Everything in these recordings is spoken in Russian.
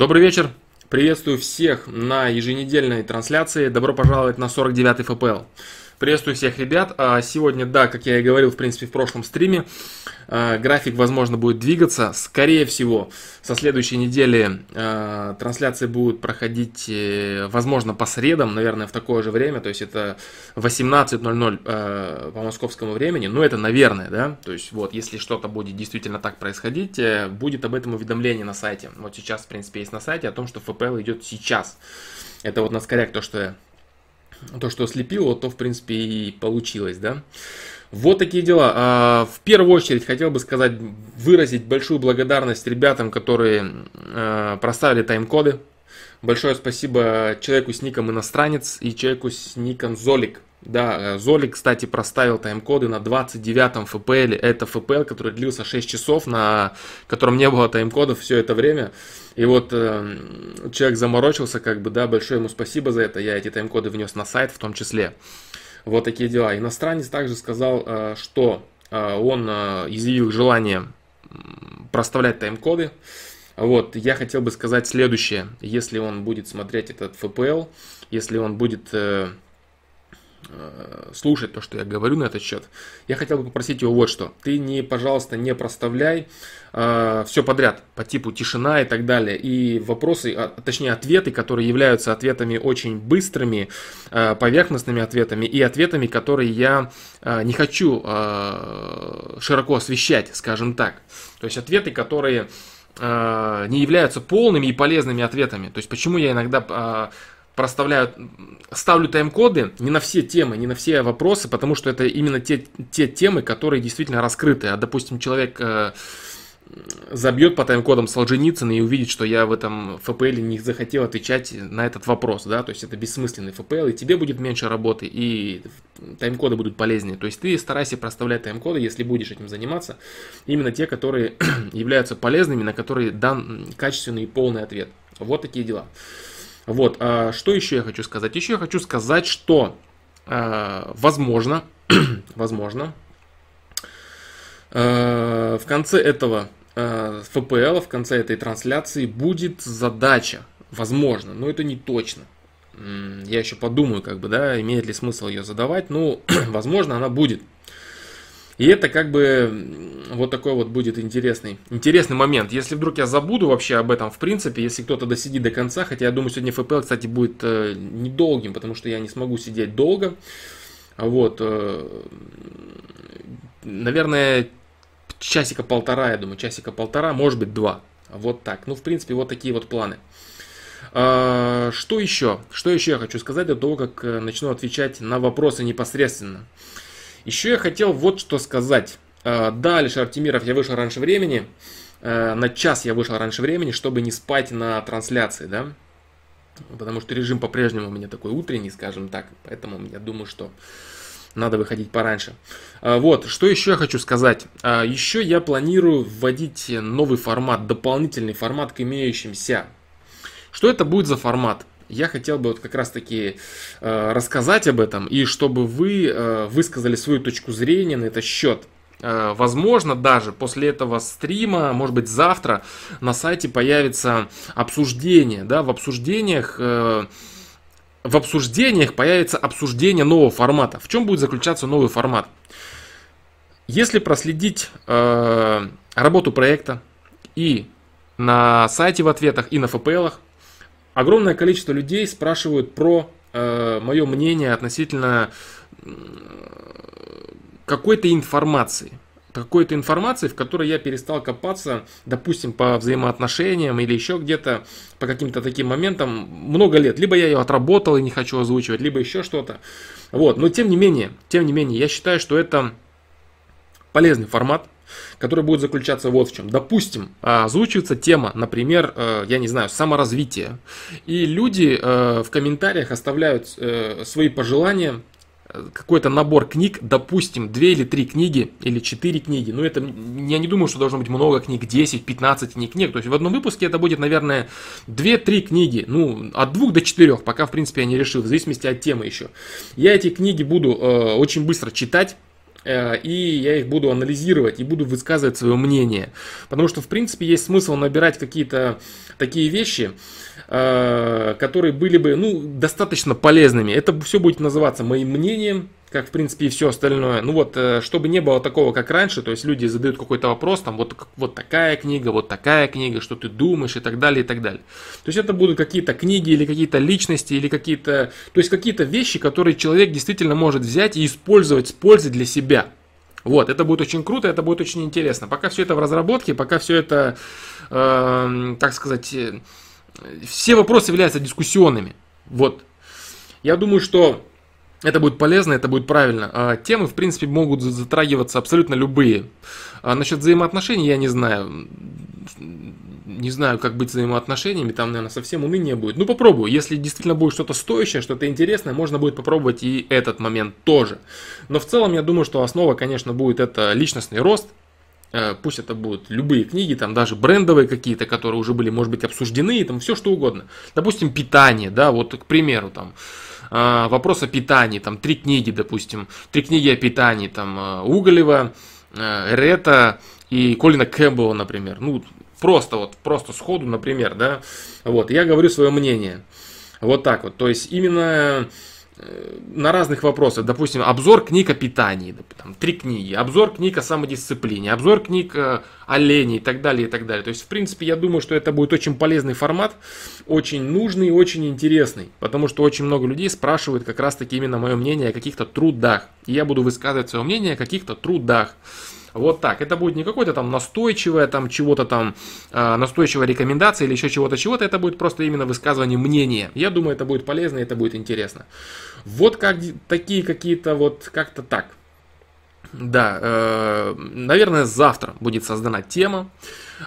Добрый вечер. Приветствую всех на еженедельной трансляции. Добро пожаловать на 49-й ФПЛ. Приветствую всех ребят. А, сегодня, да, как я и говорил, в принципе, в прошлом стриме, а, график, возможно, будет двигаться. Скорее всего, со следующей недели а, трансляции будут проходить, э, возможно, по средам, наверное, в такое же время. То есть это 18.00 по московскому времени. Но это, наверное, да. То есть вот, если что-то будет действительно так происходить, э, будет об этом уведомление на сайте. Вот сейчас, в принципе, есть на сайте о том, что ФПЛ идет сейчас. Это вот на скоряк то, что я то, что слепил, вот то, в принципе, и получилось, да. Вот такие дела. А, в первую очередь хотел бы сказать, выразить большую благодарность ребятам, которые а, проставили тайм-коды. Большое спасибо человеку с ником иностранец и человеку с ником Золик. Да, Золик, кстати, проставил тайм-коды на 29-м FPL. Это FPL, который длился 6 часов, на котором не было тайм-кодов все это время. И вот э, человек заморочился, как бы, да, большое ему спасибо за это. Я эти тайм-коды внес на сайт в том числе. Вот такие дела. Иностранец также сказал, э, что э, он э, изъявил желание проставлять тайм-коды. Вот, я хотел бы сказать следующее. Если он будет смотреть этот FPL, если он будет... Э, Э, слушать то, что я говорю на этот счет, я хотел бы попросить его вот что. Ты не, пожалуйста, не проставляй э, все подряд по типу тишина и так далее. И вопросы, а, точнее ответы, которые являются ответами очень быстрыми, э, поверхностными ответами и ответами, которые я э, не хочу э, широко освещать, скажем так. То есть ответы, которые э, не являются полными и полезными ответами. То есть почему я иногда э, проставляю, ставлю тайм-коды не на все темы, не на все вопросы, потому что это именно те, те темы, которые действительно раскрыты. А, допустим, человек э, забьет по тайм-кодам Солженицына и увидит, что я в этом ФПЛ не захотел отвечать на этот вопрос, да, то есть это бессмысленный ФПЛ, и тебе будет меньше работы, и тайм-коды будут полезнее. То есть ты старайся проставлять тайм-коды, если будешь этим заниматься, именно те, которые являются полезными, на которые дан качественный и полный ответ. Вот такие дела. Вот, а что еще я хочу сказать? Еще я хочу сказать, что э, возможно, возможно, э, в конце этого э, в конце этой трансляции будет задача, возможно, но это не точно. Я еще подумаю, как бы, да, имеет ли смысл ее задавать, ну, возможно, она будет. И это как бы вот такой вот будет интересный, интересный момент. Если вдруг я забуду вообще об этом, в принципе, если кто-то досидит до конца, хотя я думаю, сегодня ФПЛ, кстати, будет э, недолгим, потому что я не смогу сидеть долго. Вот, э, наверное, часика полтора, я думаю, часика полтора, может быть два. Вот так. Ну, в принципе, вот такие вот планы. А, что еще? Что еще я хочу сказать до того, как э, начну отвечать на вопросы непосредственно? Еще я хотел вот что сказать. Э, да, Алишер Артемиров, я вышел раньше времени. Э, на час я вышел раньше времени, чтобы не спать на трансляции, да. Потому что режим по-прежнему у меня такой утренний, скажем так. Поэтому я думаю, что надо выходить пораньше. Э, вот, что еще я хочу сказать. Еще я планирую вводить новый формат, дополнительный формат к имеющимся. Что это будет за формат? я хотел бы вот как раз таки э, рассказать об этом, и чтобы вы высказали свою точку зрения на этот счет. Возможно, даже после этого стрима, может быть, завтра на сайте появится обсуждение, да, в обсуждениях в обсуждениях появится обсуждение нового формата. В чем будет заключаться новый формат? Если проследить э, работу проекта и на сайте в ответах, и на FPL, огромное количество людей спрашивают про э, мое мнение относительно э, какой-то информации. Какой-то информации, в которой я перестал копаться, допустим, по взаимоотношениям или еще где-то по каким-то таким моментам много лет. Либо я ее отработал и не хочу озвучивать, либо еще что-то. Вот. Но тем не менее, тем не менее, я считаю, что это полезный формат, который будет заключаться вот в чем. Допустим, а, озвучивается тема, например, э, я не знаю, саморазвитие. И люди э, в комментариях оставляют э, свои пожелания, какой-то набор книг, допустим, две или три книги, или четыре книги. Ну, это, я не думаю, что должно быть много книг, 10, 15 книг. То есть в одном выпуске это будет, наверное, 2-3 книги. Ну, от двух до четырех, пока, в принципе, я не решил, в зависимости от темы еще. Я эти книги буду э, очень быстро читать, Э, и я их буду анализировать и буду высказывать свое мнение. Потому что, в принципе, есть смысл набирать какие-то такие вещи, которые были бы ну, достаточно полезными. Это все будет называться моим мнением, как в принципе и все остальное. Ну вот, э, чтобы не было такого, как раньше, то есть люди задают какой-то вопрос, там вот, вот такая книга, вот такая книга, что ты думаешь и так далее, и так далее. То есть это будут какие-то книги или какие-то личности, или какие-то, то есть какие-то вещи, которые человек действительно может взять и использовать с пользой для себя. Вот, это будет очень круто, это будет очень интересно. Пока все это в разработке, пока все это, э, так сказать, э, все вопросы являются дискуссионными. Вот. Я думаю, что это будет полезно, это будет правильно. А, темы, в принципе, могут затрагиваться абсолютно любые. А насчет взаимоотношений я не знаю. Не знаю, как быть взаимоотношениями, там, наверное, совсем уныние будет. Ну, попробую. Если действительно будет что-то стоящее, что-то интересное, можно будет попробовать и этот момент тоже. Но в целом, я думаю, что основа, конечно, будет это личностный рост. Э, пусть это будут любые книги, там даже брендовые какие-то, которые уже были, может быть, обсуждены, там все что угодно. Допустим, питание, да, вот, к примеру, там, а, вопрос о питании, там три книги, допустим, три книги о питании, там а, Уголева, Рета и Колина Кэмпбелла, например. Ну, просто вот, просто сходу, например, да. Вот, я говорю свое мнение. Вот так вот. То есть именно на разных вопросах. Допустим, обзор книг о питании, там, три книги, обзор книг о самодисциплине, обзор книг о оленей и так далее, и так далее. То есть, в принципе, я думаю, что это будет очень полезный формат, очень нужный очень интересный, потому что очень много людей спрашивают как раз-таки именно мое мнение о каких-то трудах. И я буду высказывать свое мнение о каких-то трудах. Вот так. Это будет не какое-то там настойчивое, там чего-то там, э, настойчивая рекомендация или еще чего-то, чего-то. Это будет просто именно высказывание мнения. Я думаю, это будет полезно это будет интересно. Вот как такие какие-то вот как-то так. Да, э, наверное, завтра будет создана тема,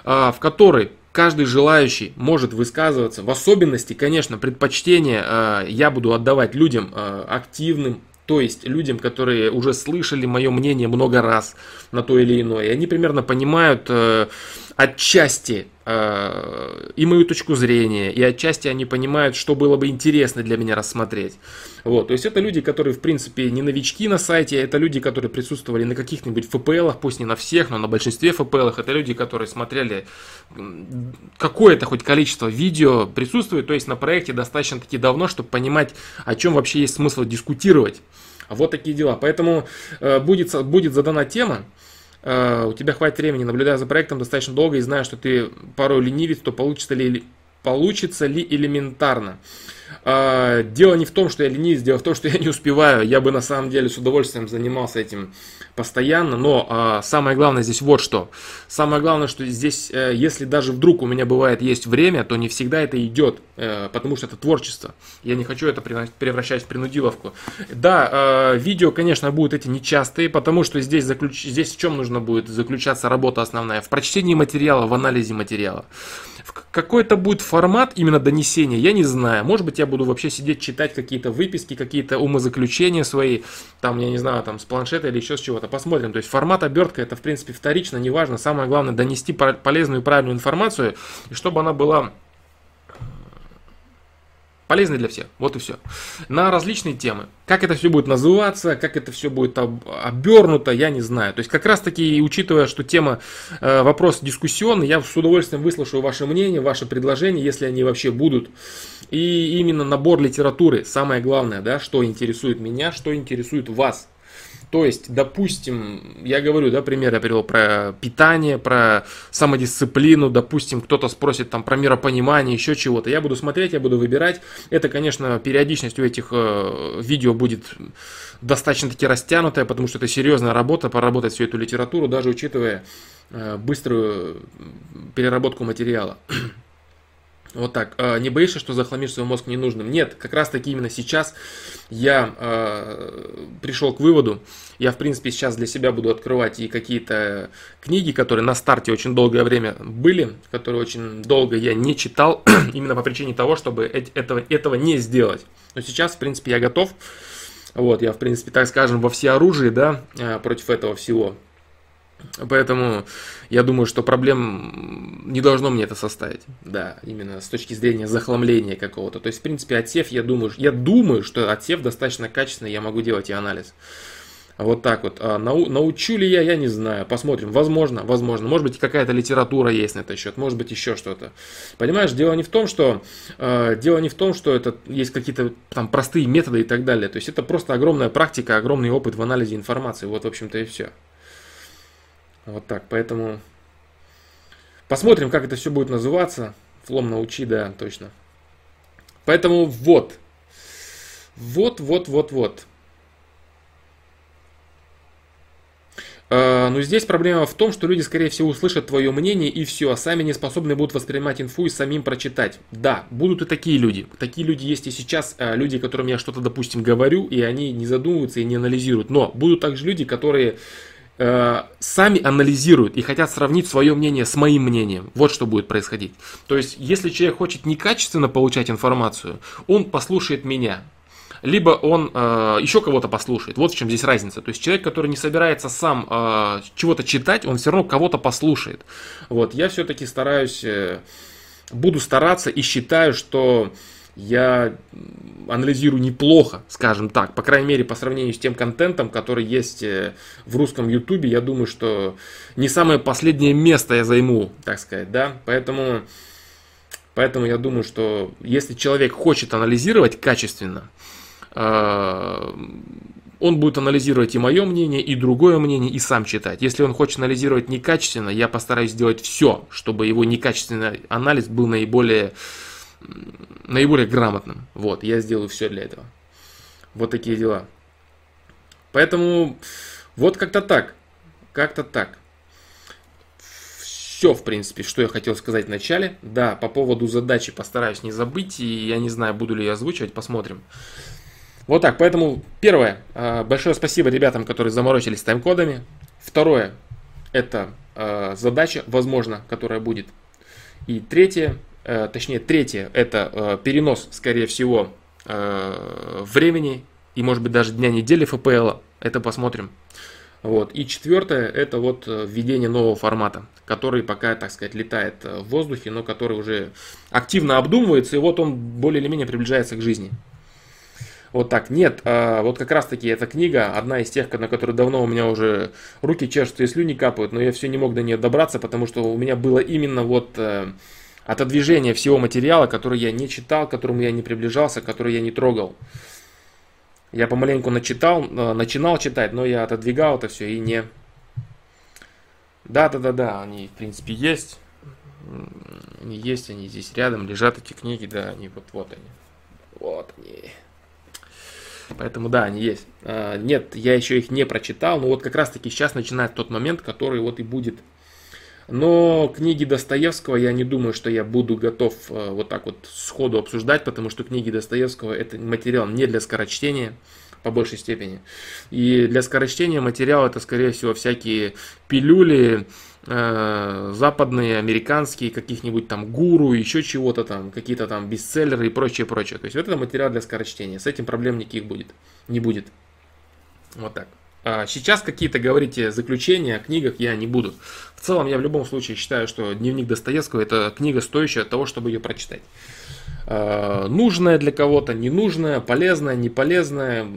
э, в которой каждый желающий может высказываться. В особенности, конечно, предпочтение э, я буду отдавать людям э, активным, то есть людям, которые уже слышали мое мнение много раз на то или иное, и они примерно понимают э, отчасти и мою точку зрения, и отчасти они понимают, что было бы интересно для меня рассмотреть. Вот, то есть это люди, которые в принципе не новички на сайте, это люди, которые присутствовали на каких-нибудь ФПЛах, пусть не на всех, но на большинстве ФПЛах, это люди, которые смотрели какое-то хоть количество видео, присутствуют, то есть на проекте достаточно таки давно, чтобы понимать, о чем вообще есть смысл дискутировать. Вот такие дела. Поэтому э, будет, будет задана тема, э, у тебя хватит времени, наблюдая за проектом достаточно долго и зная, что ты порой ленивец, то получится ли, получится ли элементарно. А, дело не в том, что я ленивец, дело в том, что я не успеваю. Я бы на самом деле с удовольствием занимался этим постоянно, но а, самое главное здесь вот что. Самое главное, что здесь, э, если даже вдруг у меня бывает есть время, то не всегда это идет, э, потому что это творчество. Я не хочу это превращать в принудиловку. Да, э, видео, конечно, будут эти нечастые, потому что здесь, заключ... здесь в чем нужно будет заключаться работа основная? В прочтении материала, в анализе материала. Какой-то будет формат именно донесения, я не знаю. Может быть, я буду вообще сидеть читать какие-то выписки, какие-то умозаключения свои, там, я не знаю, там, с планшета или еще с чего-то. Посмотрим. То есть формат обертка это, в принципе, вторично, неважно. Самое главное донести полезную и правильную информацию, и чтобы она была полезный для всех. Вот и все. На различные темы. Как это все будет называться, как это все будет обернуто, я не знаю. То есть как раз таки, учитывая, что тема, э, вопрос дискуссионный, я с удовольствием выслушаю ваше мнение, ваши предложения, если они вообще будут. И именно набор литературы, самое главное, да, что интересует меня, что интересует вас. То есть, допустим, я говорю, да, пример я привел про питание, про самодисциплину, допустим, кто-то спросит там про миропонимание, еще чего-то. Я буду смотреть, я буду выбирать. Это, конечно, периодичность у этих э, видео будет достаточно таки растянутая, потому что это серьезная работа, поработать всю эту литературу, даже учитывая э, быструю переработку материала. Вот так. А, не боишься, что захламишь свой мозг ненужным? Нет, как раз таки именно сейчас я э, пришел к выводу, я в принципе сейчас для себя буду открывать и какие-то книги, которые на старте очень долгое время были, которые очень долго я не читал, именно по причине того, чтобы этого, этого не сделать. Но сейчас, в принципе, я готов. Вот, я, в принципе, так скажем, во все оружие, да, а, против этого всего. Поэтому я думаю, что проблем не должно мне это составить. Да, именно с точки зрения захламления какого-то. То есть, в принципе, отсев, я думаю, я думаю, что отсев достаточно качественный, я могу делать и анализ. Вот так вот. А, нау, научу ли я, я не знаю. Посмотрим. Возможно, возможно. Может быть, какая-то литература есть на этот счет. Может быть, еще что-то. Понимаешь, дело не в том, что э, дело не в том, что это есть какие-то там простые методы и так далее. То есть это просто огромная практика, огромный опыт в анализе информации. Вот, в общем-то, и все. Вот так. Поэтому посмотрим, как это все будет называться. Флом научи, да, точно. Поэтому вот. Вот, вот, вот, вот. А, но здесь проблема в том, что люди, скорее всего, услышат твое мнение и все, а сами не способны будут воспринимать инфу и самим прочитать. Да, будут и такие люди. Такие люди есть и сейчас, а, люди, которым я что-то, допустим, говорю, и они не задумываются и не анализируют. Но будут также люди, которые сами анализируют и хотят сравнить свое мнение с моим мнением. Вот что будет происходить. То есть, если человек хочет некачественно получать информацию, он послушает меня либо он э, еще кого-то послушает. Вот в чем здесь разница. То есть человек, который не собирается сам э, чего-то читать, он все равно кого-то послушает. Вот, я все-таки стараюсь, э, буду стараться и считаю, что я анализирую неплохо, скажем так, по крайней мере по сравнению с тем контентом, который есть э, в русском ютубе, я думаю, что не самое последнее место я займу, так сказать, да, поэтому, поэтому я думаю, что если человек хочет анализировать качественно, а, он будет анализировать и мое мнение, и другое мнение, и сам читать. Если он хочет анализировать некачественно, я постараюсь сделать все, чтобы его некачественный анализ был наиболее, наиболее грамотным. Вот, я сделаю все для этого. Вот такие дела. Поэтому вот как-то так. Как-то так. Все, в принципе, что я хотел сказать в начале. Да, по поводу задачи постараюсь не забыть. И я не знаю, буду ли я озвучивать, посмотрим. Вот так, поэтому первое, а, большое спасибо ребятам, которые заморочились тайм-кодами. Второе, это а, задача, возможно, которая будет. И третье, точнее третье, это э, перенос, скорее всего, э, времени и, может быть, даже дня недели ФПЛ. Это посмотрим. Вот. И четвертое, это вот введение нового формата, который пока, так сказать, летает в воздухе, но который уже активно обдумывается, и вот он более или менее приближается к жизни. Вот так. Нет, а, вот как раз таки эта книга, одна из тех, на которую давно у меня уже руки чешутся и слюни капают, но я все не мог до нее добраться, потому что у меня было именно вот э, отодвижение всего материала, который я не читал, к которому я не приближался, который я не трогал. Я помаленьку начитал, э, начинал читать, но я отодвигал это все и не... Да-да-да-да, они в принципе есть. Они есть, они здесь рядом лежат, эти книги, да, они вот-вот они. Вот они. Поэтому да, они есть. А, нет, я еще их не прочитал, но вот как раз таки сейчас начинает тот момент, который вот и будет. Но книги Достоевского я не думаю, что я буду готов а, вот так вот сходу обсуждать, потому что книги Достоевского это материал не для скорочтения по большей степени. И для скорочтения материал это скорее всего всякие пилюли, Э, западные, американские, каких-нибудь там гуру, еще чего-то там, какие-то там бестселлеры и прочее, прочее. То есть вот это материал для скорочтения. С этим проблем никаких будет. Не будет. Вот так. А сейчас какие-то говорите заключения о книгах я не буду. В целом я в любом случае считаю, что дневник Достоевского это книга стоящая того, чтобы ее прочитать. А, нужная для кого-то, ненужная, полезная, не полезная.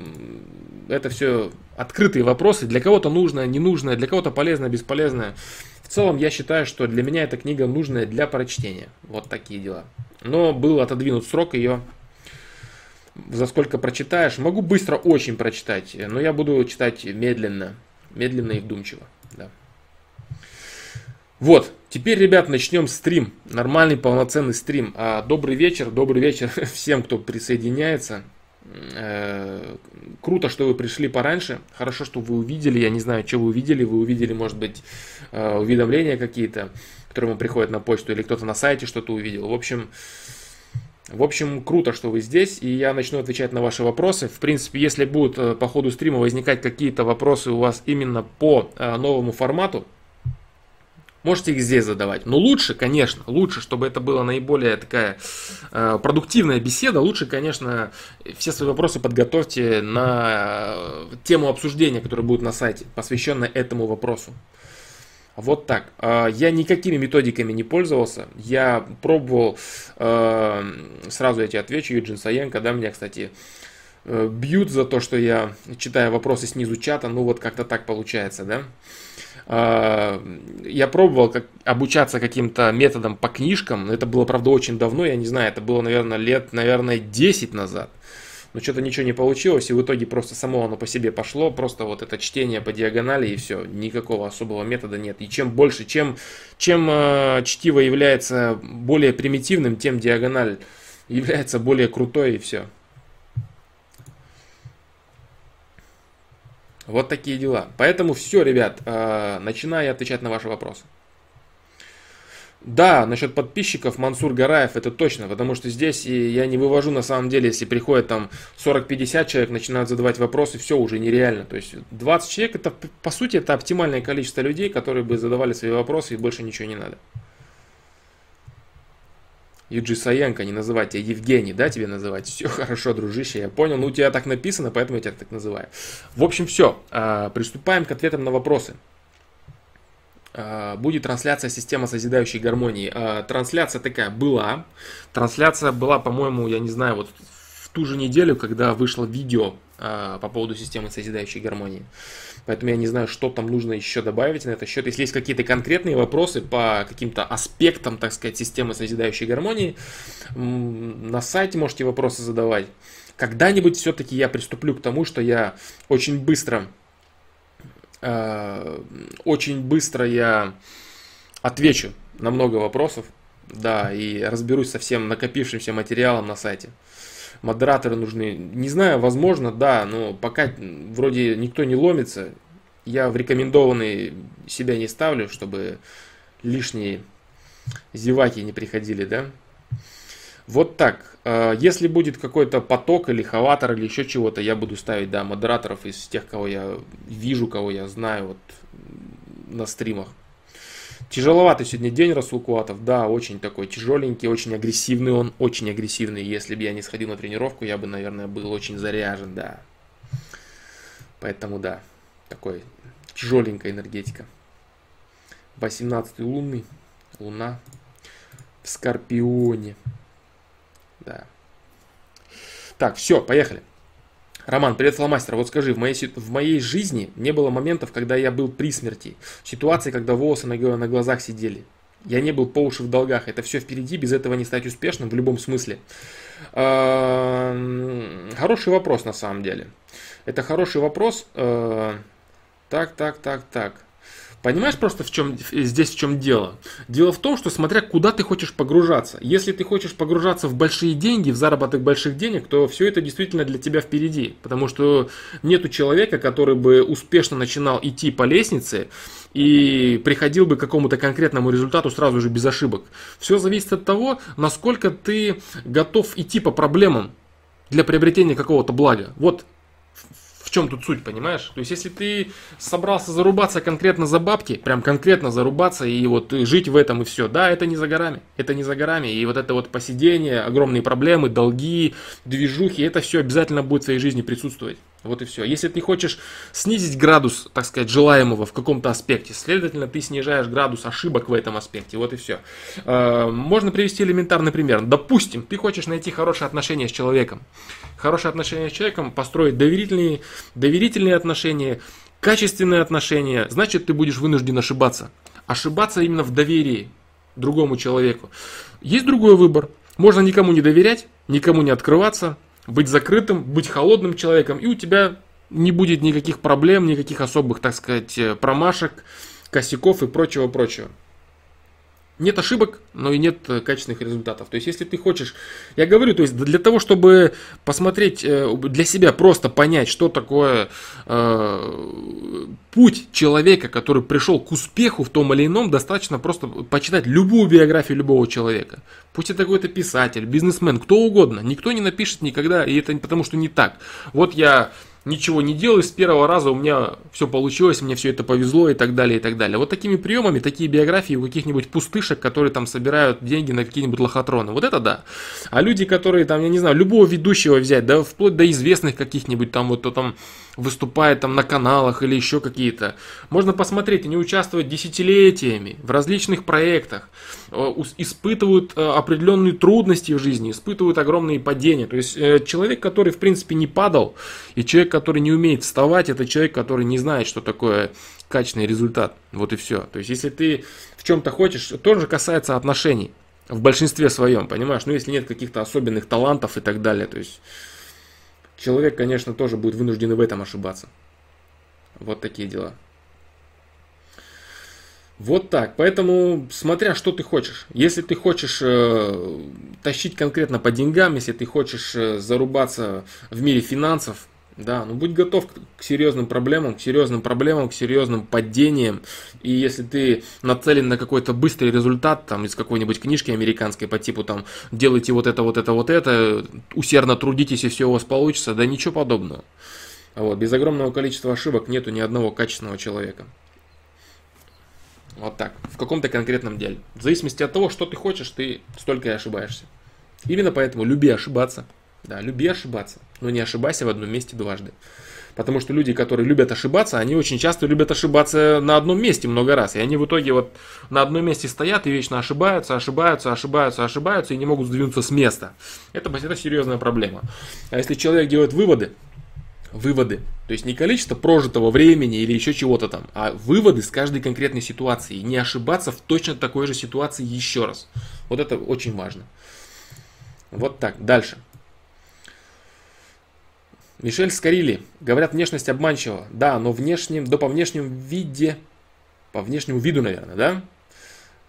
Это все открытые вопросы. Для кого-то нужная, ненужная, для кого-то полезная, бесполезная. В целом, я считаю, что для меня эта книга нужная для прочтения. Вот такие дела. Но был отодвинут срок ее. За сколько прочитаешь? Могу быстро очень прочитать, но я буду читать медленно. Медленно и вдумчиво. Да. Вот, теперь, ребят, начнем стрим. Нормальный, полноценный стрим. А, добрый вечер, добрый вечер всем, кто присоединяется. Э, круто, что вы пришли пораньше. Хорошо, что вы увидели. Я не знаю, что вы увидели. Вы увидели, может быть, э, уведомления какие-то, которые вам приходят на почту, или кто-то на сайте что-то увидел. В общем, в общем, круто, что вы здесь, и я начну отвечать на ваши вопросы. В принципе, если будут э, по ходу стрима возникать какие-то вопросы у вас именно по новому формату, Можете их здесь задавать. Но лучше, конечно, лучше, чтобы это была наиболее такая э, продуктивная беседа, лучше, конечно, все свои вопросы подготовьте на э, тему обсуждения, которая будет на сайте, посвященная этому вопросу. Вот так. Э, я никакими методиками не пользовался. Я пробовал, э, сразу я тебе отвечу, Юджин Саенко, да, меня, кстати, э, бьют за то, что я читаю вопросы снизу чата, ну вот как-то так получается, да. А, я пробовал как, обучаться каким-то методом по книжкам, это было, правда, очень давно, я не знаю, это было, наверное, лет, наверное, 10 назад но что-то ничего не получилось, и в итоге просто само оно по себе пошло, просто вот это чтение по диагонали и все, никакого особого метода нет. И чем больше, чем, чем э, чтиво является более примитивным, тем диагональ является более крутой и все. Вот такие дела. Поэтому все, ребят, э, начинаю отвечать на ваши вопросы. Да, насчет подписчиков Мансур Гараев это точно, потому что здесь я не вывожу на самом деле, если приходит там 40-50 человек, начинают задавать вопросы, все уже нереально. То есть 20 человек это по сути это оптимальное количество людей, которые бы задавали свои вопросы и больше ничего не надо. Юджи Саенко, не называть тебя Евгений, да, тебе называть? Все хорошо, дружище, я понял. Ну, у тебя так написано, поэтому я тебя так называю. В общем, все. А, приступаем к ответам на вопросы. А, будет трансляция системы созидающей гармонии. А, трансляция такая была. Трансляция была, по-моему, я не знаю, вот в ту же неделю, когда вышло видео а, по поводу системы созидающей гармонии. Поэтому я не знаю, что там нужно еще добавить на этот счет. Если есть какие-то конкретные вопросы по каким-то аспектам, так сказать, системы созидающей гармонии, на сайте можете вопросы задавать. Когда-нибудь все-таки я приступлю к тому, что я очень быстро очень быстро я отвечу на много вопросов, да, и разберусь со всем накопившимся материалом на сайте. Модераторы нужны. Не знаю, возможно, да, но пока вроде никто не ломится. Я в рекомендованные себя не ставлю, чтобы лишние зеваки не приходили, да. Вот так. А, если будет какой-то поток или хаватор или еще чего-то, я буду ставить, да, модераторов из тех, кого я вижу, кого я знаю вот на стримах. Тяжеловатый сегодня день Расул Куатов, да, очень такой тяжеленький, очень агрессивный он, очень агрессивный. Если бы я не сходил на тренировку, я бы, наверное, был очень заряжен, да. Поэтому, да, такой тяжеленькая энергетика. 18 лунный, луна в Скорпионе. Да. Так, все, поехали. Роман, привет, фломастер. Вот скажи, в моей, в моей жизни не было моментов, когда я был при смерти. Ситуации, когда волосы на, на глазах сидели. Я не был по уши в долгах. Это все впереди, без этого не стать успешным в любом смысле. Хороший вопрос на самом деле. Это хороший вопрос. Так, так, так, так. Понимаешь просто в чем, здесь в чем дело? Дело в том, что смотря куда ты хочешь погружаться. Если ты хочешь погружаться в большие деньги, в заработок больших денег, то все это действительно для тебя впереди. Потому что нету человека, который бы успешно начинал идти по лестнице и приходил бы к какому-то конкретному результату сразу же без ошибок. Все зависит от того, насколько ты готов идти по проблемам для приобретения какого-то блага. Вот в чем тут суть, понимаешь? То есть, если ты собрался зарубаться конкретно за бабки, прям конкретно зарубаться и вот жить в этом и все, да, это не за горами, это не за горами. И вот это вот посидение, огромные проблемы, долги, движухи, это все обязательно будет в твоей жизни присутствовать. Вот и все. Если ты хочешь снизить градус, так сказать, желаемого в каком-то аспекте, следовательно, ты снижаешь градус ошибок в этом аспекте. Вот и все. А, можно привести элементарный пример. Допустим, ты хочешь найти хорошие отношения с человеком. Хорошие отношения с человеком, построить доверительные, доверительные отношения, качественные отношения, значит, ты будешь вынужден ошибаться. Ошибаться именно в доверии другому человеку. Есть другой выбор. Можно никому не доверять, никому не открываться, быть закрытым, быть холодным человеком, и у тебя не будет никаких проблем, никаких особых, так сказать, э, промашек, косяков и прочего-прочего. Нет ошибок, но и нет э, качественных результатов. То есть, если ты хочешь, я говорю, то есть для того, чтобы посмотреть э, для себя, просто понять, что такое э, путь человека, который пришел к успеху в том или ином, достаточно просто почитать любую биографию любого человека. Пусть это какой-то писатель, бизнесмен, кто угодно. Никто не напишет никогда, и это потому что не так. Вот я ничего не делаю, с первого раза у меня все получилось, мне все это повезло и так далее, и так далее. Вот такими приемами, такие биографии у каких-нибудь пустышек, которые там собирают деньги на какие-нибудь лохотроны. Вот это да. А люди, которые там, я не знаю, любого ведущего взять, да, вплоть до известных каких-нибудь там, вот то там выступает там на каналах или еще какие-то. Можно посмотреть, они участвуют десятилетиями в различных проектах, э, испытывают э, определенные трудности в жизни, испытывают огромные падения. То есть э, человек, который в принципе не падал, и человек, который не умеет вставать, это человек, который не знает, что такое качественный результат. Вот и все. То есть если ты в чем-то хочешь, тоже касается отношений. В большинстве своем, понимаешь? Ну, если нет каких-то особенных талантов и так далее. То есть человек, конечно, тоже будет вынужден в этом ошибаться. Вот такие дела. Вот так. Поэтому, смотря что ты хочешь. Если ты хочешь э, тащить конкретно по деньгам, если ты хочешь э, зарубаться в мире финансов, да, ну будь готов к серьезным проблемам, к серьезным проблемам, к серьезным падениям. И если ты нацелен на какой-то быстрый результат, там, из какой-нибудь книжки американской по типу, там, делайте вот это, вот это, вот это, усердно трудитесь, и все у вас получится, да ничего подобного. Вот, без огромного количества ошибок нету ни одного качественного человека. Вот так, в каком-то конкретном деле. В зависимости от того, что ты хочешь, ты столько и ошибаешься. Именно поэтому люби ошибаться. Да, люби ошибаться, но не ошибайся в одном месте дважды. Потому что люди, которые любят ошибаться, они очень часто любят ошибаться на одном месте много раз. И они в итоге вот на одном месте стоят и вечно ошибаются, ошибаются, ошибаются, ошибаются и не могут сдвинуться с места. Это, это серьезная проблема. А если человек делает выводы, выводы, то есть не количество прожитого времени или еще чего-то там, а выводы с каждой конкретной ситуации. И не ошибаться в точно такой же ситуации еще раз. Вот это очень важно. Вот так. Дальше. Мишель Скорили. Говорят, внешность обманчива. Да, но внешним, да по внешнему виде, по внешнему виду, наверное, да?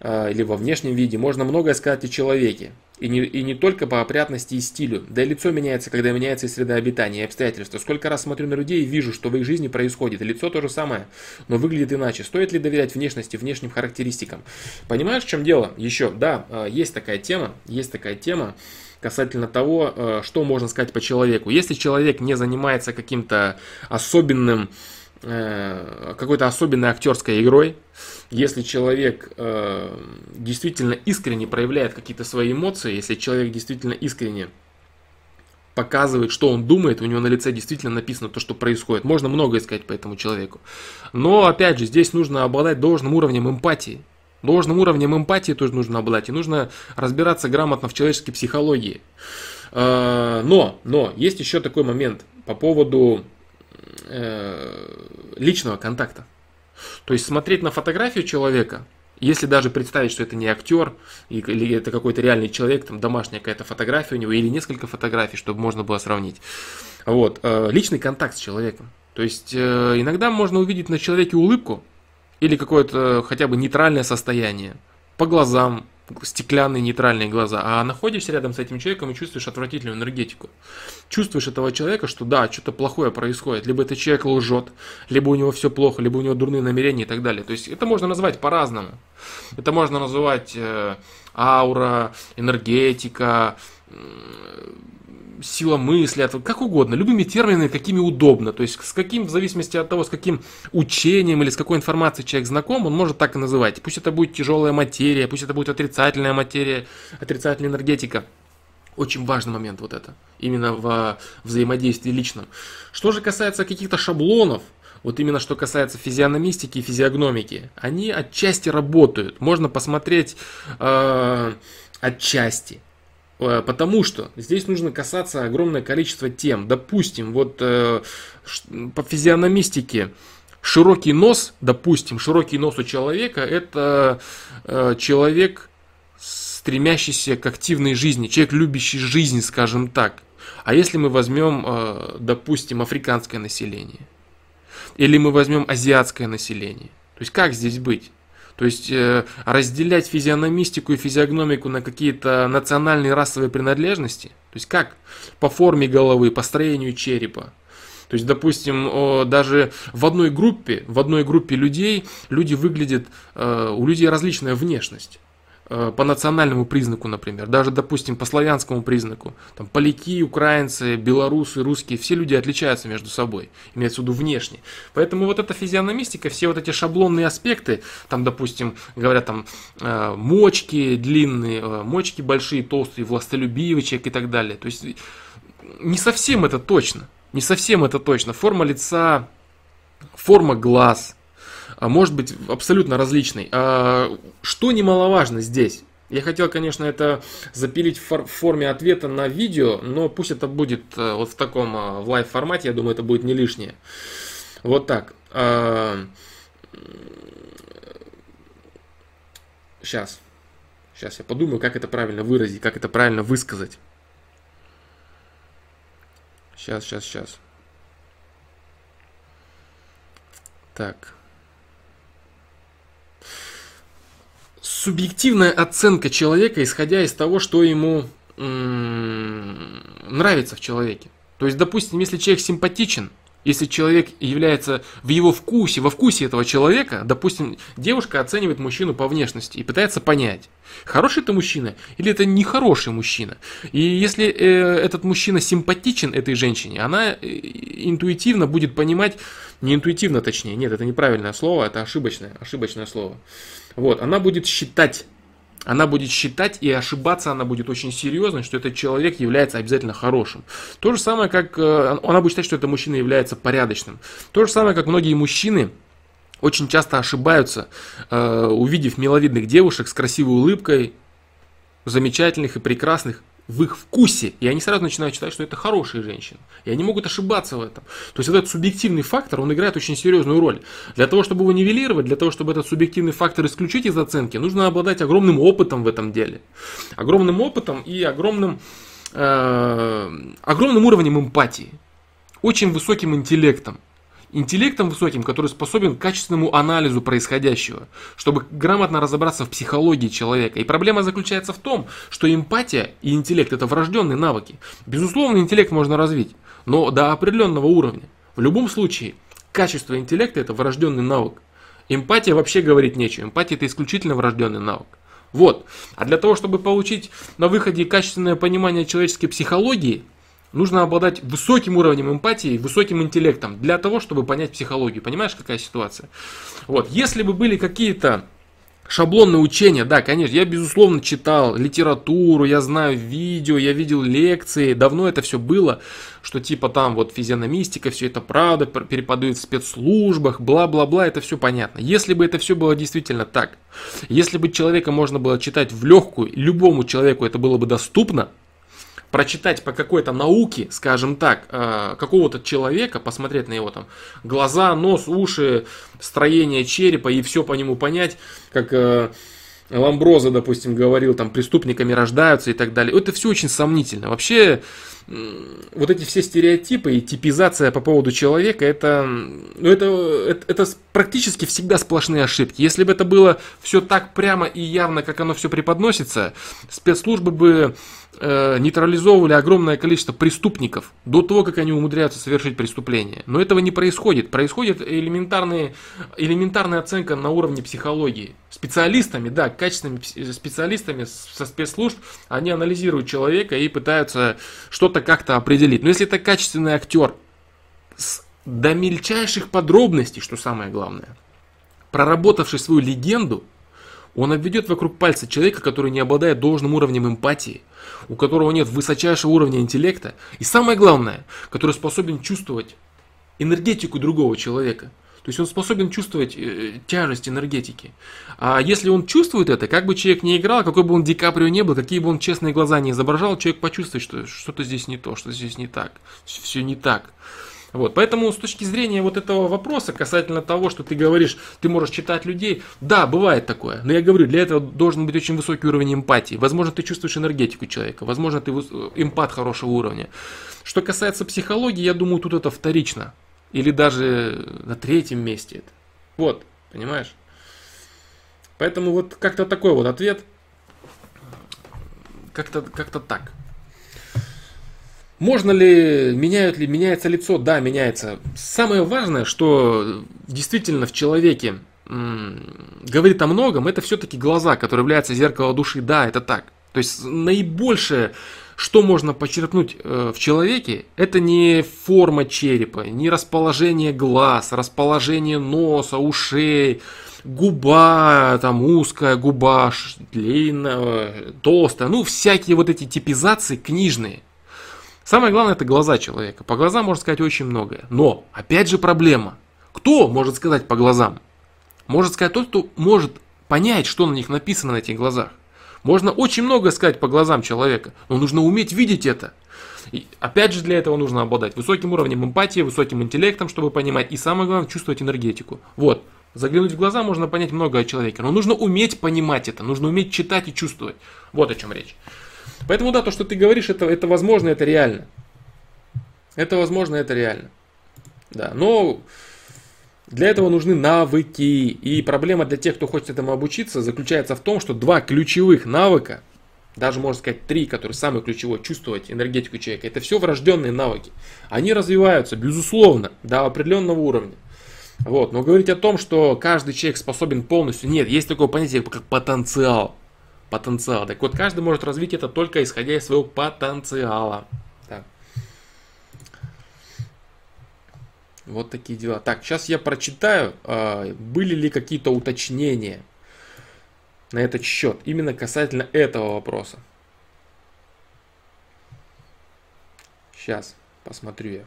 А, или во внешнем виде можно многое сказать о человеке. И не, и не только по опрятности и стилю. Да и лицо меняется, когда меняется и среда обитания, и обстоятельства. Сколько раз смотрю на людей и вижу, что в их жизни происходит. Лицо то же самое, но выглядит иначе. Стоит ли доверять внешности, внешним характеристикам? Понимаешь, в чем дело? Еще, да, а, есть такая тема, есть такая тема касательно того, э, что можно сказать по человеку. Если человек не занимается каким-то особенным, э, какой-то особенной актерской игрой, если человек э, действительно искренне проявляет какие-то свои эмоции, если человек действительно искренне показывает, что он думает, у него на лице действительно написано то, что происходит. Можно многое сказать по этому человеку. Но, опять же, здесь нужно обладать должным уровнем эмпатии. Должным уровнем эмпатии тоже нужно обладать, и нужно разбираться грамотно в человеческой психологии. А, но, но, есть еще такой момент по поводу э, личного контакта. То есть смотреть на фотографию человека, если даже представить, что это не актер, или это какой-то реальный человек, там домашняя какая-то фотография у него, или несколько фотографий, чтобы можно было сравнить. Вот, э, личный контакт с человеком. То есть э, иногда можно увидеть на человеке улыбку, или какое-то хотя бы нейтральное состояние. По глазам, стеклянные нейтральные глаза, а находишься рядом с этим человеком и чувствуешь отвратительную энергетику. Чувствуешь этого человека, что да, что-то плохое происходит. Либо этот человек лжет, либо у него все плохо, либо у него дурные намерения и так далее. То есть это можно назвать по-разному. Это можно называть э, аура, энергетика, сила мысли, как угодно, любыми терминами, какими удобно. То есть с каким, в зависимости от того, с каким учением или с какой информацией человек знаком, он может так и называть. Пусть это будет тяжелая материя, пусть это будет отрицательная материя, отрицательная энергетика. Очень важный момент вот это, именно в взаимодействии личном. Что же касается каких-то шаблонов, вот именно что касается физиономистики и физиогномики, они отчасти работают. Можно посмотреть э, отчасти. Э, потому что здесь нужно касаться огромное количество тем. Допустим, вот э, по физиономистике широкий нос, допустим, широкий нос у человека это э, человек, стремящийся к активной жизни, человек, любящий жизнь, скажем так. А если мы возьмем, допустим, африканское население, или мы возьмем азиатское население, то есть как здесь быть? То есть э, разделять физиономистику и физиогномику на какие-то национальные расовые принадлежности, то есть как по форме головы, по строению черепа. То есть, допустим, даже в одной группе, в одной группе людей люди выглядят, э, у людей различная внешность. Э, по национальному признаку, например, даже, допустим, по славянскому признаку. Там поляки, украинцы, белорусы, русские, все люди отличаются между собой, имеется в виду внешне. Поэтому вот эта физиономистика, все вот эти шаблонные аспекты, там, допустим, говорят там э, мочки длинные, э, мочки большие, толстые, властолюбивый человек и так далее. То есть не совсем это точно. Не совсем это точно. Форма лица, форма глаз, а может быть абсолютно различной. А что немаловажно здесь? Я хотел, конечно, это запилить в форме ответа на видео, но пусть это будет э, вот в таком э, в live формате, я думаю, это будет не лишнее. Вот так. Сейчас. Сейчас я подумаю, как это правильно выразить, как это правильно высказать. Сейчас, сейчас, сейчас. Так. Субъективная оценка человека, исходя из того, что ему нравится в человеке. То есть, допустим, если человек симпатичен, если человек является в его вкусе, во вкусе этого человека, допустим, девушка оценивает мужчину по внешности и пытается понять, хороший это мужчина или это нехороший мужчина. И если э, этот мужчина симпатичен этой женщине, она э, интуитивно будет понимать, не интуитивно точнее, нет, это неправильное слово, это ошибочное, ошибочное слово. Вот, она будет считать она будет считать и ошибаться она будет очень серьезно, что этот человек является обязательно хорошим. То же самое, как э, она будет считать, что этот мужчина является порядочным. То же самое, как многие мужчины очень часто ошибаются, э, увидев миловидных девушек с красивой улыбкой, замечательных и прекрасных, в их вкусе, и они сразу начинают считать, что это хорошие женщины. И они могут ошибаться в этом. То есть этот субъективный фактор, он играет очень серьезную роль. Для того, чтобы его нивелировать, для того, чтобы этот субъективный фактор исключить из оценки, нужно обладать огромным опытом в этом деле. Огромным опытом и огромным, э, огромным уровнем эмпатии. Очень высоким интеллектом интеллектом высоким, который способен к качественному анализу происходящего, чтобы грамотно разобраться в психологии человека. И проблема заключается в том, что эмпатия и интеллект это врожденные навыки. Безусловно, интеллект можно развить, но до определенного уровня. В любом случае, качество интеллекта это врожденный навык. Эмпатия вообще говорить нечего. Эмпатия это исключительно врожденный навык. Вот. А для того, чтобы получить на выходе качественное понимание человеческой психологии, Нужно обладать высоким уровнем эмпатии, высоким интеллектом для того, чтобы понять психологию. Понимаешь, какая ситуация? Вот, если бы были какие-то шаблонные учения, да, конечно, я безусловно читал литературу, я знаю видео, я видел лекции, давно это все было, что типа там вот физиономистика, все это правда, перепадает в спецслужбах, бла-бла-бла, это все понятно. Если бы это все было действительно так, если бы человека можно было читать в легкую, любому человеку это было бы доступно, прочитать по какой-то науке, скажем так, э, какого-то человека, посмотреть на его там глаза, нос, уши, строение черепа и все по нему понять, как э, Ламброза, допустим, говорил, там преступниками рождаются и так далее. Это все очень сомнительно. Вообще, вот эти все стереотипы и типизация по поводу человека, это, ну, это, это, это практически всегда сплошные ошибки. Если бы это было все так прямо и явно, как оно все преподносится, спецслужбы бы э, нейтрализовывали огромное количество преступников до того, как они умудряются совершить преступление. Но этого не происходит. Происходит элементарная, оценка на уровне психологии. Специалистами, да, качественными специалистами со спецслужб, они анализируют человека и пытаются что-то как-то определить. Но если это качественный актер с, до мельчайших подробностей, что самое главное, проработавший свою легенду, он обведет вокруг пальца человека, который не обладает должным уровнем эмпатии, у которого нет высочайшего уровня интеллекта, и самое главное, который способен чувствовать энергетику другого человека. То есть он способен чувствовать э, тяжесть энергетики. А если он чувствует это, как бы человек не играл, какой бы он Ди Каприо не был, какие бы он честные глаза не изображал, человек почувствует, что что-то здесь не то, что здесь не так, все не так. Вот, поэтому с точки зрения вот этого вопроса касательно того, что ты говоришь, ты можешь читать людей, да, бывает такое, но я говорю, для этого должен быть очень высокий уровень эмпатии. Возможно, ты чувствуешь энергетику человека, возможно, ты эмпат хорошего уровня. Что касается психологии, я думаю, тут это вторично. Или даже на третьем месте это. Вот, понимаешь? Поэтому вот как-то такой вот ответ. Как-то как так. Можно ли, меняют ли, меняется лицо? Да, меняется. Самое важное, что действительно в человеке говорит о многом, это все-таки глаза, которые являются зеркалом души. Да, это так. То есть наибольшее, что можно почерпнуть э, в человеке, это не форма черепа, не расположение глаз, расположение носа, ушей, губа, там узкая губа, длинная, толстая, ну всякие вот эти типизации книжные. Самое главное это глаза человека. По глазам можно сказать очень многое. Но, опять же проблема. Кто может сказать по глазам? Может сказать тот, кто может понять, что на них написано на этих глазах. Можно очень много сказать по глазам человека, но нужно уметь видеть это. И опять же для этого нужно обладать высоким уровнем эмпатии, высоким интеллектом, чтобы понимать, и самое главное, чувствовать энергетику. Вот, заглянуть в глаза можно понять много о человеке, но нужно уметь понимать это, нужно уметь читать и чувствовать. Вот о чем речь. Поэтому да, то, что ты говоришь, это, это возможно, это реально. Это возможно, это реально. Да, но для этого нужны навыки. И проблема для тех, кто хочет этому обучиться, заключается в том, что два ключевых навыка, даже можно сказать три, которые самые ключевые, чувствовать энергетику человека, это все врожденные навыки. Они развиваются, безусловно, до определенного уровня. Вот. Но говорить о том, что каждый человек способен полностью, нет, есть такое понятие, как потенциал. Потенциал. Так вот, каждый может развить это только исходя из своего потенциала. Вот такие дела. Так, сейчас я прочитаю, а, были ли какие-то уточнения на этот счет, именно касательно этого вопроса. Сейчас посмотрю я.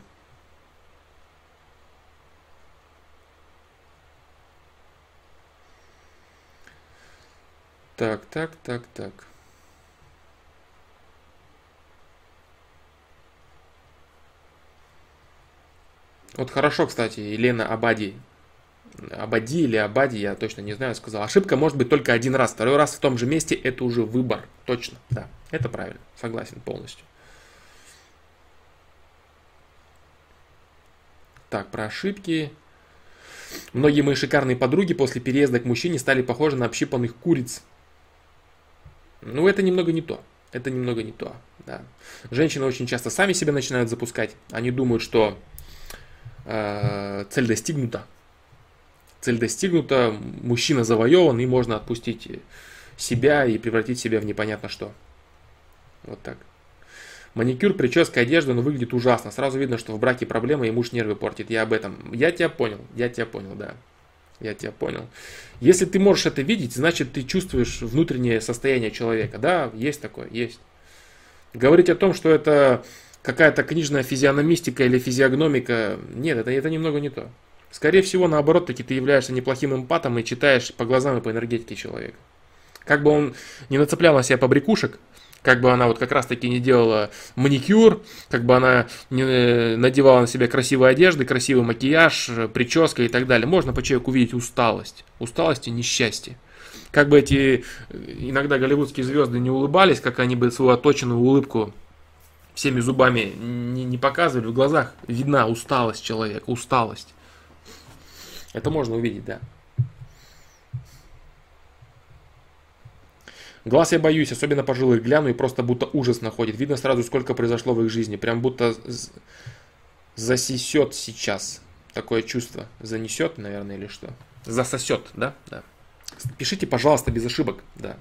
Так, так, так, так. Вот хорошо, кстати, Елена Абади. Абади или Абади, я точно не знаю, сказал. Ошибка может быть только один раз. Второй раз в том же месте это уже выбор. Точно, да. Это правильно. Согласен полностью. Так, про ошибки. Многие мои шикарные подруги после переезда к мужчине стали похожи на общипанных куриц. Ну, это немного не то. Это немного не то, да. Женщины очень часто сами себя начинают запускать. Они думают, что Э, цель достигнута. Цель достигнута, мужчина завоеван, и можно отпустить себя и превратить себя в непонятно что. Вот так. Маникюр, прическа, одежда, ну выглядит ужасно. Сразу видно, что в браке проблема, и муж нервы портит. Я об этом. Я тебя понял, я тебя понял, да. Я тебя понял. Если ты можешь это видеть, значит ты чувствуешь внутреннее состояние человека. Да, есть такое, есть. Говорить о том, что это какая-то книжная физиономистика или физиогномика. Нет, это, это немного не то. Скорее всего, наоборот, таки ты являешься неплохим эмпатом и читаешь по глазам и по энергетике человека. Как бы он не нацеплял на себя побрякушек, как бы она вот как раз таки не делала маникюр, как бы она не э, надевала на себя красивые одежды, красивый макияж, прическа и так далее. Можно по человеку увидеть усталость. Усталость и несчастье. Как бы эти э, иногда голливудские звезды не улыбались, как они бы свою оточенную улыбку всеми зубами не, не показывали, в глазах видна усталость человека, усталость. Это можно увидеть, да. Глаз я боюсь, особенно пожилых гляну и просто будто ужас находит. Видно сразу, сколько произошло в их жизни. Прям будто засисет сейчас. Такое чувство. Занесет, наверное, или что? Засосет, да? Да. Пишите, пожалуйста, без ошибок, да.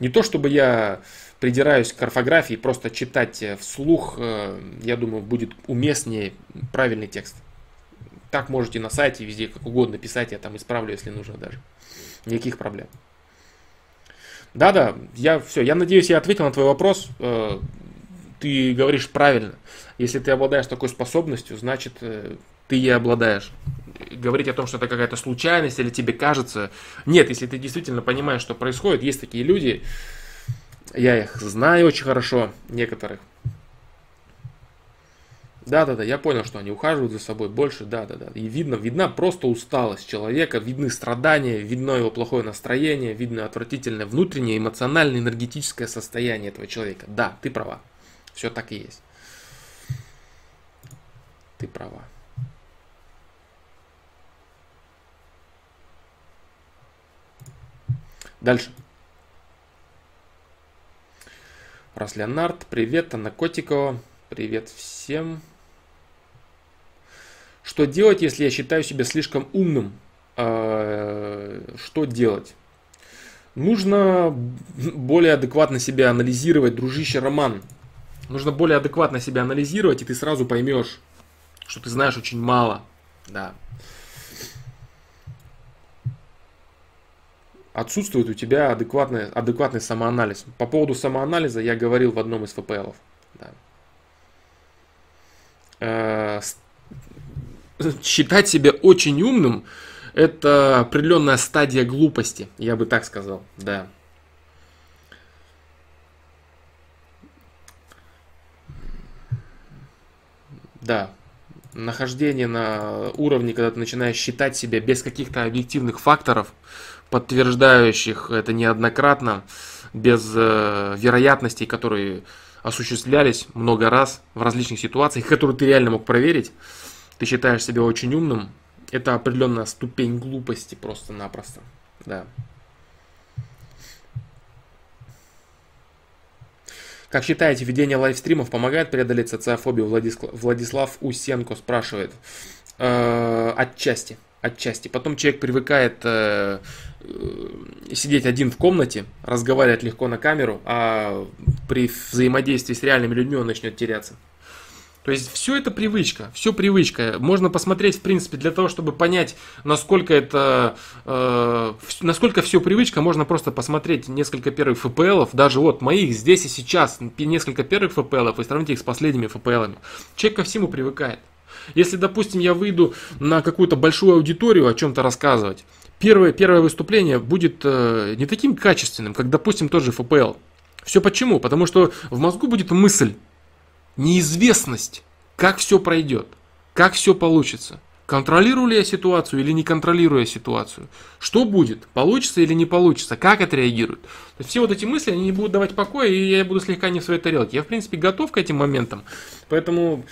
Не то, чтобы я придираюсь к орфографии, просто читать э, вслух, э, я думаю, будет уместнее правильный текст. Так можете на сайте, везде, как угодно писать, я там исправлю, если нужно даже. Никаких проблем. Да-да, я все, я надеюсь, я ответил на твой вопрос. Э, ты говоришь правильно. Если ты обладаешь такой способностью, значит, ты ей обладаешь. Говорить о том, что это какая-то случайность или тебе кажется. Нет, если ты действительно понимаешь, что происходит, есть такие люди, я их знаю очень хорошо, некоторых. Да-да-да, я понял, что они ухаживают за собой больше, да-да-да. И видно, видна просто усталость человека, видны страдания, видно его плохое настроение, видно отвратительное внутреннее, эмоциональное, энергетическое состояние этого человека. Да, ты права. Все так и есть. Ты права. Дальше. Раз Леонард, привет, Анна Котикова, привет всем. Что делать, если я считаю себя слишком умным, э, что делать? Нужно более адекватно себя анализировать, дружище Роман. Нужно более адекватно себя анализировать, и ты сразу поймешь, что ты знаешь очень мало. Да. Отсутствует у тебя адекватный, адекватный самоанализ. По поводу самоанализа я говорил в одном из ФПЛов. Да. Э, считать себя очень умным это определенная стадия глупости, я бы так сказал, да. Да, нахождение на уровне, когда ты начинаешь считать себя без каких-то объективных факторов, подтверждающих это неоднократно, без э, вероятностей, которые осуществлялись много раз в различных ситуациях, которые ты реально мог проверить, ты считаешь себя очень умным, это определенная ступень глупости просто-напросто. Да. Как считаете, ведение лайвстримов помогает преодолеть социофобию? Владислав, Владислав Усенко спрашивает. Э, отчасти. Отчасти. Потом человек привыкает э, э, сидеть один в комнате, разговаривать легко на камеру, а при взаимодействии с реальными людьми он начнет теряться. То есть все это привычка, все привычка. Можно посмотреть, в принципе, для того, чтобы понять, насколько это, э, насколько все привычка, можно просто посмотреть несколько первых ФПЛов, даже вот моих здесь и сейчас, несколько первых ФПЛов и сравнить их с последними ФПЛами. Человек ко всему привыкает. Если, допустим, я выйду на какую-то большую аудиторию о чем-то рассказывать, первое, первое выступление будет э, не таким качественным, как, допустим, тот же ФПЛ. Все почему? Потому что в мозгу будет мысль, неизвестность, как все пройдет, как все получится. Контролирую ли я ситуацию или не контролирую я ситуацию? Что будет? Получится или не получится? Как отреагируют? То есть все вот эти мысли, они не будут давать покоя, и я буду слегка не в своей тарелке. Я, в принципе, готов к этим моментам. Поэтому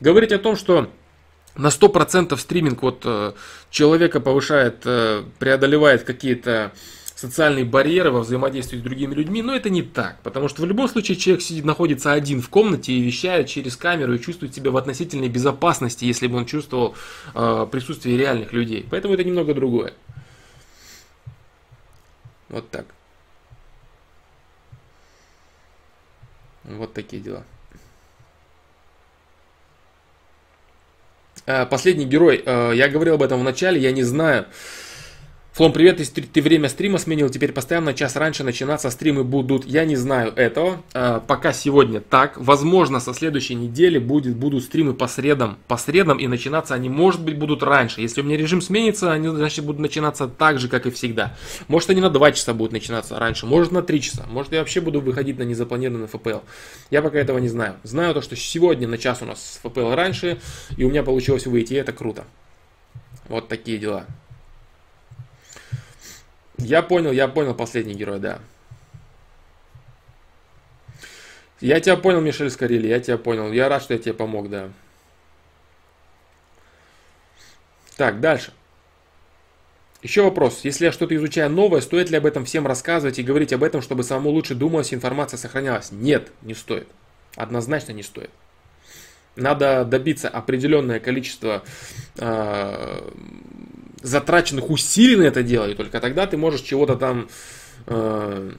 говорить о том, что на 100% стриминг вот э, человека повышает, э, преодолевает какие-то социальные барьеры во взаимодействии с другими людьми, но это не так, потому что в любом случае человек сидит, находится один в комнате и вещает через камеру и чувствует себя в относительной безопасности, если бы он чувствовал э, присутствие реальных людей. Поэтому это немного другое. Вот так. Вот такие дела. Э, последний герой. Э, я говорил об этом в начале, я не знаю. Флом, привет, ты, ты время стрима сменил, теперь постоянно час раньше начинаться стримы будут. Я не знаю этого, э, пока сегодня так. Возможно, со следующей недели будет, будут стримы по средам, по средам, и начинаться они, может быть, будут раньше. Если у меня режим сменится, они, значит, будут начинаться так же, как и всегда. Может, они на 2 часа будут начинаться раньше, может, на 3 часа. Может, я вообще буду выходить на незапланированный ФПЛ. Я пока этого не знаю. Знаю то, что сегодня на час у нас ФПЛ раньше, и у меня получилось выйти, и это круто. Вот такие дела. Я понял, я понял последний герой, да. Я тебя понял, Мишель Скорили, я тебя понял. Я рад, что я тебе помог, да. Так, дальше. Еще вопрос. Если я что-то изучаю новое, стоит ли об этом всем рассказывать и говорить об этом, чтобы самому лучше думалось, информация сохранялась? Нет, не стоит. Однозначно не стоит. Надо добиться определенное количество э, затраченных усилий на это дело, и только тогда ты можешь чего-то там э,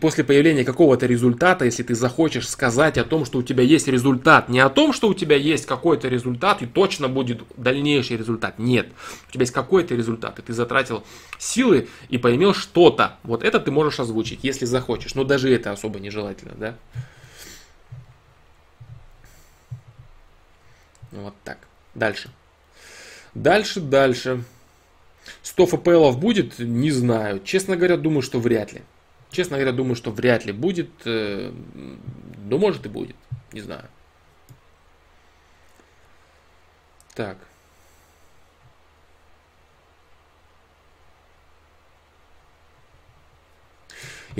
после появления какого-то результата, если ты захочешь сказать о том, что у тебя есть результат, не о том, что у тебя есть какой-то результат и точно будет дальнейший результат. Нет, у тебя есть какой-то результат, и ты затратил силы и поимел что-то. Вот это ты можешь озвучить, если захочешь. Но даже это особо нежелательно, да? Вот так. Дальше. Дальше, дальше. 100 ФПЛов будет? Не знаю. Честно говоря, думаю, что вряд ли. Честно говоря, думаю, что вряд ли будет. Э, ну, может и будет. Не знаю. Так.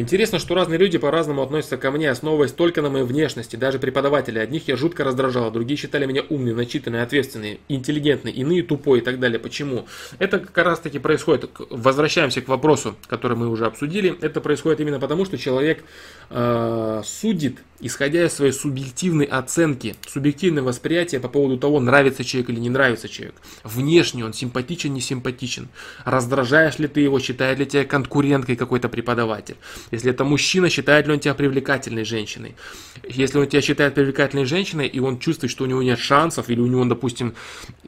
Интересно, что разные люди по-разному относятся ко мне, основываясь только на моей внешности. Даже преподаватели. Одних я жутко раздражал, другие считали меня умным, начитанным, ответственным, интеллигентным, иные тупой и так далее. Почему? Это как раз таки происходит. Возвращаемся к вопросу, который мы уже обсудили. Это происходит именно потому, что человек э, судит, исходя из своей субъективной оценки, субъективное восприятие по поводу того, нравится человек или не нравится человек. Внешне он симпатичен, не симпатичен. Раздражаешь ли ты его, считает ли тебя конкуренткой какой-то преподаватель. Если это мужчина, считает ли он тебя привлекательной женщиной. Если он тебя считает привлекательной женщиной, и он чувствует, что у него нет шансов, или у него, допустим,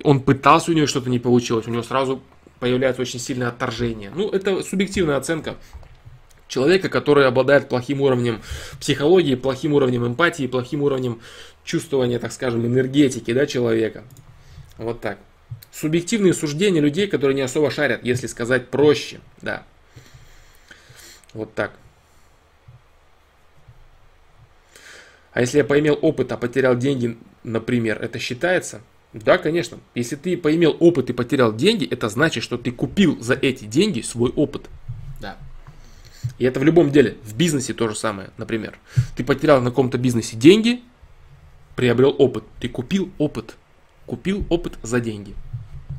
он пытался, у него что-то не получилось, у него сразу появляется очень сильное отторжение. Ну, это субъективная оценка человека, который обладает плохим уровнем психологии, плохим уровнем эмпатии, плохим уровнем чувствования, так скажем, энергетики да, человека. Вот так. Субъективные суждения людей, которые не особо шарят, если сказать проще. Да. Вот так. А если я поимел опыт, а потерял деньги, например, это считается? Да, конечно. Если ты поимел опыт и потерял деньги, это значит, что ты купил за эти деньги свой опыт. И это в любом деле. В бизнесе то же самое, например. Ты потерял на каком-то бизнесе деньги, приобрел опыт. Ты купил опыт. Купил опыт за деньги.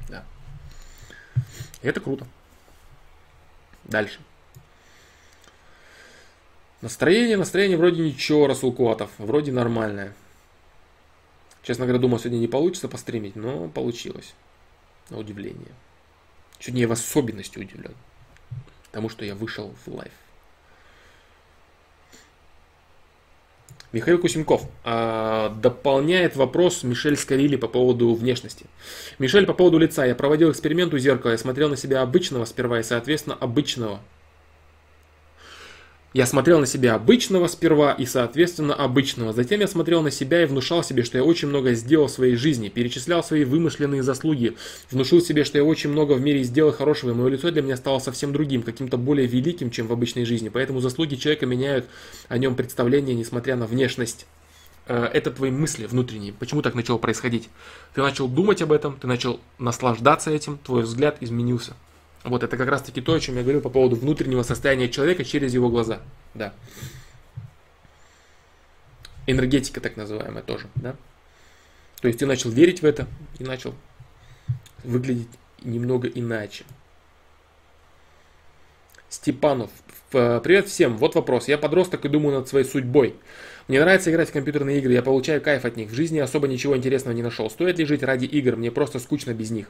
Да. И это круто. Дальше. Настроение, настроение вроде ничего, Расул Куатов, вроде нормальное. Честно говоря, думал, сегодня не получится постримить, но получилось. На удивление. Сегодня я в особенности удивлен. Потому что я вышел в live. Михаил Кусенков э, дополняет вопрос Мишель Скорили по поводу внешности. Мишель, по поводу лица. Я проводил эксперимент у зеркала. Я смотрел на себя обычного сперва и, соответственно, обычного я смотрел на себя обычного сперва и, соответственно, обычного. Затем я смотрел на себя и внушал себе, что я очень много сделал в своей жизни, перечислял свои вымышленные заслуги, внушил себе, что я очень много в мире сделал хорошего, и мое лицо для меня стало совсем другим, каким-то более великим, чем в обычной жизни. Поэтому заслуги человека меняют о нем представление, несмотря на внешность э, это твои мысли внутренние. Почему так начало происходить? Ты начал думать об этом, ты начал наслаждаться этим, твой взгляд изменился. Вот это как раз таки то, о чем я говорил по поводу внутреннего состояния человека через его глаза. Да. Энергетика так называемая тоже, да. То есть ты начал верить в это и начал выглядеть немного иначе. Степанов. Привет всем. Вот вопрос. Я подросток и думаю над своей судьбой. Мне нравится играть в компьютерные игры, я получаю кайф от них. В жизни особо ничего интересного не нашел. Стоит ли жить ради игр? Мне просто скучно без них.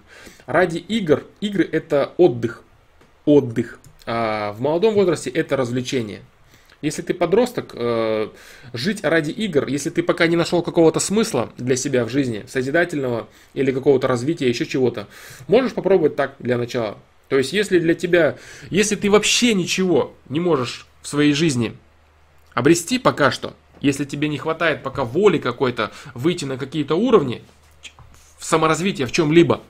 Ради игр, игры это отдых. Отдых. А в молодом возрасте это развлечение. Если ты подросток, э, жить ради игр, если ты пока не нашел какого-то смысла для себя в жизни, созидательного или какого-то развития, еще чего-то, можешь попробовать так для начала. То есть, если для тебя, если ты вообще ничего не можешь в своей жизни обрести пока что, если тебе не хватает пока воли какой-то выйти на какие-то уровни в саморазвитие в чем-либо,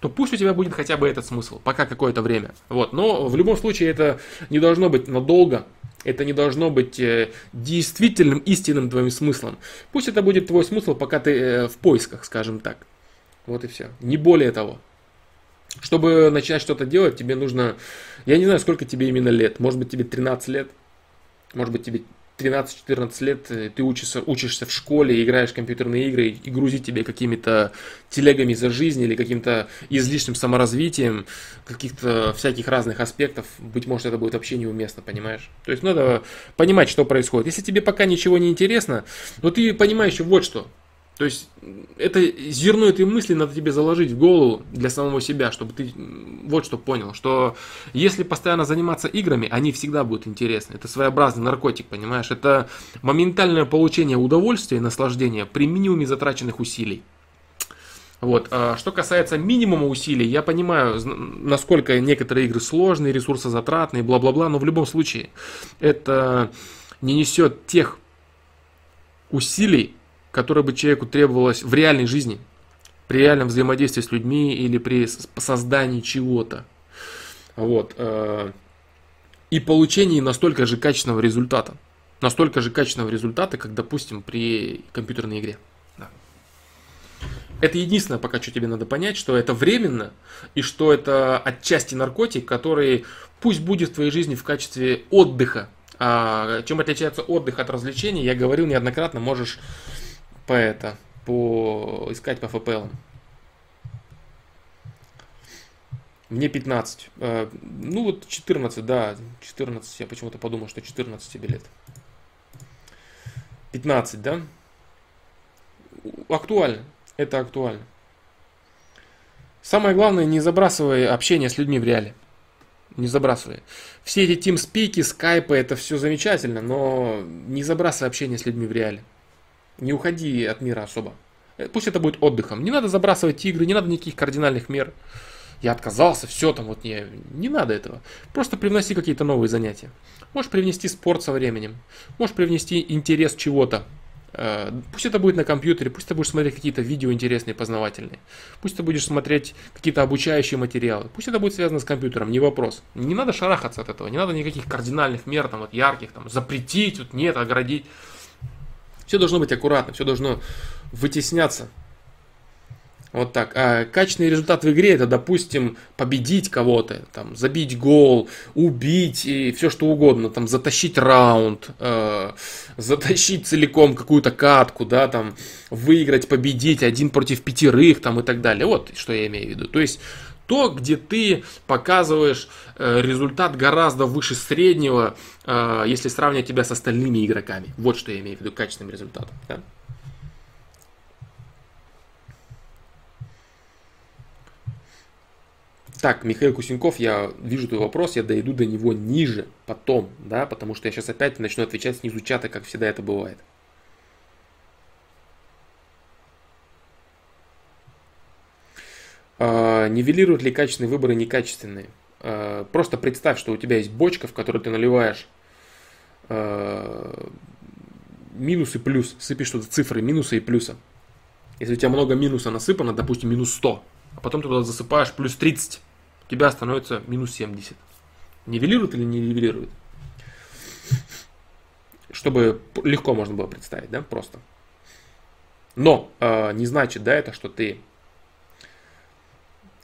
то пусть у тебя будет хотя бы этот смысл, пока какое-то время. Вот. Но в любом случае это не должно быть надолго, это не должно быть э, действительным, истинным твоим смыслом. Пусть это будет твой смысл, пока ты э, в поисках, скажем так. Вот и все. Не более того. Чтобы начать что-то делать, тебе нужно... Я не знаю, сколько тебе именно лет. Может быть, тебе 13 лет. Может быть, тебе 13-14 лет э, ты учишься, учишься в школе, играешь в компьютерные игры и грузить тебе какими-то телегами за жизнь или каким-то излишним саморазвитием каких-то всяких разных аспектов, быть может, это будет вообще неуместно, понимаешь? То есть надо понимать, что происходит. Если тебе пока ничего не интересно, но ты понимаешь вот что, то есть это зерно этой мысли надо тебе заложить в голову для самого себя, чтобы ты вот что понял, что если постоянно заниматься играми, они всегда будут интересны. Это своеобразный наркотик, понимаешь? Это моментальное получение удовольствия и наслаждения при минимуме затраченных усилий. Вот. А что касается минимума усилий, я понимаю, насколько некоторые игры сложные, ресурсозатратные, бла-бла-бла, но в любом случае это не несет тех усилий, которое бы человеку требовалось в реальной жизни, при реальном взаимодействии с людьми или при создании чего-то. Вот. Э, и получении настолько же качественного результата. Настолько же качественного результата, как, допустим, при компьютерной игре. Да. Это единственное, пока что тебе надо понять, что это временно, и что это отчасти наркотик, который пусть будет в твоей жизни в качестве отдыха А, чем отличается отдых от развлечений, я говорил неоднократно, можешь по это, по искать по FPL. Мне 15. А, ну вот 14, да, 14. Я почему-то подумал, что 14 тебе лет. 15, да? Актуально. Это актуально. Самое главное, не забрасывай общение с людьми в реале. Не забрасывай. Все эти тимспики, скайпы, это все замечательно, но не забрасывай общение с людьми в реале. Не уходи от мира особо. Э, пусть это будет отдыхом. Не надо забрасывать игры, не надо никаких кардинальных мер. Я отказался, все там вот не, не надо этого. Просто привноси какие-то новые занятия. Можешь привнести спорт со временем. Можешь привнести интерес чего-то. Э, пусть это будет на компьютере, пусть ты будешь смотреть какие-то видео интересные, познавательные. Пусть ты будешь смотреть какие-то обучающие материалы. Пусть это будет связано с компьютером, не вопрос. Не надо шарахаться от этого, не надо никаких кардинальных мер, там, вот, ярких, там, запретить, вот, нет, оградить. Все должно быть аккуратно, все должно вытесняться вот так. А качественный результат в игре это, допустим, победить кого-то, там, забить гол, убить и все что угодно, там, затащить раунд, э, затащить целиком какую-то катку, да, там, выиграть, победить один против пятерых, там, и так далее. Вот что я имею в виду. То есть то, где ты показываешь э, результат гораздо выше среднего, э, если сравнивать тебя с остальными игроками. Вот что я имею в виду качественным результатом. Да? Так, Михаил Кусенков, я вижу твой вопрос, я дойду до него ниже, потом, да, потому что я сейчас опять начну отвечать снизу чата, как всегда это бывает. Нивелируют ли качественные выборы некачественные? А, просто представь, что у тебя есть бочка, в которую ты наливаешь а, минус и плюс, сыпешь туда цифры минуса и плюса. Если у тебя много минуса насыпано, допустим, минус 100, а потом ты туда засыпаешь плюс 30, у тебя становится минус 70. Нивелирует или не нивелирует? Чтобы легко можно было представить, да, просто. Но э, не значит, да, это, что ты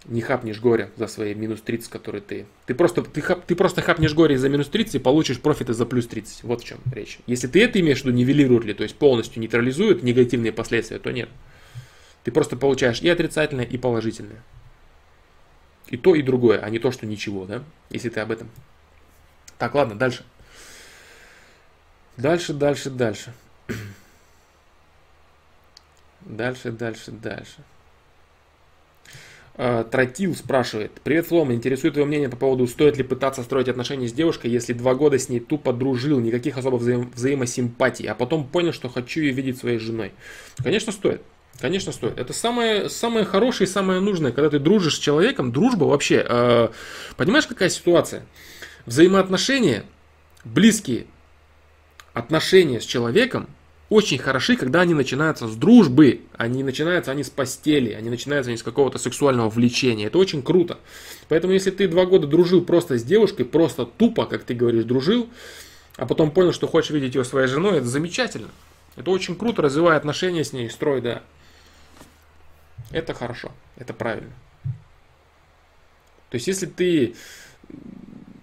не хапнешь горе за свои минус 30, которые ты... Ты просто, ты, хап, ты просто хапнешь горе за минус 30 и получишь профиты за плюс 30. Вот в чем речь. Если ты это имеешь в виду, нивелирует ли, то есть полностью нейтрализует негативные последствия, то нет. Ты просто получаешь и отрицательное, и положительное. И то, и другое, а не то, что ничего, да? Если ты об этом. Так, ладно, дальше. Дальше, дальше, дальше. Дальше, дальше, дальше. А, Тротил спрашивает. Привет, Флом, интересует твое мнение по поводу, стоит ли пытаться строить отношения с девушкой, если два года с ней тупо дружил, никаких особо взаим- взаимосимпатий, а потом понял, что хочу ее видеть своей женой. Конечно, стоит. Конечно, стоит. Это самое, самое хорошее и самое нужное, когда ты дружишь с человеком. Дружба вообще. Э, понимаешь, какая ситуация? Взаимоотношения, близкие отношения с человеком очень хороши, когда они начинаются с дружбы, они начинаются они с постели, они начинаются они с какого-то сексуального влечения. Это очень круто. Поэтому если ты два года дружил просто с девушкой, просто тупо, как ты говоришь, дружил, а потом понял, что хочешь видеть ее своей женой, это замечательно. Это очень круто, развивая отношения с ней, строй, да. Это хорошо, это правильно. То есть, если ты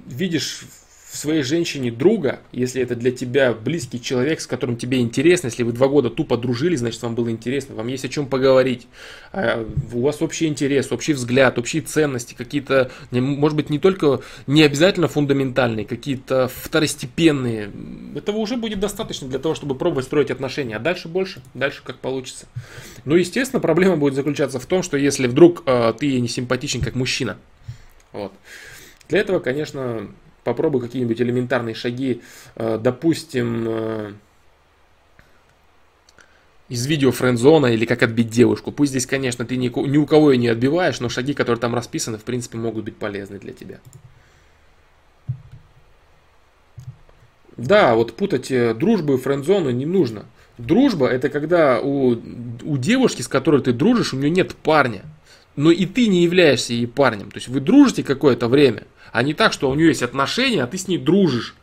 видишь в своей женщине друга, если это для тебя близкий человек, с которым тебе интересно, если вы два года тупо дружили, значит вам было интересно, вам есть о чем поговорить, а у вас общий интерес, общий взгляд, общие ценности, какие-то, может быть, не только, не обязательно фундаментальные, какие-то второстепенные. Этого уже будет достаточно для того, чтобы пробовать строить отношения, а дальше больше, дальше как получится. Но, естественно, проблема будет заключаться в том, что если вдруг э, ты не симпатичен как мужчина, вот, для этого, конечно, попробуй какие-нибудь элементарные шаги, э, допустим, э, из видео френдзона или как отбить девушку. Пусть здесь, конечно, ты ни, у кого ее не отбиваешь, но шаги, которые там расписаны, в принципе, могут быть полезны для тебя. Да, вот путать э, дружбу и френдзону не нужно. Дружба это когда у, у девушки, с которой ты дружишь, у нее нет парня. Но и ты не являешься ей парнем. То есть вы дружите какое-то время – а не так, что у нее есть отношения, а ты с ней дружишь.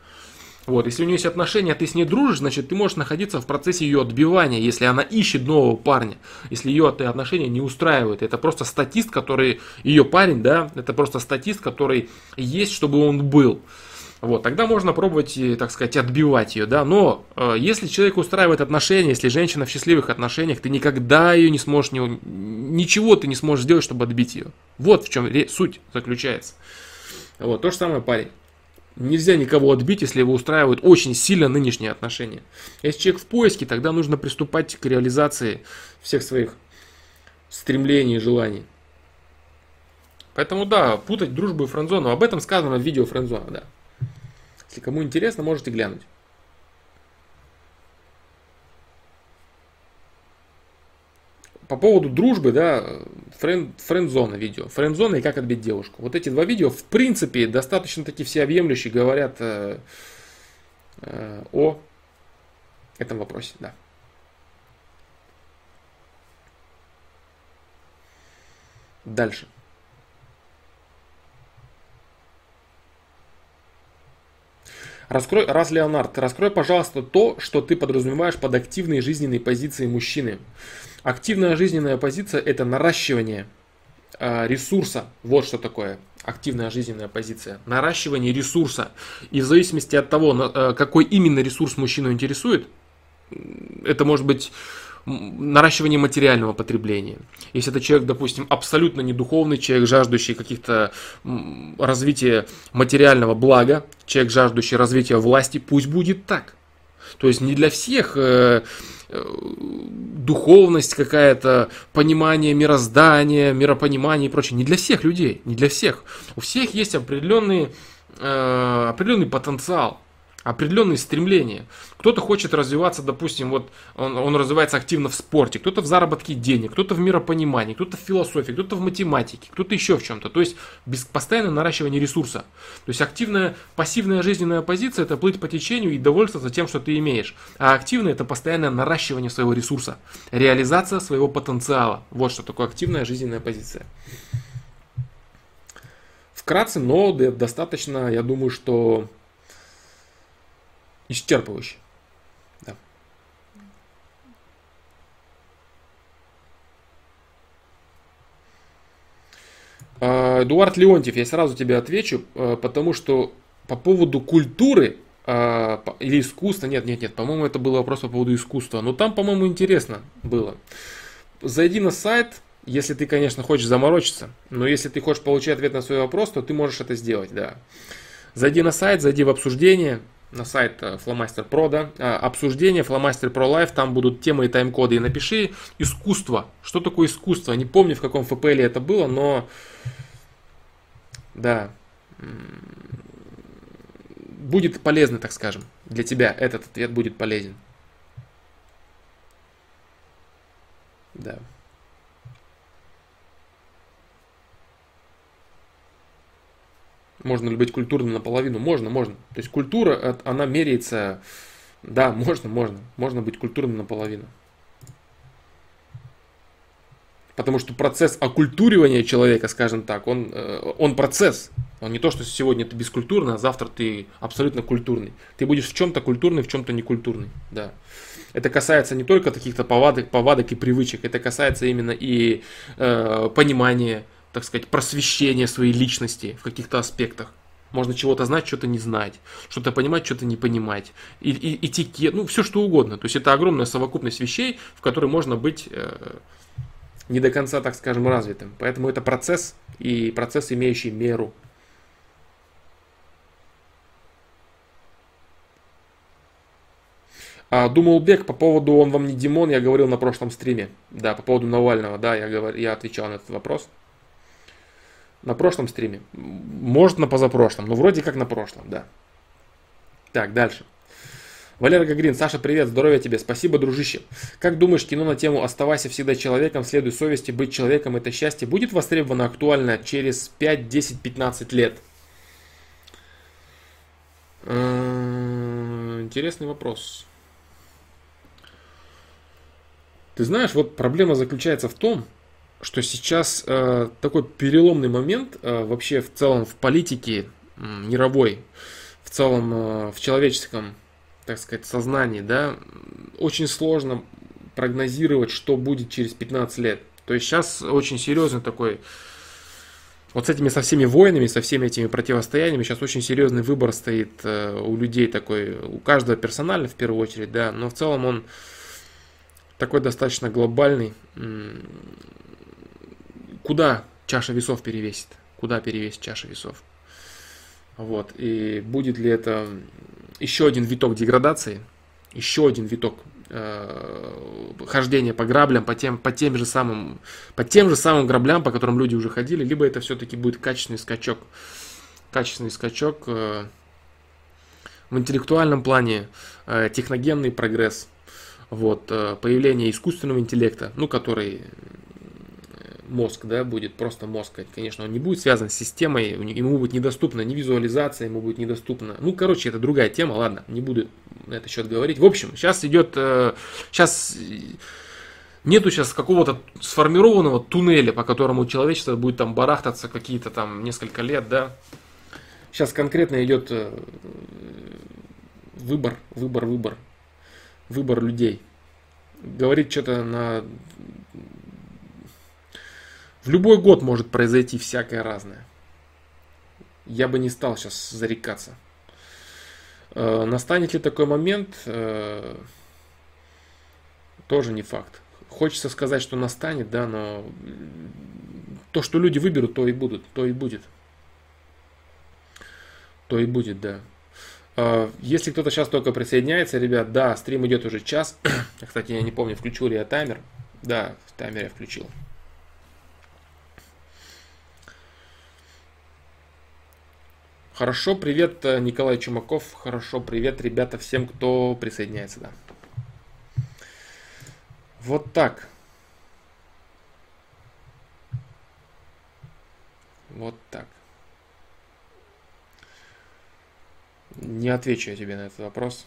Вот, если у нее есть отношения, а ты с ней дружишь, значит, ты можешь находиться в процессе ее отбивания, если она ищет нового парня, если ее отношения не устраивают. Это просто статист, который, ее парень, да, это просто статист, который есть, чтобы он был. Вот, тогда можно пробовать, так сказать, отбивать ее, да. Но э, если человек устраивает отношения, если женщина в счастливых отношениях, ты никогда ее не сможешь, не, ничего ты не сможешь сделать, чтобы отбить ее. Вот в чем суть заключается. Вот, то же самое парень. Нельзя никого отбить, если его устраивают очень сильно нынешние отношения. Если человек в поиске, тогда нужно приступать к реализации всех своих стремлений и желаний. Поэтому да, путать дружбу и френдзону. Об этом сказано в видео френдзона, да. Если кому интересно, можете глянуть. По поводу дружбы, да, френд, френдзона видео. Френдзона и как отбить девушку. Вот эти два видео, в принципе, достаточно таки всеобъемлющие, говорят э, э, о этом вопросе, да. Дальше. Раскрой, раз Леонард, раскрой, пожалуйста, то, что ты подразумеваешь под активной жизненной позицией мужчины. Активная жизненная позиция – это наращивание э, ресурса. Вот что такое активная жизненная позиция. Наращивание ресурса. И в зависимости от того, э, какой именно ресурс мужчину интересует, это может быть наращивание материального потребления. Если это человек, допустим, абсолютно не духовный человек, жаждущий каких-то развития материального блага, человек, жаждущий развития власти, пусть будет так. То есть не для всех э, э, духовность какая-то, понимание мироздания, миропонимание и прочее. Не для всех людей, не для всех. У всех есть определенный, э, определенный потенциал определенные стремления. Кто-то хочет развиваться, допустим, вот он, он развивается активно в спорте, кто-то в заработке денег, кто-то в миропонимании, кто-то в философии, кто-то в математике, кто-то еще в чем-то. То есть без постоянного наращивания ресурса. То есть активная, пассивная жизненная позиция это плыть по течению и довольствоваться тем, что ты имеешь. А активная это постоянное наращивание своего ресурса, реализация своего потенциала. Вот что такое активная жизненная позиция. Вкратце, но достаточно, я думаю, что исчерпывающе. Да. А, Эдуард Леонтьев, я сразу тебе отвечу, а, потому что по поводу культуры а, или искусства, нет, нет, нет, по-моему, это был вопрос по поводу искусства, но там, по-моему, интересно было. Зайди на сайт, если ты, конечно, хочешь заморочиться, но если ты хочешь получить ответ на свой вопрос, то ты можешь это сделать, да. Зайди на сайт, зайди в обсуждение, на сайт э, Flowmaster Pro, да, а, обсуждение Flowmaster Pro Live, там будут темы и тайм-коды. И напиши искусство. Что такое искусство? Не помню, в каком FPL это было, но да, будет полезно, так скажем. Для тебя этот ответ будет полезен. Да. Можно ли быть культурным наполовину? Можно, можно. То есть культура, она меряется, да, можно, можно. Можно быть культурным наполовину. Потому что процесс окультуривания человека, скажем так, он, э, он процесс. Он не то, что сегодня ты бескультурный, а завтра ты абсолютно культурный. Ты будешь в чем-то культурный, в чем-то некультурный. Да. Это касается не только каких-то повадок, повадок и привычек, это касается именно и э, понимания так сказать, просвещение своей личности в каких-то аспектах. Можно чего-то знать, что-то не знать, что-то понимать, что-то не понимать. И, и, этикет, ну, все что угодно. То есть это огромная совокупность вещей, в которой можно быть э, не до конца, так скажем, развитым. Поэтому это процесс и процесс, имеющий меру. А, думал Бек по поводу «Он вам не Димон», я говорил на прошлом стриме. Да, по поводу Навального, да, я, говор... я отвечал на этот вопрос. На прошлом стриме. Может, на позапрошлом. Но вроде как на прошлом, да. Так, дальше. Валера Гагрин, Саша, привет, здоровья тебе, спасибо, дружище. Как думаешь, кино на тему «Оставайся всегда человеком, следуй совести, быть человеком – это счастье» будет востребовано актуально через 5, 10, 15 лет? Э, интересный вопрос. Ты знаешь, вот проблема заключается в том, что сейчас э, такой переломный момент э, вообще в целом в политике э, мировой, в целом э, в человеческом, так сказать, сознании, да, очень сложно прогнозировать, что будет через 15 лет. То есть сейчас очень серьезный такой вот с этими со всеми войнами, со всеми этими противостояниями сейчас очень серьезный выбор стоит э, у людей такой, у каждого персонально в первую очередь, да, но в целом он такой достаточно глобальный. Куда чаша весов перевесит? Куда перевесит чаша весов? Вот. И будет ли это еще один виток деградации, еще один виток э, хождения по граблям, по тем, по тем же самым, по тем же самым граблям, по которым люди уже ходили, либо это все-таки будет качественный скачок, качественный скачок э, в интеллектуальном плане, э, техногенный прогресс, вот, э, появление искусственного интеллекта, ну, который мозг, да, будет просто мозг. Конечно, он не будет связан с системой, ему будет недоступна ни визуализация, ему будет недоступна. Ну, короче, это другая тема, ладно, не буду на этот счет говорить. В общем, сейчас идет, сейчас э, нету сейчас какого-то сформированного туннеля, по которому человечество будет там барахтаться какие-то там несколько лет, да. Сейчас конкретно идет э, выбор, выбор, выбор, выбор людей. Говорить что-то на в любой год может произойти всякое разное. Я бы не стал сейчас зарекаться. Э, настанет ли такой момент, э, тоже не факт. Хочется сказать, что настанет, да, но то, что люди выберут, то и будут, то и будет. То и будет, да. Э, если кто-то сейчас только присоединяется, ребят, да, стрим идет уже час. Кстати, я не помню, включил ли я таймер. Да, таймер я включил. Хорошо, привет, э, Николай Чумаков. Хорошо, привет, ребята, всем, кто присоединяется, да. Вот так. Вот так. Не отвечу я тебе на этот вопрос.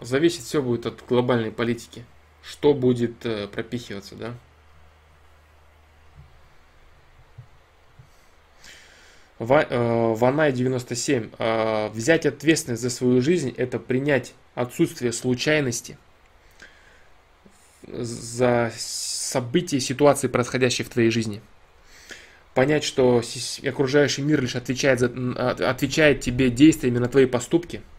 Зависит все будет от глобальной политики что будет э, пропихиваться, да? Ванай 97. Э, взять ответственность за свою жизнь – это принять отсутствие случайности за события, ситуации, происходящие в твоей жизни. Понять, что окружающий мир лишь отвечает, за, отвечает тебе действиями на твои поступки –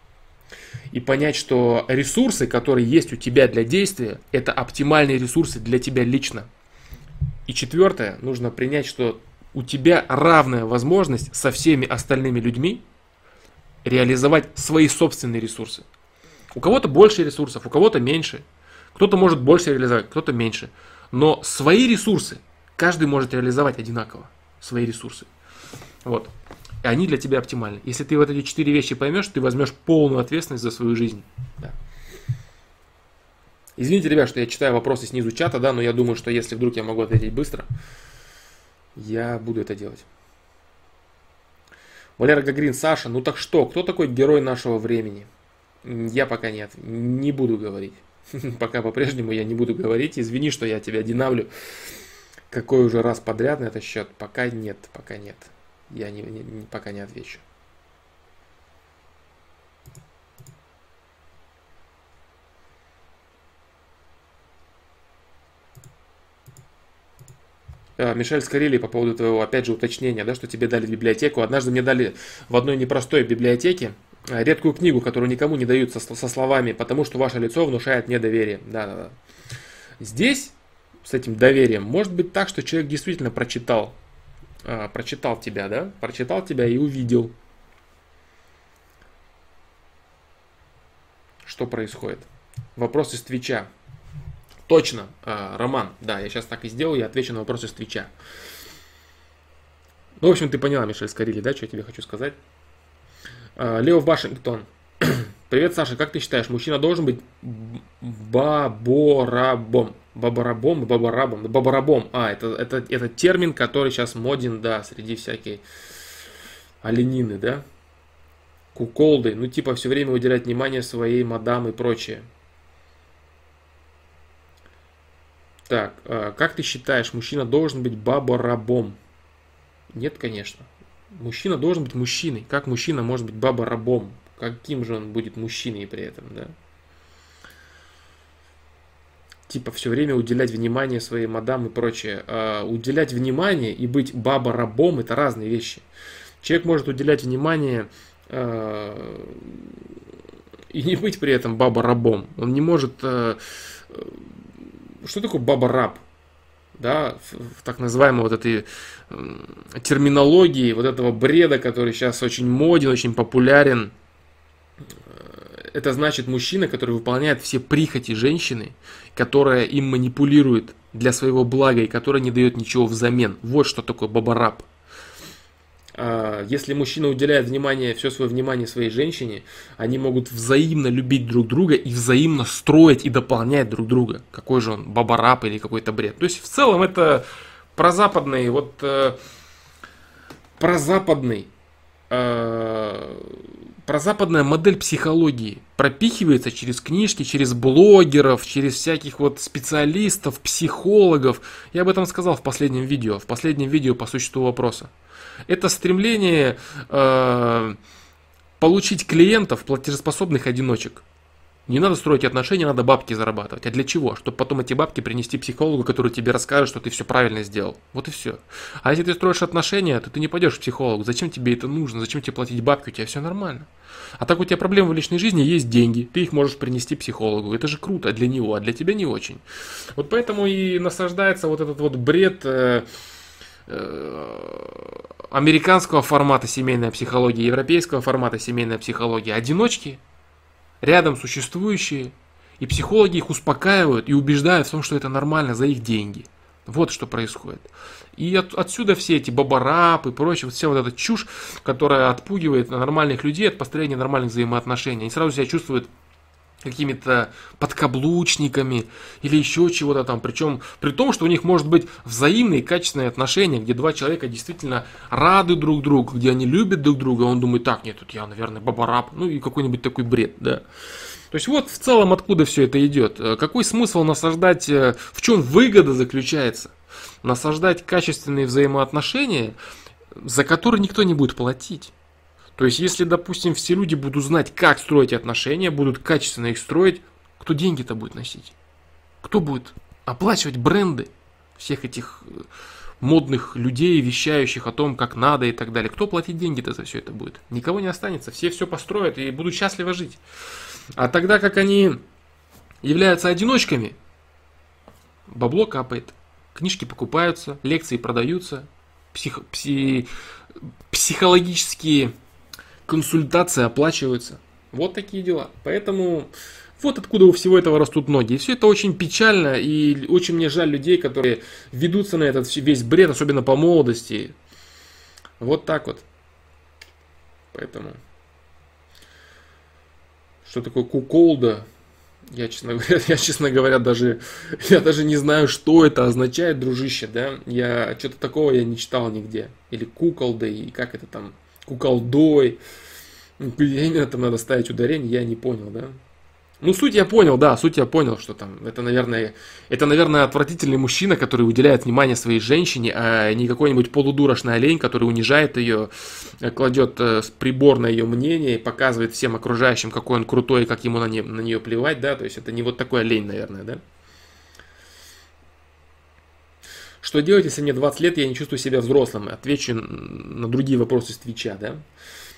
и понять, что ресурсы, которые есть у тебя для действия, это оптимальные ресурсы для тебя лично. И четвертое, нужно принять, что у тебя равная возможность со всеми остальными людьми реализовать свои собственные ресурсы. У кого-то больше ресурсов, у кого-то меньше. Кто-то может больше реализовать, кто-то меньше. Но свои ресурсы каждый может реализовать одинаково. Свои ресурсы. Вот. И они для тебя оптимальны. Если ты вот эти четыре вещи поймешь, ты возьмешь полную ответственность за свою жизнь. Да. Извините, ребят, что я читаю вопросы снизу чата, да, но я думаю, что если вдруг я могу ответить быстро, я буду это делать. Валера Гагрин, Саша, ну так что, кто такой герой нашего времени? Я пока нет, не буду говорить. Пока по-прежнему я не буду говорить. Извини, что я тебя динамлю. Какой уже раз подряд на этот счет? Пока нет, пока нет я не, не, пока не отвечу. А, Мишель Скорелли по поводу твоего, опять же, уточнения, да, что тебе дали библиотеку. Однажды мне дали в одной непростой библиотеке а, редкую книгу, которую никому не дают со, со словами, потому что ваше лицо внушает мне доверие. Да, да, да. Здесь с этим доверием может быть так, что человек действительно прочитал а, прочитал тебя, да? Прочитал тебя и увидел, что происходит. Вопрос из Твича. Точно, а, Роман, да, я сейчас так и сделаю, я отвечу на вопрос из Твича. Ну, в общем, ты поняла, Мишель Скорили, да, что я тебе хочу сказать? А, Лео Вашингтон. Привет, Саша, как ты считаешь, мужчина должен быть баборабом? Бабарабом, бабарабом, бабарабом. А, это, это, это термин, который сейчас моден, да, среди всякой оленины, да? Куколды, ну типа все время уделять внимание своей мадам и прочее. Так, а, как ты считаешь, мужчина должен быть бабарабом? Нет, конечно. Мужчина должен быть мужчиной. Как мужчина может быть бабарабом? Каким же он будет мужчиной при этом, да? Типа все время уделять внимание своей мадам и прочее. А уделять внимание и быть баба-рабом это разные вещи. Человек может уделять внимание э, и не быть при этом баба-рабом. Он не может... Э, что такое баба-раб? Да, в, в так называемой вот этой э, терминологии, вот этого бреда, который сейчас очень моден, очень популярен. Это значит мужчина, который выполняет все прихоти женщины, которая им манипулирует для своего блага и которая не дает ничего взамен. Вот что такое бабараб. А, если мужчина уделяет внимание, все свое внимание своей женщине, они могут взаимно любить друг друга и взаимно строить и дополнять друг друга. Какой же он, бабарап или какой-то бред. То есть в целом это прозападный, вот э, прозападный, э, прозападная модель психологии пропихивается через книжки, через блогеров, через всяких вот специалистов, психологов. Я об этом сказал в последнем видео, в последнем видео по существу вопроса. Это стремление э, получить клиентов, платежеспособных одиночек. Не надо строить отношения, надо бабки зарабатывать. А для чего? Чтобы потом эти бабки принести психологу, который тебе расскажет, что ты все правильно сделал. Вот и все. А если ты строишь отношения, то ты не пойдешь к психологу. Зачем тебе это нужно? Зачем тебе платить бабки? У тебя все нормально. А так у тебя проблемы в личной жизни, есть деньги, ты их можешь принести психологу. Это же круто для него, а для тебя не очень. Вот поэтому и насаждается вот этот вот бред э, э, американского формата семейная психология, европейского формата семейная психология, одиночки, рядом существующие, и психологи их успокаивают и убеждают в том, что это нормально за их деньги. Вот что происходит. И от, отсюда все эти бабарап и прочее, вот вся вот эта чушь, которая отпугивает нормальных людей от построения нормальных взаимоотношений. Они сразу себя чувствуют какими-то подкаблучниками или еще чего-то там. Причем при том, что у них может быть взаимные качественные отношения, где два человека действительно рады друг другу, где они любят друг друга, он думает, так, нет, тут я, наверное, бабараб, ну и какой-нибудь такой бред, да. То есть вот в целом откуда все это идет. Э, какой смысл насаждать, э, в чем выгода заключается? Насаждать качественные взаимоотношения, за которые никто не будет платить. То есть, если, допустим, все люди будут знать, как строить отношения, будут качественно их строить, кто деньги-то будет носить? Кто будет оплачивать бренды всех этих э, модных людей, вещающих о том, как надо и так далее? Кто платить деньги-то за все это будет? Никого не останется, все все построят и будут счастливо жить. А тогда как они являются одиночками, бабло капает, книжки покупаются, лекции продаются, псих, пси, психологические консультации оплачиваются. Вот такие дела. Поэтому вот откуда у всего этого растут ноги. И все это очень печально, и очень мне жаль людей, которые ведутся на этот весь бред, особенно по молодости. Вот так вот. Поэтому... Что такое куколда? Я, честно говоря, я, честно говоря, даже, я даже не знаю, что это означает, дружище, да? Я что-то такого я не читал нигде. Или куколдой, и как это там, куколдой. Где именно там надо ставить ударение, я не понял, да? Ну, суть я понял, да, суть я понял, что там, это, наверное, это, наверное, отвратительный мужчина, который уделяет внимание своей женщине, а не какой-нибудь полудурочный олень, который унижает ее, кладет э, прибор на ее мнение и показывает всем окружающим, какой он крутой, и как ему на, не, на нее плевать, да, то есть это не вот такой олень, наверное, да. Что делать, если мне 20 лет, я не чувствую себя взрослым? Отвечу на другие вопросы с Твича, да.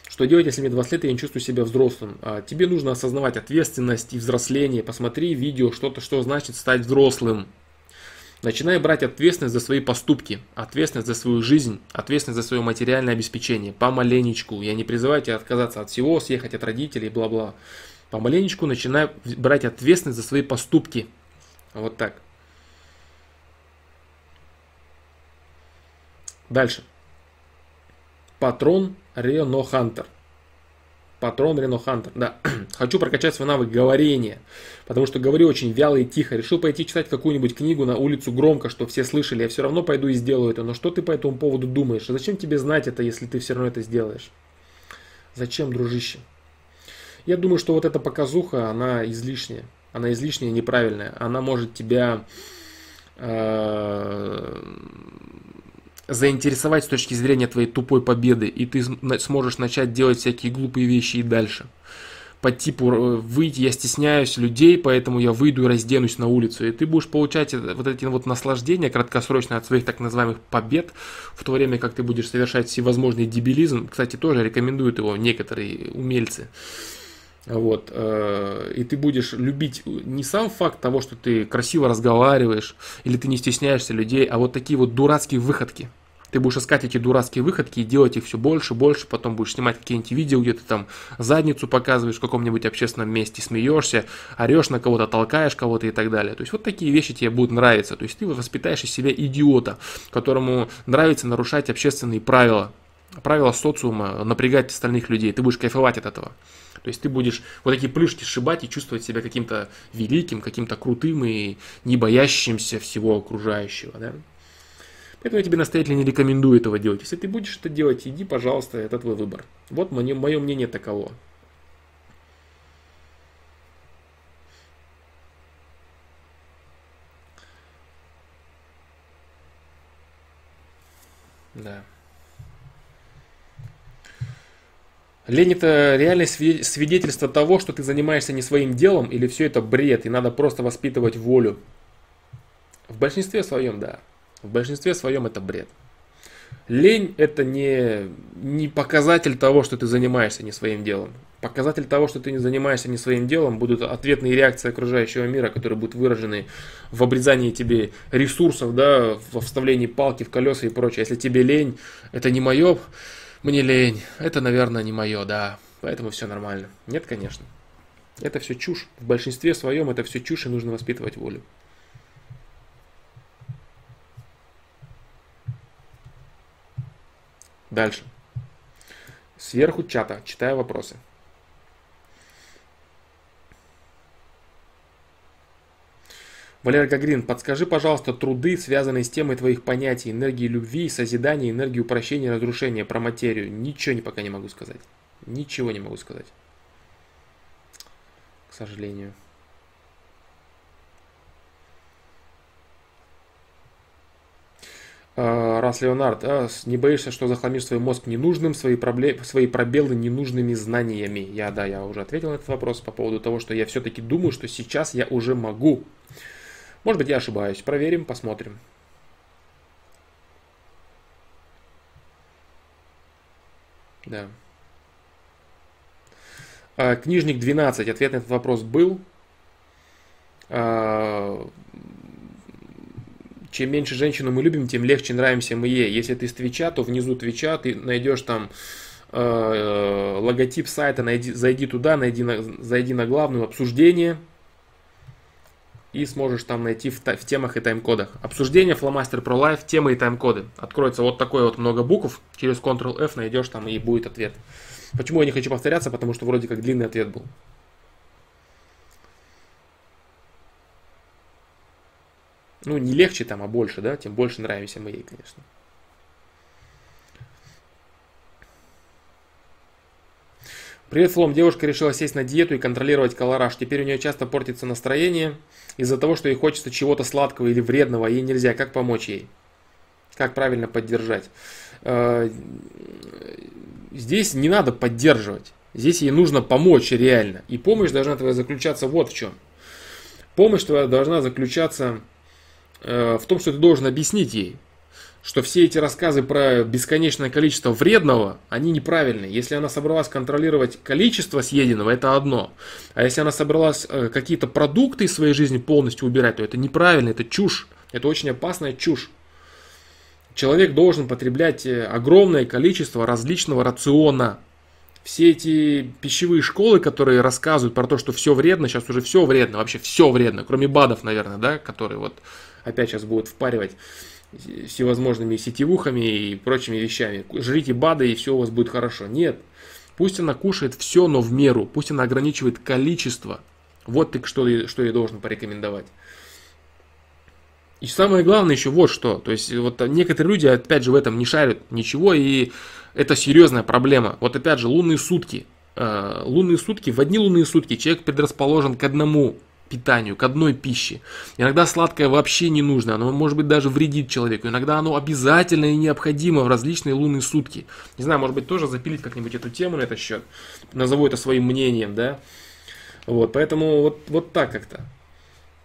Что делать, если мне 20 лет, я не чувствую себя взрослым? А, тебе нужно осознавать ответственность и взросление. Посмотри видео, что-то, что значит стать взрослым. Начинай брать ответственность за свои поступки, ответственность за свою жизнь, ответственность за свое материальное обеспечение. Помаленечку. Я не призываю тебя отказаться от всего, съехать от родителей, бла-бла. Помаленечку начинай брать ответственность за свои поступки. Вот так. Дальше. Патрон Рено Хантер. Патрон Рено Хантер. Да. Хочу прокачать свой навык говорения. Потому что говорю очень вяло и тихо. Решил пойти читать какую-нибудь книгу на улицу громко, что все слышали. Я все равно пойду и сделаю это. Но что ты по этому поводу думаешь? А зачем тебе знать это, если ты все равно это сделаешь? Зачем, дружище? Я думаю, что вот эта показуха, она излишняя. Она излишняя, неправильная. Она может тебя э, заинтересовать с точки зрения твоей тупой победы, и ты сможешь начать делать всякие глупые вещи и дальше. по типу э, выйти, я стесняюсь людей, поэтому я выйду и разденусь на улицу. И ты будешь получать вот эти вот наслаждения краткосрочные от своих так называемых побед, в то время как ты будешь совершать всевозможный дебилизм. Кстати, тоже рекомендуют его некоторые умельцы. Вот, э, и ты будешь любить не сам факт того, что ты красиво разговариваешь, или ты не стесняешься людей, а вот такие вот дурацкие выходки. Ты будешь искать эти дурацкие выходки и делать их все больше, больше, потом будешь снимать какие-нибудь видео, где ты там задницу показываешь в каком-нибудь общественном месте, смеешься, орешь на кого-то, толкаешь кого-то и так далее. То есть вот такие вещи тебе будут нравиться. То есть ты воспитаешь из себя идиота, которому нравится нарушать общественные правила, правила социума, напрягать остальных людей. Ты будешь кайфовать от этого. То есть ты будешь вот такие плюшки сшибать и чувствовать себя каким-то великим, каким-то крутым и не боящимся всего окружающего. Да? Поэтому я тебе настоятельно не рекомендую этого делать. Если ты будешь это делать, иди, пожалуйста, это твой выбор. Вот мое, мое мнение таково. Да. Лень это реальное свидетельство того, что ты занимаешься не своим делом или все это бред, и надо просто воспитывать волю. В большинстве своем, да. В большинстве своем это бред. Лень это не, не показатель того, что ты занимаешься не своим делом. Показатель того, что ты не занимаешься не своим делом, будут ответные реакции окружающего мира, которые будут выражены в обрезании тебе ресурсов, да, во вставлении палки в колеса и прочее. Если тебе лень, это не мое, мне лень, это, наверное, не мое, да, поэтому все нормально. Нет, конечно. Это все чушь. В большинстве своем это все чушь, и нужно воспитывать волю. Дальше. Сверху чата. Читаю вопросы. Валерий Гагрин, подскажи, пожалуйста, труды, связанные с темой твоих понятий, энергии любви, созидания, энергии упрощения, разрушения, про материю. Ничего не пока не могу сказать. Ничего не могу сказать. К сожалению. Раз Леонард, а, не боишься, что захламишь свой мозг ненужным, свои, проблемы, свои пробелы ненужными знаниями? Я, да, я уже ответил на этот вопрос по поводу того, что я все-таки думаю, что сейчас я уже могу. Может быть, я ошибаюсь. Проверим, посмотрим. Да. А, книжник 12. Ответ на этот вопрос был. Чем меньше женщину мы любим, тем легче нравимся мы ей. Если ты с Твича, то внизу Твича ты найдешь там э, логотип сайта, найди, зайди туда, найди на, зайди на главную обсуждение и сможешь там найти в, в темах и тайм-кодах. Обсуждение Flowmaster Pro Life, темы и тайм-коды. Откроется вот такое вот много букв, через Ctrl-F найдешь там и будет ответ. Почему я не хочу повторяться? Потому что вроде как длинный ответ был. Ну, не легче там, а больше, да, тем больше нравимся мы ей, конечно. Привет, Флом. Девушка решила сесть на диету и контролировать колораж. Теперь у нее часто портится настроение из-за того, что ей хочется чего-то сладкого или вредного, а ей нельзя. Как помочь ей? Как правильно поддержать? Э, здесь не надо поддерживать. Здесь ей нужно помочь реально. И помощь должна твоя заключаться вот в чем. Помощь твоя должна заключаться в том, что ты должен объяснить ей, что все эти рассказы про бесконечное количество вредного, они неправильные. Если она собралась контролировать количество съеденного, это одно. А если она собралась э, какие-то продукты из своей жизни полностью убирать, то это неправильно, это чушь. Это очень опасная чушь. Человек должен потреблять э, огромное количество различного рациона. Все эти пищевые школы, которые рассказывают про то, что все вредно, сейчас уже все вредно, вообще все вредно, кроме БАДов, наверное, да, которые вот опять сейчас будут впаривать всевозможными сетевухами и прочими вещами. Жрите БАДы и все у вас будет хорошо. Нет. Пусть она кушает все, но в меру. Пусть она ограничивает количество. Вот ты что, что я должен порекомендовать. И самое главное еще вот что. То есть вот некоторые люди опять же в этом не шарят ничего. И это серьезная проблема. Вот опять же лунные сутки. Э, лунные сутки, в одни лунные сутки человек предрасположен к одному питанию, к одной пище. Иногда сладкое вообще не нужно, оно может быть даже вредит человеку. Иногда оно обязательно и необходимо в различные лунные сутки. Не знаю, может быть тоже запилить как-нибудь эту тему на этот счет. Назову это своим мнением, да. Вот, поэтому вот, вот так как-то.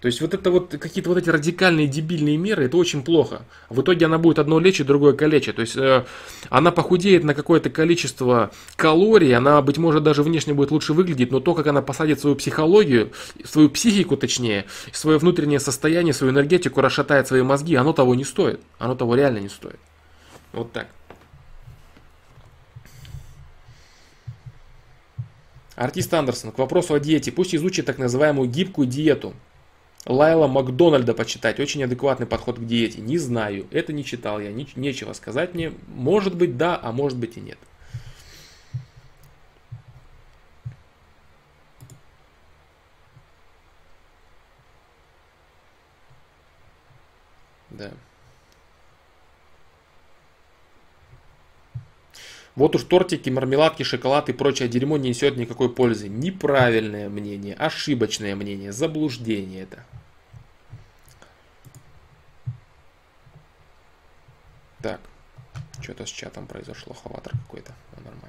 То есть вот это вот какие-то вот эти радикальные дебильные меры, это очень плохо. В итоге она будет одно лечить, другое калечить. То есть э, она похудеет на какое-то количество калорий, она, быть может, даже внешне будет лучше выглядеть, но то, как она посадит свою психологию, свою психику точнее, свое внутреннее состояние, свою энергетику, расшатает свои мозги, оно того не стоит. Оно того реально не стоит. Вот так. Артист Андерсон, к вопросу о диете. Пусть изучит так называемую гибкую диету. Лайла Макдональда почитать. Очень адекватный подход к диете. Не знаю. Это не читал я. Нечего сказать мне. Может быть да, а может быть и нет. Да. Вот уж тортики, мармеладки, шоколад и прочее дерьмо не несет никакой пользы. Неправильное мнение, ошибочное мнение, заблуждение это. Так, что-то с чатом произошло, хаватор какой-то, нормально.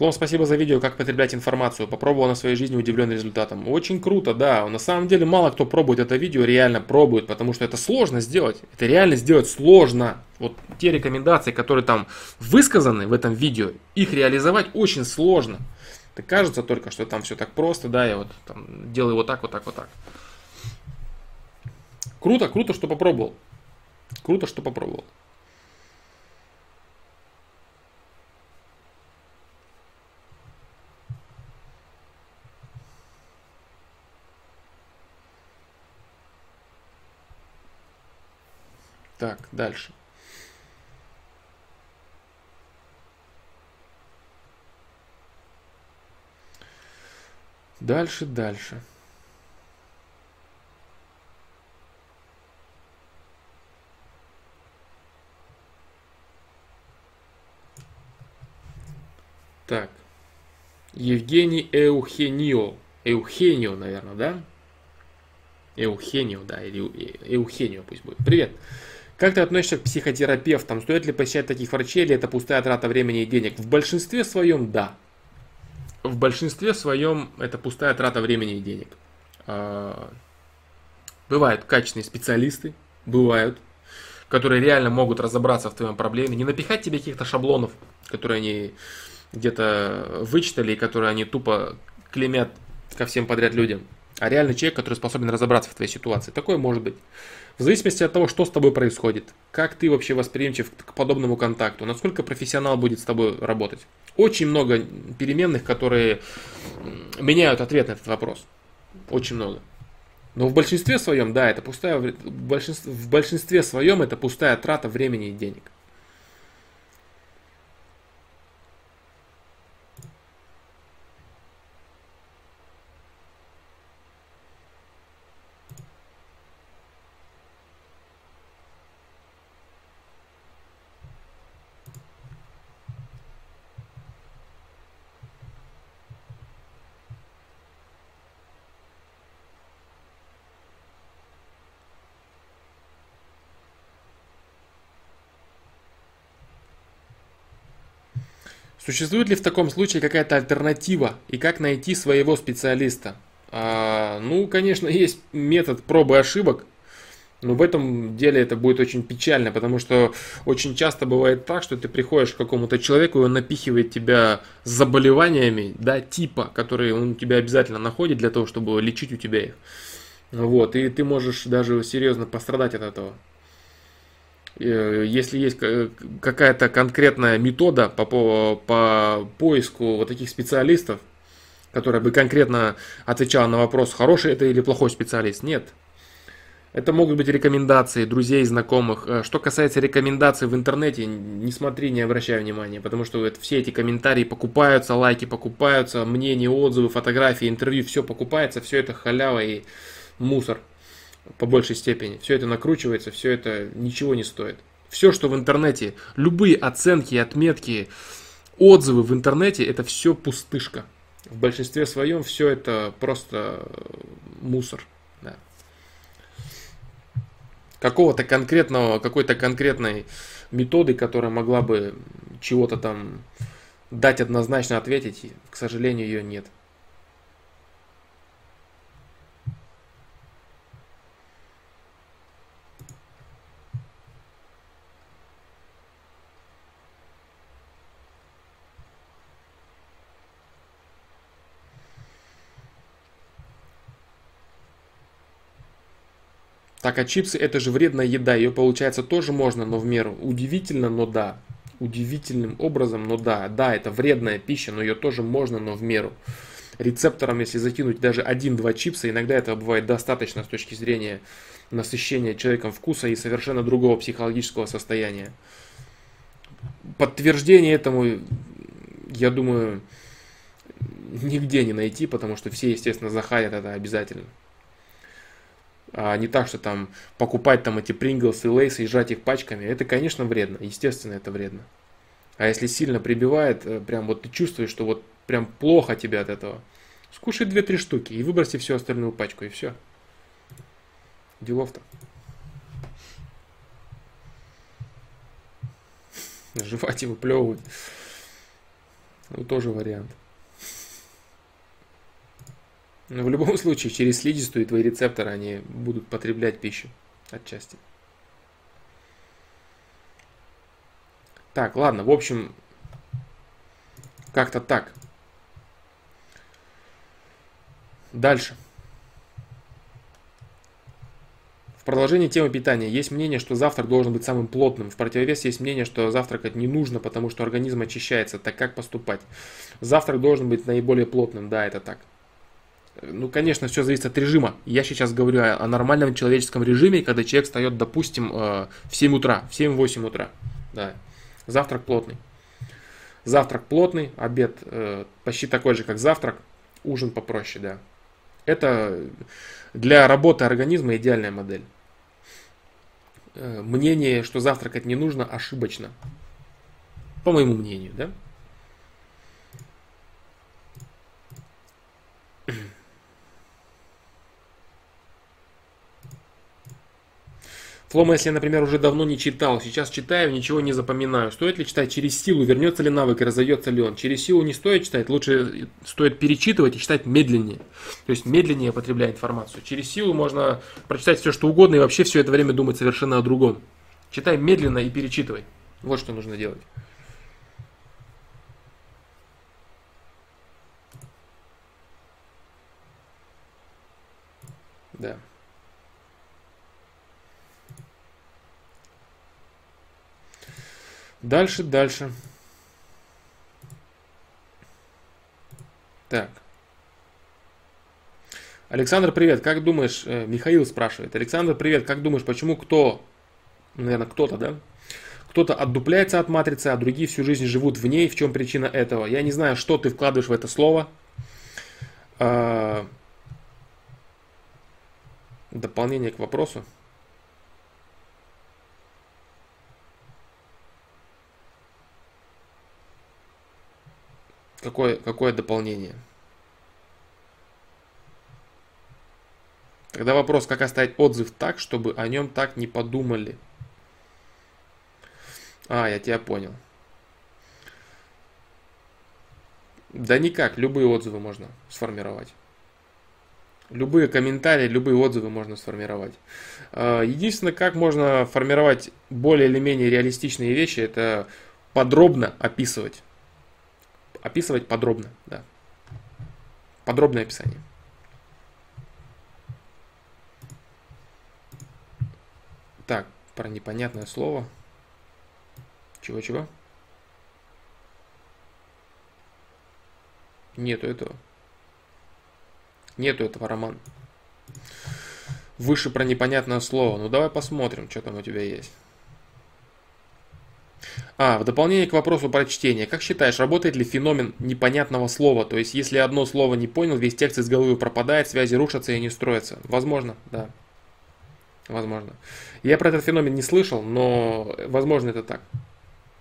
Флом, спасибо за видео, как потреблять информацию. Попробовал на своей жизни, удивлен результатом. Очень круто, да. На самом деле мало кто пробует это видео, реально пробует, потому что это сложно сделать. Это реально сделать сложно. Вот те рекомендации, которые там высказаны в этом видео, их реализовать очень сложно. Это кажется только, что там все так просто, да, я вот там делаю вот так, вот так, вот так. Круто, круто, что попробовал. Круто, что попробовал. Так, дальше. Дальше, дальше. Так. Евгений Эухенио. Эухенио, наверное, да? Эухенио, да, или Эухенио пусть будет. Привет. Как ты относишься к психотерапевтам? Стоит ли посещать таких врачей, или это пустая трата времени и денег? В большинстве своем да. В большинстве своем это пустая трата времени и денег. А, бывают качественные специалисты, бывают, которые реально могут разобраться в твоем проблеме, не напихать тебе каких-то шаблонов, которые они где-то вычитали и которые они тупо клемят ко всем подряд людям, а реально человек, который способен разобраться в твоей ситуации. Такое может быть. В зависимости от того, что с тобой происходит, как ты вообще восприимчив к подобному контакту, насколько профессионал будет с тобой работать. Очень много переменных, которые меняют ответ на этот вопрос. Очень много. Но в большинстве своем, да, это пустая, в большинстве, в большинстве своем это пустая трата времени и денег. Существует ли в таком случае какая-то альтернатива и как найти своего специалиста? А, ну, конечно, есть метод пробы ошибок, но в этом деле это будет очень печально, потому что очень часто бывает так, что ты приходишь к какому-то человеку, и он напихивает тебя заболеваниями, да, типа, которые он у тебя обязательно находит для того, чтобы лечить у тебя их. Вот, и ты можешь даже серьезно пострадать от этого. Э, если есть какая-то конкретная метода по, по, по поиску вот таких специалистов, которая бы конкретно отвечала на вопрос, хороший это или плохой специалист, нет. Это могут быть рекомендации друзей, знакомых. Э, что касается рекомендаций в интернете, не смотри, не обращай внимания, потому что это, все эти комментарии покупаются, лайки покупаются, мнения, отзывы, фотографии, интервью, все покупается, все это халява и мусор по большей степени. Все это накручивается, все это ничего не стоит. Все, что в интернете, любые оценки, отметки, отзывы в интернете это все пустышка. В большинстве своем все это просто мусор. Да. Какого-то конкретного, какой-то конкретной методы, которая могла бы чего-то там дать однозначно ответить, к сожалению, ее нет. Так, а чипсы это же вредная еда, ее получается тоже можно, но в меру. Удивительно, но да. Удивительным образом, но да. Да, это вредная пища, но ее тоже можно, но в меру. Рецептором, если закинуть даже один-два чипса, иногда этого бывает достаточно с точки зрения насыщения человеком вкуса и совершенно другого психологического состояния. Подтверждение этому, я думаю, нигде не найти, потому что все, естественно, захарят это обязательно. А не так, что там покупать там эти Принглс и Лейсы и жать их пачками. Это, конечно, вредно. Естественно, это вредно. А если сильно прибивает, э, прям вот ты чувствуешь, что вот прям плохо тебе от этого, скушай 2-3 штуки и выброси всю остальную пачку, и все. Делов-то. Жевать и выплевывать. Ну, тоже вариант. Но в любом случае, через слизистую твои рецепторы, они будут потреблять пищу отчасти. Так, ладно, в общем, как-то так. Дальше. В продолжении темы питания есть мнение, что завтрак должен быть самым плотным. В противовес есть мнение, что завтракать не нужно, потому что организм очищается. Так как поступать? Завтрак должен быть наиболее плотным. Да, это так. Ну, конечно, все зависит от режима. Я сейчас говорю о, нормальном человеческом режиме, когда человек встает, допустим, э, в 7 утра, в 7-8 утра. Да. Завтрак плотный. Завтрак плотный, обед э, почти такой же, как завтрак, ужин попроще, да. Это для работы организма идеальная модель. Э, мнение, что завтракать не нужно, ошибочно. По моему мнению, да. Флома, если я, например, уже давно не читал, сейчас читаю, ничего не запоминаю. Стоит ли читать через силу, вернется ли навык и разовьется ли он? Через силу не стоит читать, лучше стоит перечитывать и читать медленнее. То есть медленнее потребляя информацию. Через силу можно прочитать все, что угодно и вообще все это время думать совершенно о другом. Читай медленно и перечитывай. Вот что нужно делать. Да. Дальше, дальше. Так. Александр, привет. Как думаешь, э, Михаил спрашивает. Александр, привет. Как думаешь, почему кто, наверное, кто-то, да? Кто-то отдупляется от матрицы, а другие всю жизнь живут в ней. В чем причина этого? Я не знаю, что ты вкладываешь в это слово. А, дополнение к вопросу. Какое, какое дополнение? Тогда вопрос, как оставить отзыв так, чтобы о нем так не подумали. А, я тебя понял. Да никак, любые отзывы можно сформировать. Любые комментарии, любые отзывы можно сформировать. А, единственное, как можно формировать более или менее реалистичные вещи, это подробно описывать описывать подробно, да. Подробное описание. Так, про непонятное слово. Чего-чего? Нету этого. Нету этого, Роман. Выше про непонятное слово. Ну давай посмотрим, что там у тебя есть. А, в дополнение к вопросу про чтение. Как считаешь, работает ли феномен непонятного слова? То есть, если одно слово не понял, весь текст из головы пропадает, связи рушатся и не строятся. Возможно, да. Возможно. Я про этот феномен не слышал, но возможно это так.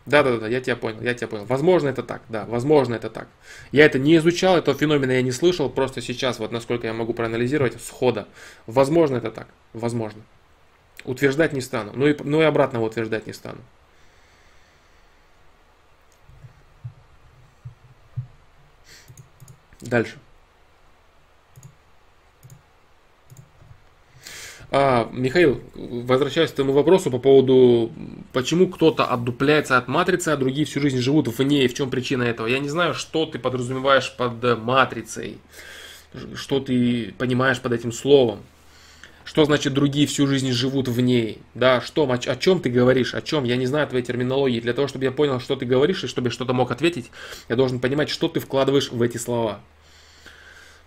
Да, да, да, я тебя понял, я тебя понял. Возможно, это так, да, возможно, это так. Я это не изучал, этого феномена я не слышал, просто сейчас, вот насколько я могу проанализировать, схода. Возможно, это так, возможно. Утверждать не стану, ну и, ну и обратно утверждать не стану. Дальше. А, Михаил, возвращаясь к твоему вопросу по поводу, почему кто-то отдупляется от матрицы, а другие всю жизнь живут вне, и в чем причина этого. Я не знаю, что ты подразумеваешь под матрицей, что ты понимаешь под этим словом. Что значит другие всю жизнь живут в ней? Да, что, о, о чем ты говоришь, о чем? Я не знаю твоей терминологии. Для того, чтобы я понял, что ты говоришь, и чтобы я что-то мог ответить, я должен понимать, что ты вкладываешь в эти слова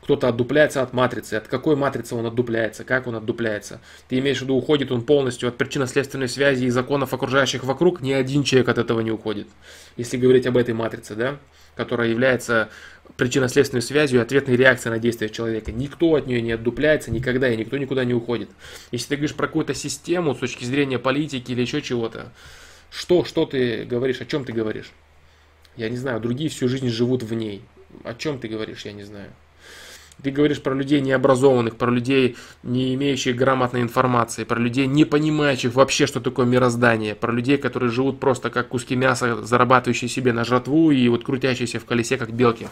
кто-то отдупляется от матрицы. От какой матрицы он отдупляется, как он отдупляется. Ты имеешь в виду, уходит он полностью от причинно-следственной связи и законов окружающих вокруг, ни один человек от этого не уходит. Если говорить об этой матрице, да, которая является причинно-следственной связью и ответной реакцией на действия человека. Никто от нее не отдупляется никогда, и никто никуда не уходит. Если ты говоришь про какую-то систему с точки зрения политики или еще чего-то, что, что ты говоришь, о чем ты говоришь? Я не знаю, другие всю жизнь живут в ней. О чем ты говоришь, я не знаю. Ты говоришь про людей необразованных, про людей, не имеющих грамотной информации, про людей, не понимающих вообще, что такое мироздание, про людей, которые живут просто как куски мяса, зарабатывающие себе на жратву и вот крутящиеся в колесе, как белки,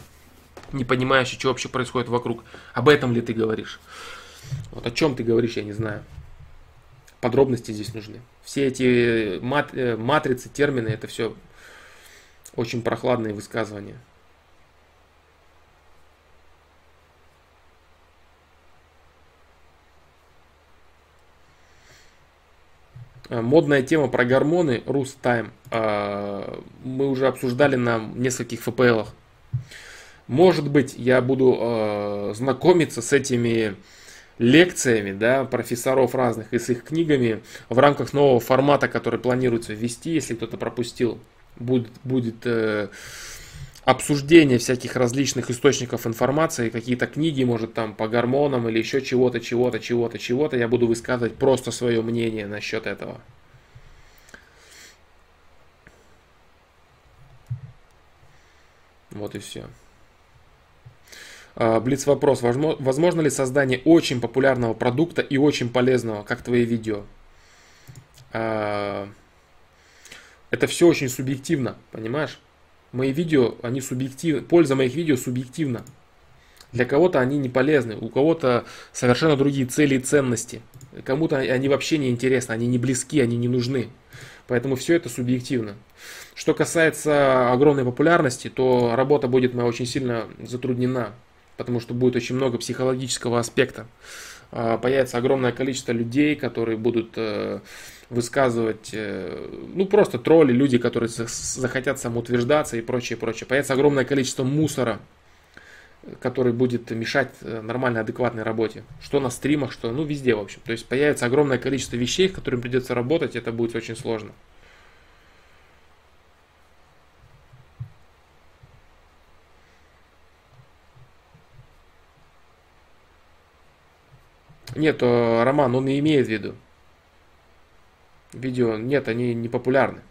не понимающие, что вообще происходит вокруг. Об этом ли ты говоришь? Вот о чем ты говоришь, я не знаю. Подробности здесь нужны. Все эти мат, э, матрицы, термины, это все очень прохладные высказывания. Модная тема про гормоны Rus Time. Э, мы уже обсуждали на нескольких ФПЛах. Может быть, я буду э, знакомиться с этими лекциями да, профессоров разных и с их книгами в рамках нового формата, который планируется ввести, если кто-то пропустил. Будет, будет обсуждение всяких различных источников информации, какие-то книги, может там по гормонам или еще чего-то, чего-то, чего-то, чего-то, я буду высказывать просто свое мнение насчет этого. Вот и все. А, Блиц вопрос. Возможно ли создание очень популярного продукта и очень полезного, как твои видео? А, это все очень субъективно, понимаешь? Мои видео, они субъективны, польза моих видео субъективна. Для кого-то они не полезны, у кого-то совершенно другие цели и ценности. Кому-то они вообще не интересны, они не близки, они не нужны. Поэтому все это субъективно. Что касается огромной популярности, то работа будет моя очень сильно затруднена, потому что будет очень много психологического аспекта. А, появится огромное количество людей, которые будут э, высказывать, э, ну просто тролли, люди, которые захотят самоутверждаться и прочее, прочее. Появится огромное количество мусора, который будет мешать э, нормальной, адекватной работе. Что на стримах, что, ну, везде, в общем. То есть появится огромное количество вещей, с которыми придется работать, это будет очень сложно. Нет, Роман, он и имеет в виду видео, нет, они не популярны.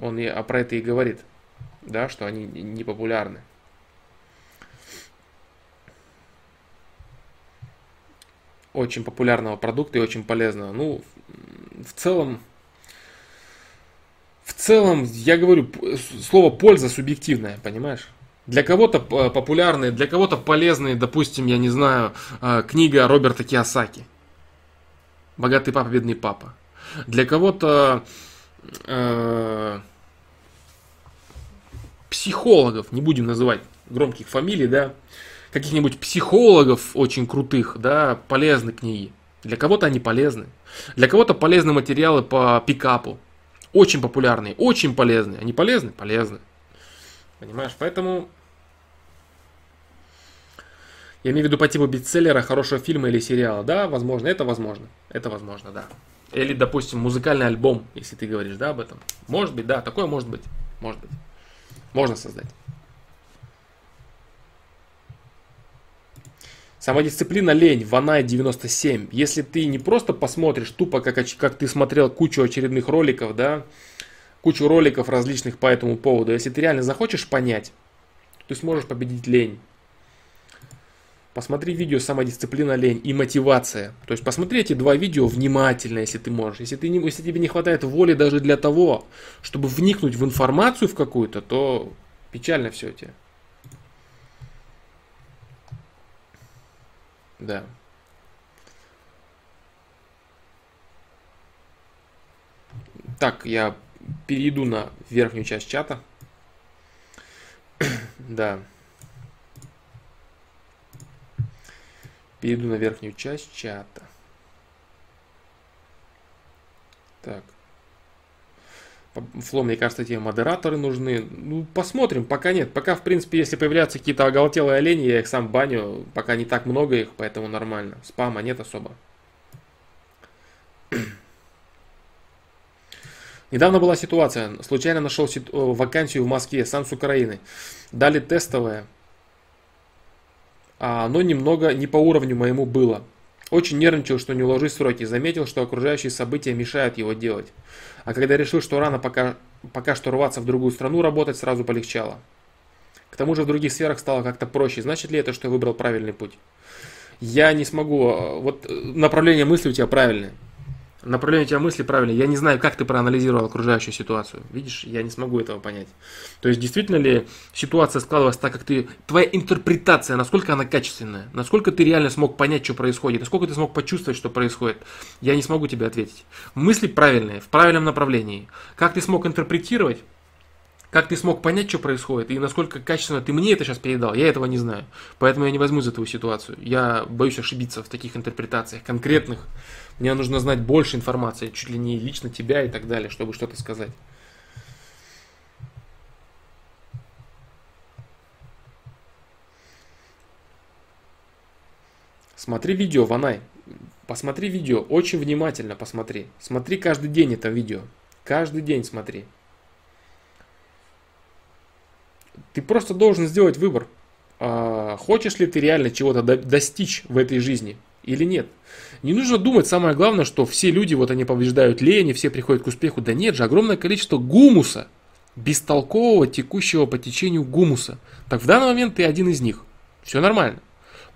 Он и, а про это и говорит, да, что они не популярны. Очень популярного продукта и очень полезного. Ну, в целом, в целом, я говорю, слово польза субъективная, понимаешь? Для кого-то популярные, для кого-то полезные, допустим, я не знаю, а, книга Роберта Киосаки. Богатый папа, бедный папа. Для кого-то э, психологов, не будем называть громких фамилий, да, каких-нибудь психологов очень крутых, да, полезны книги. Для кого-то они полезны. Для кого-то полезны материалы по пикапу. Очень популярные, очень полезные. Они полезны? Полезны. Понимаешь? Поэтому я имею в виду по типу бестселлера, хорошего фильма или сериала. Да, возможно, это возможно. Это возможно, да. Или, допустим, музыкальный альбом, если ты говоришь, да, об этом. Может быть, да, такое может быть. Может быть. Можно создать. Самодисциплина лень, Ванай 97. Если ты не просто посмотришь тупо, как, как ты смотрел кучу очередных роликов, да, кучу роликов различных по этому поводу. Если ты реально захочешь понять, ты сможешь победить лень. Посмотри видео «Самодисциплина, лень» и «Мотивация». То есть посмотри эти два видео внимательно, если ты можешь. Если, ты не, если тебе не хватает воли даже для того, чтобы вникнуть в информацию в какую-то, то печально все тебе. Да. Так, я перейду на верхнюю часть чата. да. Перейду на верхнюю часть чата. Так. Фло, мне кажется, тебе модераторы нужны. Ну, посмотрим, пока нет. Пока, в принципе, если появляются какие-то оголтелые олени, я их сам баню. Пока не так много их, поэтому нормально. Спама нет особо. Недавно была ситуация. Случайно нашел вакансию в Москве, сам с Украины. Дали тестовое. А оно немного не по уровню моему было. Очень нервничал, что не уложусь в сроки. Заметил, что окружающие события мешают его делать. А когда решил, что рано пока, пока что рваться в другую страну работать, сразу полегчало. К тому же в других сферах стало как-то проще. Значит ли это, что я выбрал правильный путь? Я не смогу... Э, вот э, направление мысли у тебя правильное направление у тебя мысли правильно. Я не знаю, как ты проанализировал окружающую ситуацию. Видишь, я не смогу этого понять. То есть, действительно ли ситуация складывалась так, как ты... Твоя интерпретация, насколько она качественная? Насколько ты реально смог понять, что происходит? Насколько ты смог почувствовать, что происходит? Я не смогу тебе ответить. Мысли правильные, в правильном направлении. Как ты смог интерпретировать? Как ты смог понять, что происходит, и насколько качественно ты мне это сейчас передал, я этого не знаю. Поэтому я не возьму за твою ситуацию. Я боюсь ошибиться в таких интерпретациях конкретных. Мне нужно знать больше информации, чуть ли не лично тебя и так далее, чтобы что-то сказать. Смотри видео, Ванай. Посмотри видео, очень внимательно посмотри. Смотри каждый день это видео. Каждый день смотри. Ты просто должен сделать выбор. А, хочешь ли ты реально чего-то достичь в этой жизни или нет? Не нужно думать, самое главное, что все люди, вот они побеждают лень, все приходят к успеху. Да нет же, огромное количество гумуса, бестолкового, текущего по течению гумуса. Так в данный момент ты один из них. Все нормально.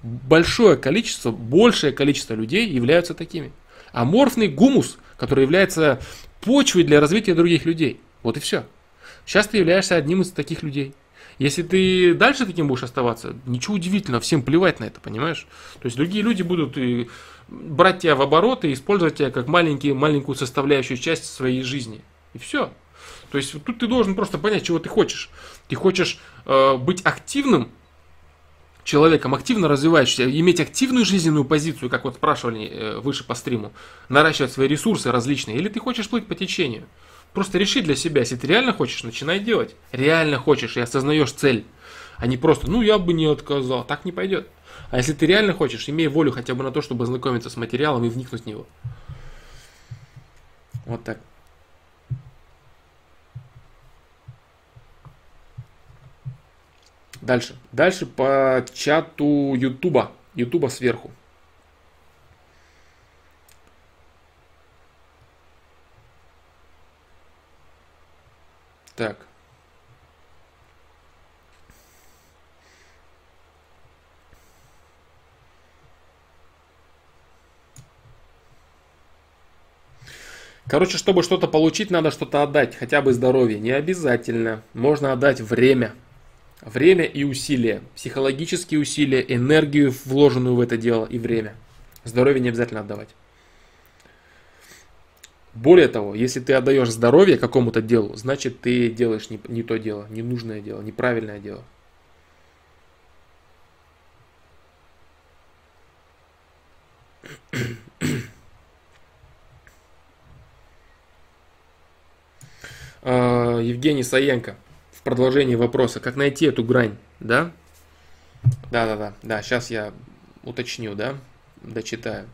Большое количество, большее количество людей являются такими. Аморфный гумус, который является почвой для развития других людей. Вот и все. Сейчас ты являешься одним из таких людей. Если ты дальше таким будешь оставаться, ничего удивительного, всем плевать на это, понимаешь? То есть другие люди будут и брать тебя в оборот и использовать тебя как маленький, маленькую составляющую часть своей жизни. И все. То есть тут ты должен просто понять, чего ты хочешь. Ты хочешь э, быть активным человеком, активно развивающимся, иметь активную жизненную позицию, как вот спрашивали э, выше по стриму, наращивать свои ресурсы различные, или ты хочешь плыть по течению. Просто реши для себя, если ты реально хочешь, начинай делать. Реально хочешь и осознаешь цель. А не просто, ну я бы не отказал. Так не пойдет. А если ты реально хочешь, имей волю хотя бы на то, чтобы ознакомиться с материалом и вникнуть в него. Вот так. Дальше. Дальше по чату Ютуба. Ютуба сверху. Так. Короче, чтобы что-то получить, надо что-то отдать, хотя бы здоровье. Не обязательно. Можно отдать время. Время и усилия. Психологические усилия, энергию, вложенную в это дело и время. Здоровье не обязательно отдавать. Более того, если ты отдаешь здоровье какому-то делу, значит ты делаешь не, не то дело, ненужное дело, неправильное дело. А, Евгений Саенко в продолжении вопроса, как найти эту грань, да? Да, да, да, да, сейчас я уточню, да, дочитаю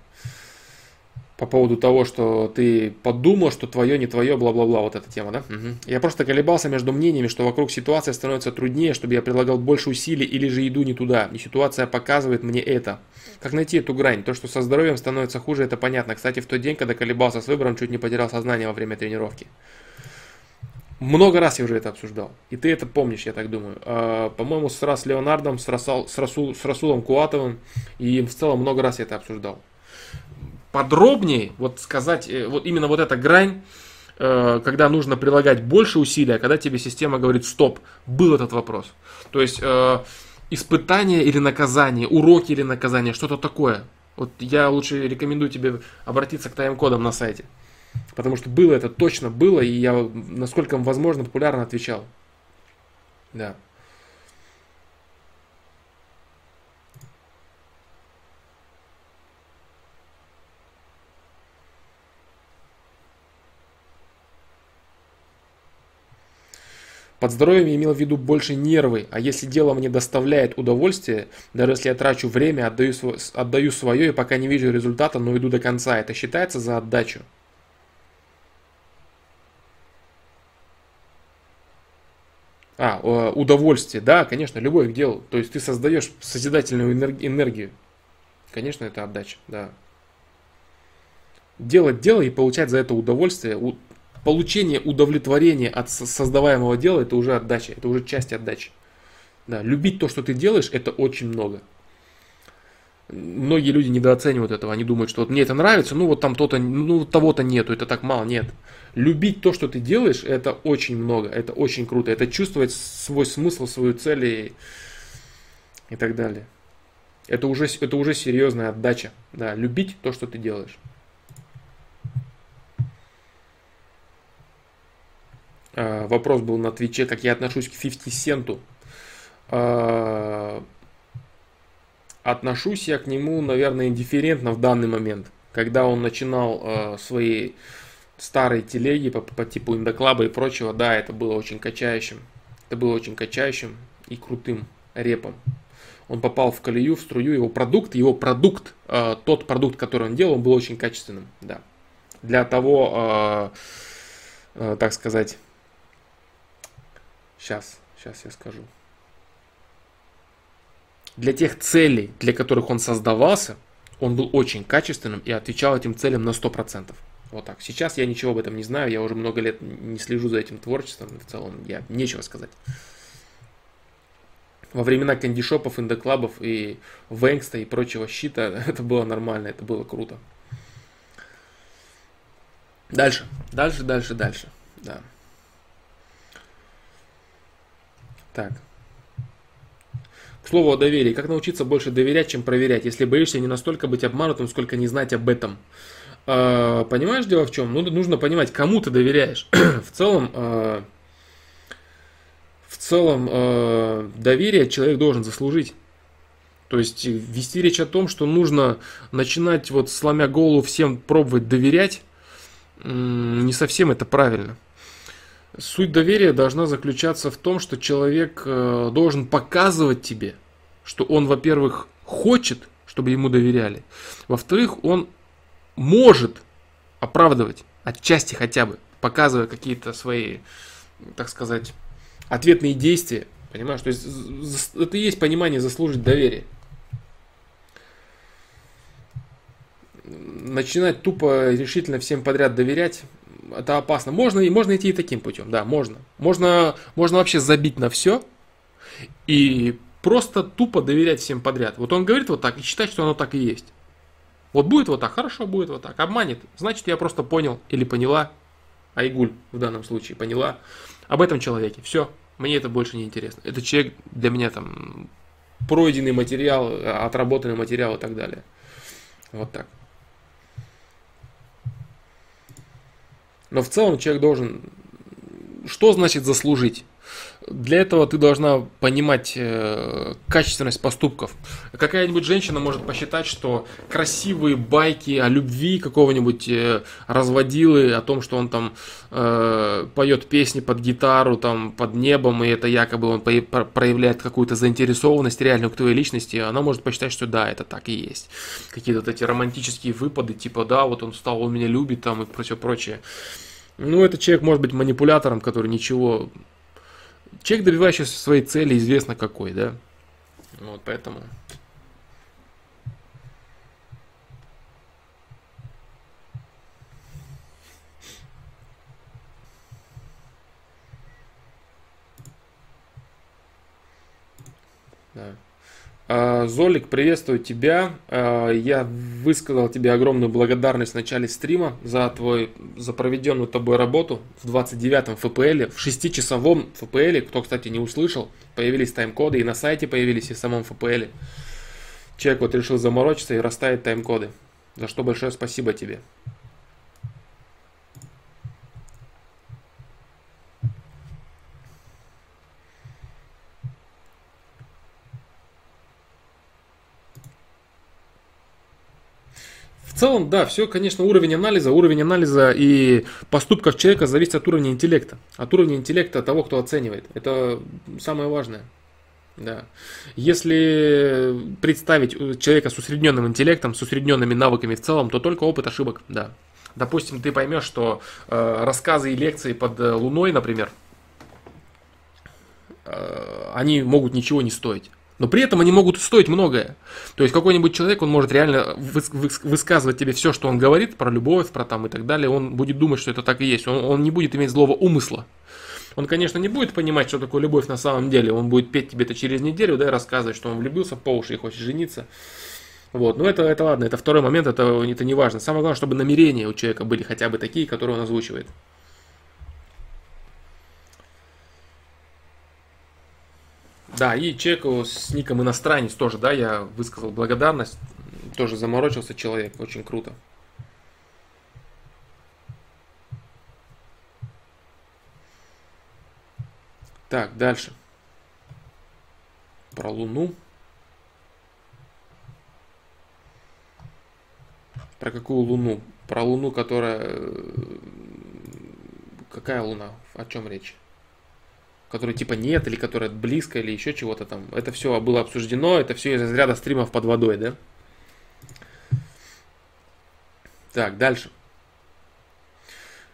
по поводу того, что ты подумал, что твое не твое, бла-бла-бла, вот эта тема, да? Угу. Я просто колебался между мнениями, что вокруг ситуация становится труднее, чтобы я прилагал больше усилий или же иду не туда. И ситуация показывает мне это. Как найти эту грань? То, что со здоровьем становится хуже, это понятно. Кстати, в тот день, когда колебался с выбором, чуть не потерял сознание во время тренировки. Много раз я уже это обсуждал. И ты это помнишь, я так думаю. А, по-моему, с Рас Леонардом, с, Расал, с, Расул, с Расулом Куатовым. И в целом много раз я это обсуждал. Подробнее, вот сказать, э, вот именно вот эта грань, э, когда нужно прилагать больше усилий, а когда тебе система говорит стоп, был этот вопрос. То есть э, испытание или наказание, уроки или наказание, что-то такое. Вот я лучше рекомендую тебе обратиться к тайм-кодам на сайте. Потому что было это, точно было, и я, насколько возможно, популярно отвечал. Да. Под здоровьем я имел в виду больше нервы, а если дело мне доставляет удовольствие, даже если я трачу время, отдаю, отдаю свое и пока не вижу результата, но иду до конца, это считается за отдачу? А, удовольствие, да, конечно, любовь к делу. То есть ты создаешь созидательную энергию. Конечно, это отдача, да. Делать дело и получать за это удовольствие, получение удовлетворения от создаваемого дела, это уже отдача, это уже часть отдачи. Да, любить то, что ты делаешь, это очень много. Многие люди недооценивают этого, они думают, что вот мне это нравится, ну вот там то-то, ну того-то нету, это так мало, нет. Любить то, что ты делаешь, это очень много, это очень круто, это чувствовать свой смысл, свою цель и, и так далее. Это уже, это уже серьезная отдача, да, любить то, что ты делаешь. Вопрос был на Твиче, как я отношусь к 50 Центу. А, отношусь я к нему, наверное, индифферентно в данный момент. Когда он начинал э, свои старые телеги по, по типу Индоклаба и прочего, да, это было очень качающим. Это было очень качающим и крутым репом. Он попал в колею, в струю, его продукт, его продукт, э, тот продукт, который он делал, он был очень качественным, да. Для того, э, э, так сказать, сейчас, сейчас я скажу для тех целей, для которых он создавался, он был очень качественным и отвечал этим целям на 100%. Вот так. Сейчас я ничего об этом не знаю, я уже много лет не слежу за этим творчеством, в целом я нечего сказать. Во времена кандишопов, индоклабов и вэнгста и прочего щита это было нормально, это было круто. Дальше, дальше, дальше, дальше. Да. Так. К слову о доверии. Как научиться больше доверять, чем проверять, если боишься не настолько быть обманутым, сколько не знать об этом? А, понимаешь, дело в чем? Ну, нужно понимать, кому ты доверяешь. в целом, а, в целом а, доверие человек должен заслужить. То есть вести речь о том, что нужно начинать вот сломя голову всем пробовать доверять, не совсем это правильно. Суть доверия должна заключаться в том, что человек э, должен показывать тебе, что он, во-первых, хочет, чтобы ему доверяли. Во-вторых, он может оправдывать, отчасти хотя бы, показывая какие-то свои, так сказать, ответные действия. Понимаешь? То есть это и есть понимание заслужить доверие. Начинать тупо решительно всем подряд доверять, это опасно. Можно, можно идти и таким путем, да, можно. Можно, можно вообще забить на все и просто тупо доверять всем подряд. Вот он говорит вот так и считать, что оно так и есть. Вот будет вот так, хорошо, будет вот так. Обманет, значит я просто понял или поняла, Айгуль в данном случае поняла об этом человеке. Все, мне это больше не интересно. Это человек для меня там пройденный материал, отработанный материал и так далее. Вот так. Но в целом человек должен... Что значит заслужить? Для этого ты должна понимать э, качественность поступков. Какая-нибудь женщина может посчитать, что красивые байки о любви какого-нибудь э, разводилы, о том, что он там э, поет песни под гитару, там под небом, и это якобы он проявляет какую-то заинтересованность реальную к твоей личности, она может посчитать, что да, это так и есть. Какие-то вот эти романтические выпады, типа да, вот он стал, он меня любит там и прочее, прочее. Ну, этот человек может быть манипулятором, который ничего Человек, добивающийся своей цели, известно какой, да? Вот поэтому... Золик, приветствую тебя. А, я высказал тебе огромную благодарность в начале стрима за твой, за проведенную тобой работу в 29-м ФПЛ, в 6-часовом ФПЛ, кто, кстати, не услышал, появились тайм-коды и на сайте появились, и в самом ФПЛ. Человек вот решил заморочиться и расставить тайм-коды. За что большое спасибо тебе. В целом, да, все, конечно, уровень анализа, уровень анализа и поступков человека зависит от уровня интеллекта. От уровня интеллекта того, кто оценивает. Это самое важное. Да. Если представить человека с усредненным интеллектом, с усредненными навыками в целом, то только опыт ошибок, да. Допустим, ты поймешь, что э, рассказы и лекции под э, Луной, например, э, они могут ничего не стоить. Но при этом они могут стоить многое. То есть какой-нибудь человек, он может реально высказывать тебе все, что он говорит про любовь, про там и так далее. Он будет думать, что это так и есть. Он, он не будет иметь злого умысла. Он, конечно, не будет понимать, что такое любовь на самом деле. Он будет петь тебе это через неделю, да, и рассказывать, что он влюбился по уши и хочет жениться. Вот, но это, это ладно, это второй момент, это, это не важно. Самое главное, чтобы намерения у человека были хотя бы такие, которые он озвучивает. Да, и человеку с ником иностранец тоже, да, я высказал благодарность. Тоже заморочился человек, очень круто. Так, дальше. Про Луну. Про какую Луну? Про Луну, которая... Э, какая Луна? О чем речь? Которой типа нет, или которая близко, или еще чего-то там. Это все было обсуждено, это все из разряда стримов под водой, да? Так, дальше.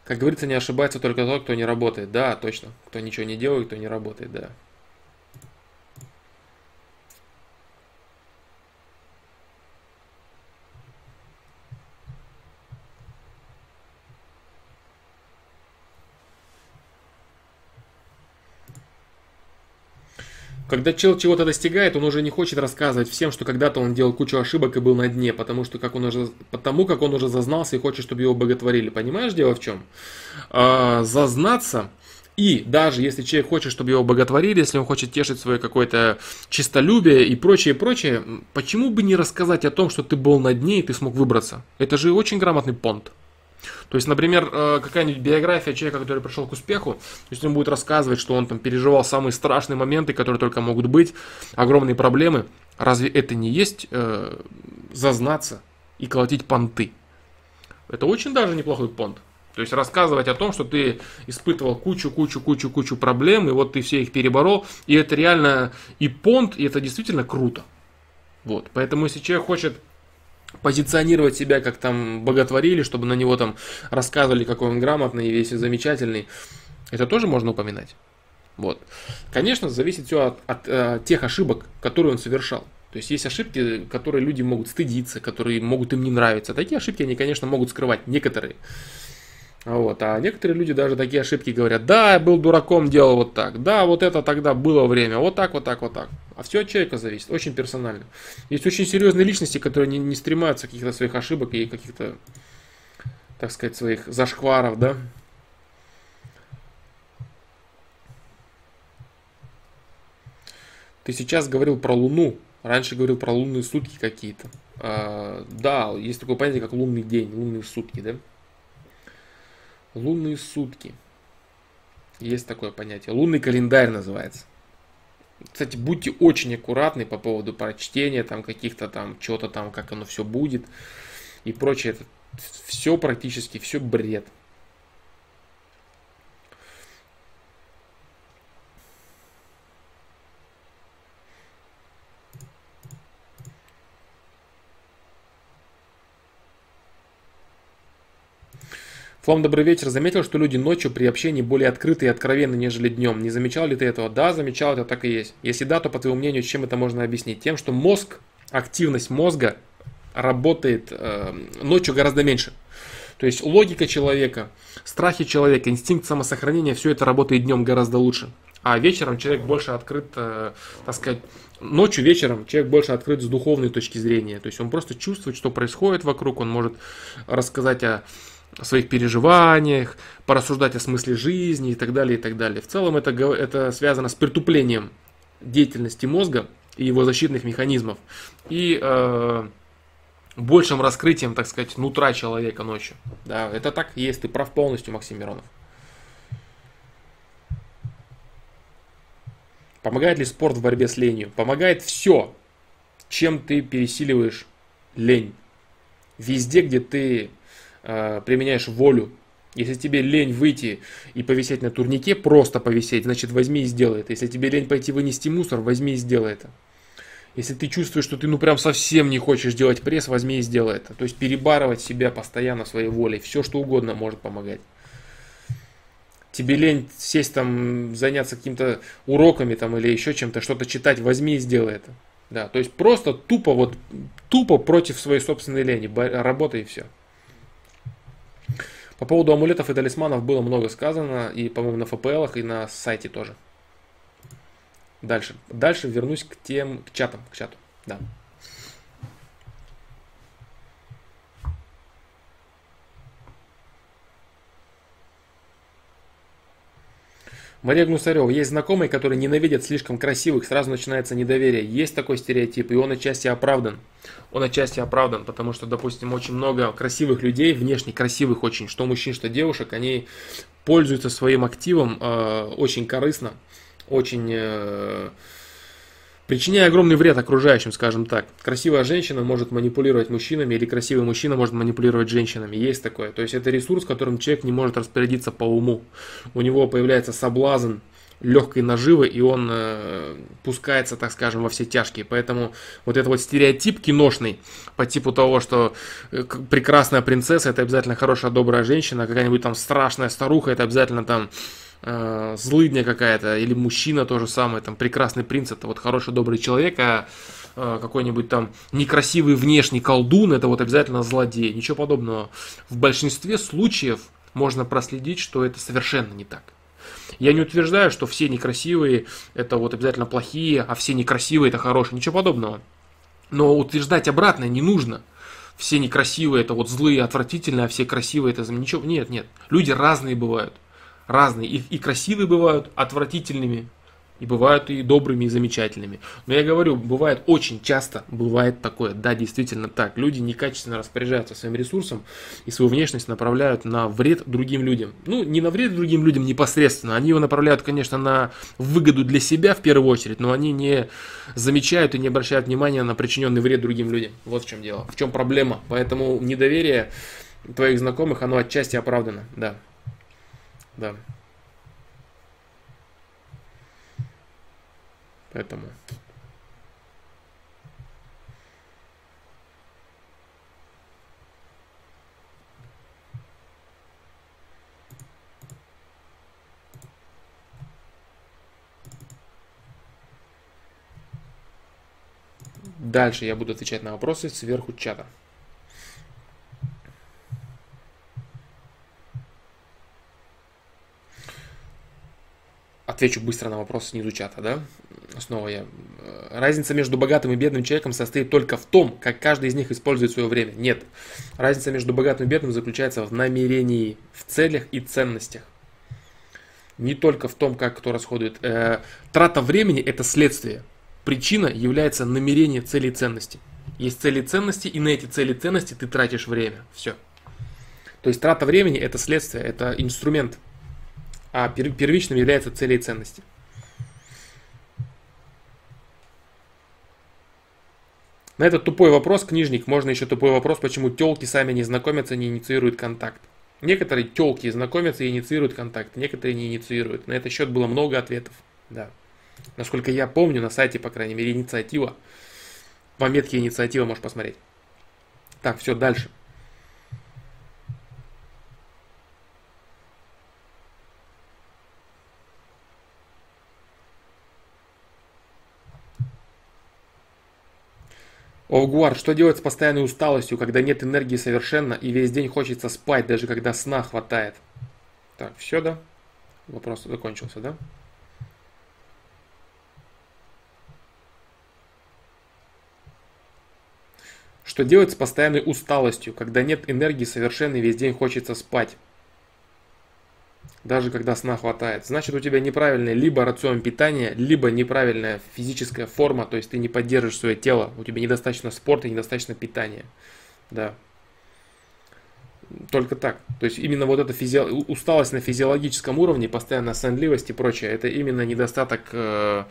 Как говорится, не ошибается только тот, кто не работает. Да, точно. Кто ничего не делает, кто не работает, да. Когда чел чего-то достигает, он уже не хочет рассказывать всем, что когда-то он делал кучу ошибок и был на дне, потому что как он уже, потому как он уже зазнался и хочет, чтобы его боготворили. Понимаешь, дело в чем? А, зазнаться и даже если человек хочет, чтобы его боготворили, если он хочет тешить свое какое-то чистолюбие и прочее, прочее, почему бы не рассказать о том, что ты был на дне и ты смог выбраться? Это же очень грамотный понт. То есть, например, э, какая-нибудь биография человека, который пришел к успеху, то есть он будет рассказывать, что он там переживал самые страшные моменты, которые только могут быть, огромные проблемы. Разве это не есть э, зазнаться и колотить понты? Это очень даже неплохой понт. То есть рассказывать о том, что ты испытывал кучу, кучу, кучу, кучу проблем, и вот ты все их переборол, и это реально и понт, и это действительно круто. Вот, поэтому если человек хочет позиционировать себя как там боготворили, чтобы на него там рассказывали, какой он грамотный и весь замечательный, это тоже можно упоминать. Вот. Конечно, зависит все от, от, от э, тех ошибок, которые он совершал. То есть есть ошибки, которые люди могут стыдиться, которые могут им не нравиться. Такие ошибки они, конечно, могут скрывать, некоторые. Вот. А некоторые люди даже такие ошибки говорят, да, я был дураком, делал вот так, да, вот это тогда было время, вот так, вот так, вот так. А все от человека зависит, очень персонально. Есть очень серьезные личности, которые не, не стремаются каких-то своих ошибок и каких-то, так сказать, своих зашкваров, да. Ты сейчас говорил про Луну, раньше говорил про лунные сутки какие-то. А, да, есть такое понятие, как лунный день, лунные сутки, да. Лунные сутки. Есть такое понятие. Лунный календарь называется. Кстати, будьте очень аккуратны по поводу прочтения, там каких-то там, чего-то там, как оно все будет и прочее. Это все практически, все бред. Флом, добрый вечер. Заметил, что люди ночью при общении более открыты и откровенны, нежели днем. Не замечал ли ты этого? Да, замечал, это так и есть. Если да, то по твоему мнению, чем это можно объяснить? Тем, что мозг, активность мозга работает э, ночью гораздо меньше. То есть логика человека, страхи человека, инстинкт самосохранения, все это работает днем гораздо лучше. А вечером человек больше открыт, э, так сказать, ночью, вечером человек больше открыт с духовной точки зрения. То есть он просто чувствует, что происходит вокруг, он может рассказать о своих переживаниях, порассуждать о смысле жизни и так далее, и так далее. В целом это, это связано с притуплением деятельности мозга и его защитных механизмов и э, большим раскрытием, так сказать, нутра человека ночью. Да, это так есть, ты прав полностью, Максим Миронов. Помогает ли спорт в борьбе с ленью? Помогает все, чем ты пересиливаешь лень. Везде, где ты применяешь волю. Если тебе лень выйти и повисеть на турнике, просто повисеть, значит возьми и сделай это. Если тебе лень пойти вынести мусор, возьми и сделай это. Если ты чувствуешь, что ты ну прям совсем не хочешь делать пресс, возьми и сделай это. То есть перебарывать себя постоянно своей волей. Все что угодно может помогать тебе лень сесть там, заняться какими-то уроками там или еще чем-то, что-то читать, возьми и сделай это. Да, то есть просто тупо вот, тупо против своей собственной лени, работай и все. По поводу амулетов и талисманов было много сказано, и, по-моему, на ФПЛах, и на сайте тоже. Дальше. Дальше вернусь к тем, к чатам, к чату. Да. Мария Гнусарева. Есть знакомые, которые ненавидят слишком красивых, сразу начинается недоверие. Есть такой стереотип, и он отчасти оправдан. Он отчасти оправдан, потому что, допустим, очень много красивых людей, внешне красивых очень, что мужчин, что девушек, они пользуются своим активом э, очень корыстно, очень... Э, причиняя огромный вред окружающим, скажем так. Красивая женщина может манипулировать мужчинами, или красивый мужчина может манипулировать женщинами. Есть такое. То есть это ресурс, которым человек не может распорядиться по уму. У него появляется соблазн легкой наживы, и он э, пускается, так скажем, во все тяжкие. Поэтому вот этот вот стереотип киношный по типу того, что э, прекрасная принцесса это обязательно хорошая, добрая женщина, какая-нибудь там страшная старуха это обязательно там э, злыдня какая-то, или мужчина то же самое, там прекрасный принц, это вот хороший, добрый человек, а э, какой-нибудь там некрасивый внешний колдун, это вот обязательно злодей. Ничего подобного. В большинстве случаев можно проследить, что это совершенно не так. Я не утверждаю, что все некрасивые это вот обязательно плохие, а все некрасивые это хорошие. Ничего подобного. Но утверждать обратное не нужно. Все некрасивые это вот злые, отвратительные, а все красивые это ничего. Нет, нет. Люди разные бывают разные. И, и красивые бывают отвратительными, и бывают и добрыми, и замечательными. Но я говорю, бывает очень часто, бывает такое, да, действительно так. Люди некачественно распоряжаются своим ресурсом и свою внешность направляют на вред другим людям. Ну, не на вред другим людям непосредственно, они его направляют, конечно, на выгоду для себя в первую очередь, но они не замечают и не обращают внимания на причиненный вред другим людям. Вот в чем дело, в чем проблема. Поэтому недоверие твоих знакомых, оно отчасти оправдано, да. Да. Поэтому. Дальше я буду отвечать на вопросы сверху чата. Отвечу быстро на вопрос снизу чата, да? Снова я. Разница между богатым и бедным человеком состоит только в том, как каждый из них использует свое время. Нет. Разница между богатым и бедным заключается в намерении, в целях и ценностях. Не только в том, как кто расходует. Э, трата времени – это следствие. Причина является намерение цели и ценности. Есть цели и ценности, и на эти цели и ценности ты тратишь время. Все. То есть трата времени – это следствие, это инструмент – а первичным является цели и ценности. На этот тупой вопрос, книжник, можно еще тупой вопрос, почему телки сами не знакомятся, не инициируют контакт. Некоторые телки знакомятся и инициируют контакт, некоторые не инициируют. На этот счет было много ответов. Да. Насколько я помню, на сайте, по крайней мере, инициатива. По метке инициатива можешь посмотреть. Так, все, дальше. Овгуар, что делать с постоянной усталостью, когда нет энергии совершенно и весь день хочется спать, даже когда сна хватает? Так, все, да? Вопрос закончился, да? Что делать с постоянной усталостью, когда нет энергии совершенно и весь день хочется спать? Даже когда сна хватает. Значит, у тебя неправильный либо рацион питания, либо неправильная физическая форма, то есть ты не поддерживаешь свое тело, у тебя недостаточно спорта, недостаточно питания. Да. Только так. То есть именно вот эта физи... усталость на физиологическом уровне, постоянная сонливость и прочее, это именно недостаток э...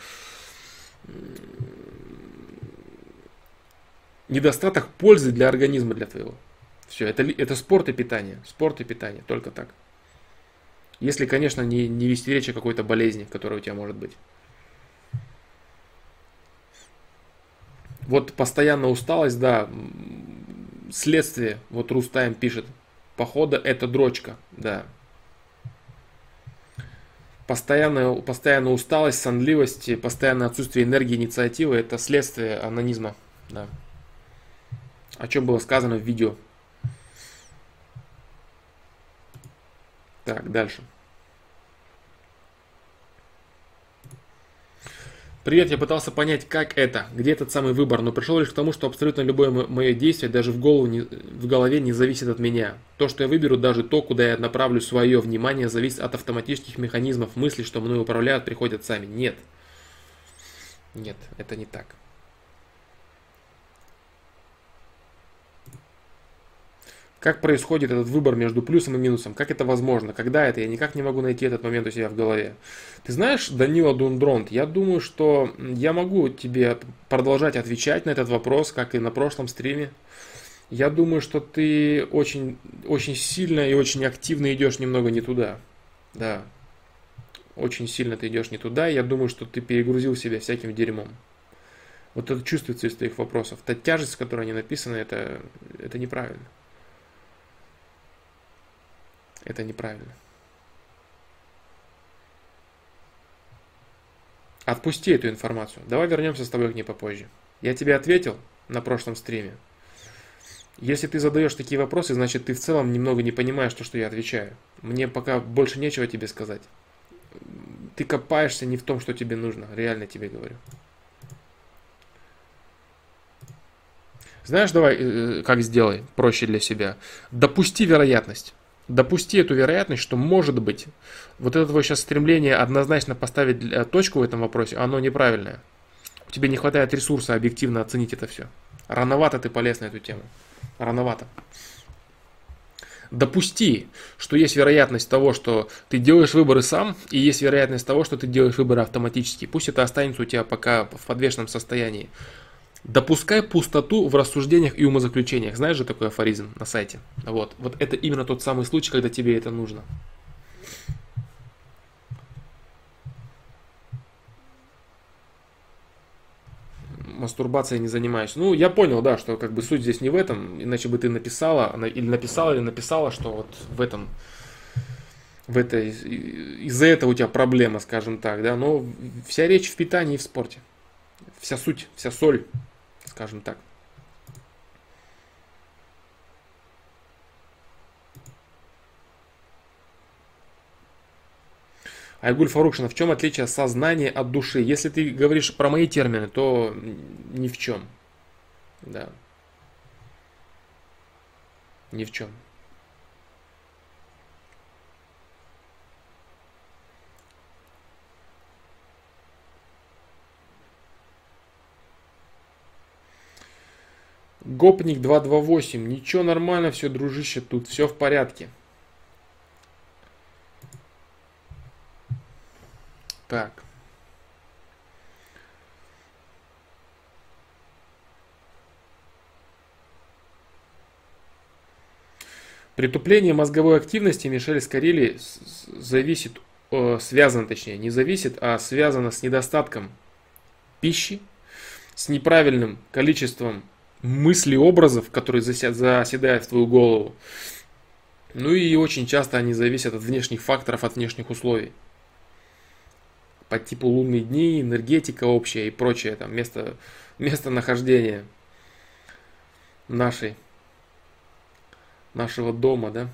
недостаток пользы для организма для твоего. Все, это, это спорт и питание. Спорт и питание, только так. Если, конечно, не, не вести речь о какой-то болезни, которая у тебя может быть. Вот постоянно усталость, да, следствие, вот Рустайм пишет, похода это дрочка, да. Постоянная, постоянная усталость, сонливость, постоянное отсутствие энергии, инициативы – это следствие анонизма, да. О чем было сказано в видео. Так, дальше. Привет, я пытался понять, как это, где этот самый выбор, но пришел лишь к тому, что абсолютно любое мое действие, даже в, голову не, в голове, не зависит от меня. То, что я выберу, даже то, куда я направлю свое внимание, зависит от автоматических механизмов мысли, что мной управляют, приходят сами. Нет. Нет, это не так. Как происходит этот выбор между плюсом и минусом? Как это возможно? Когда это? Я никак не могу найти этот момент у себя в голове. Ты знаешь, Данила Дундронт, я думаю, что я могу тебе продолжать отвечать на этот вопрос, как и на прошлом стриме. Я думаю, что ты очень, очень сильно и очень активно идешь немного не туда. Да. Очень сильно ты идешь не туда. Я думаю, что ты перегрузил себя всяким дерьмом. Вот это чувствуется из твоих вопросов. Та тяжесть, с которой они написаны, это, это неправильно. Это неправильно. Отпусти эту информацию. Давай вернемся с тобой к ней попозже. Я тебе ответил на прошлом стриме. Если ты задаешь такие вопросы, значит ты в целом немного не понимаешь то, что я отвечаю. Мне пока больше нечего тебе сказать. Ты копаешься не в том, что тебе нужно. Реально тебе говорю. Знаешь, давай, э, как сделай проще для себя. Допусти вероятность допусти эту вероятность, что может быть вот это твое сейчас стремление однозначно поставить точку в этом вопросе, оно неправильное. У тебя не хватает ресурса объективно оценить это все. Рановато ты полез на эту тему. Рановато. Допусти, что есть вероятность того, что ты делаешь выборы сам, и есть вероятность того, что ты делаешь выборы автоматически. Пусть это останется у тебя пока в подвешенном состоянии. Допускай пустоту в рассуждениях и умозаключениях. Знаешь же такой афоризм на сайте? Вот. Вот это именно тот самый случай, когда тебе это нужно. мастурбацией не занимаюсь. Ну, я понял, да, что как бы суть здесь не в этом, иначе бы ты написала, или написала, или написала, что вот в этом, в этой, из-за этого у тебя проблема, скажем так, да, но вся речь в питании и в спорте. Вся суть, вся соль скажем так. Айгуль Фарукшина, в чем отличие сознания от души? Если ты говоришь про мои термины, то ни в чем. Да. Ни в чем. Гопник 228. Ничего нормально, все, дружище, тут все в порядке. Так. Притупление мозговой активности Мишель Скорили зависит, э, связано точнее, не зависит, а связано с недостатком пищи, с неправильным количеством мысли, образов, которые заседают в твою голову. Ну и очень часто они зависят от внешних факторов, от внешних условий. По типу лунные дни, энергетика общая и прочее, там, место, местонахождение нашей, нашего дома, да.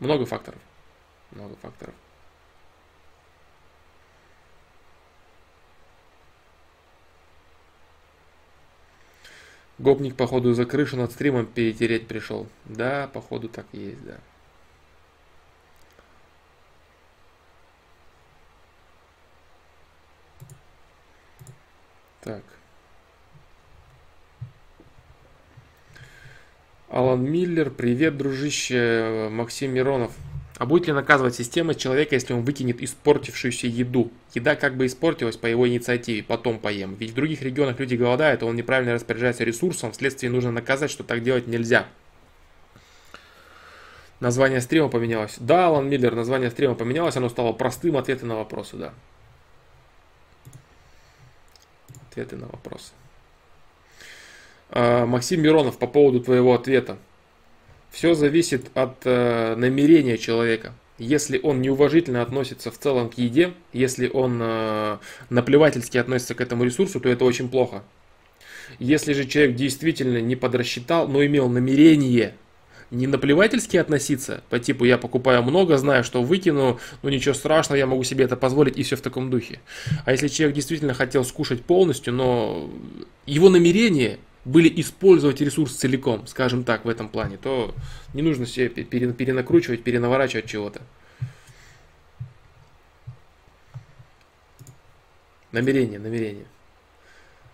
Много факторов. Много факторов. Гопник, походу, за крышу над стримом перетереть пришел. Да, походу так и есть, да. Так. Алан Миллер, привет, дружище, Максим Миронов. А будет ли наказывать система человека, если он выкинет испортившуюся еду? Еда как бы испортилась по его инициативе, потом поем. Ведь в других регионах люди голодают, а он неправильно распоряжается ресурсом, вследствие нужно наказать, что так делать нельзя. Название стрима поменялось. Да, Алан Миллер, название стрима поменялось, оно стало простым, ответы на вопросы, да. Ответы на вопросы. А, Максим Миронов, по поводу твоего ответа. Все зависит от э, намерения человека. Если он неуважительно относится в целом к еде, если он э, наплевательски относится к этому ресурсу, то это очень плохо. Если же человек действительно не подрасчитал, но имел намерение не наплевательски относиться, по типу я покупаю много, знаю, что выкину, ну ничего страшного, я могу себе это позволить, и все в таком духе. А если человек действительно хотел скушать полностью, но его намерение были использовать ресурс целиком, скажем так, в этом плане, то не нужно себе перенакручивать, перенаворачивать чего-то. Намерение, намерение.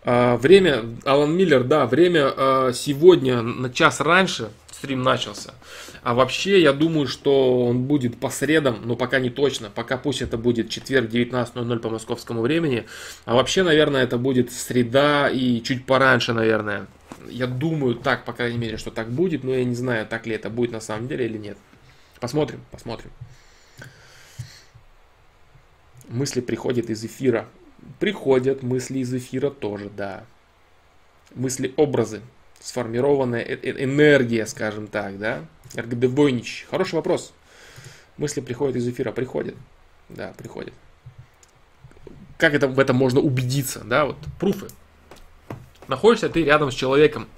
А, время, Алан Миллер, да, время а, сегодня на час раньше стрим начался. А вообще, я думаю, что он будет по средам, но пока не точно. Пока пусть это будет четверг 19.00 по московскому времени. А вообще, наверное, это будет среда и чуть пораньше, наверное. Я думаю так, по крайней мере, что так будет, но я не знаю, так ли это будет на самом деле или нет. Посмотрим, посмотрим. Мысли приходят из эфира. Приходят мысли из эфира тоже, да. Мысли, образы сформированная э, э, энергия, скажем так, да? Эргодебойнич. Хороший вопрос. Мысли приходят из эфира, приходят. Да, приходят. Как это, в этом можно убедиться, да, вот, пруфы. Находишься ты рядом с человеком,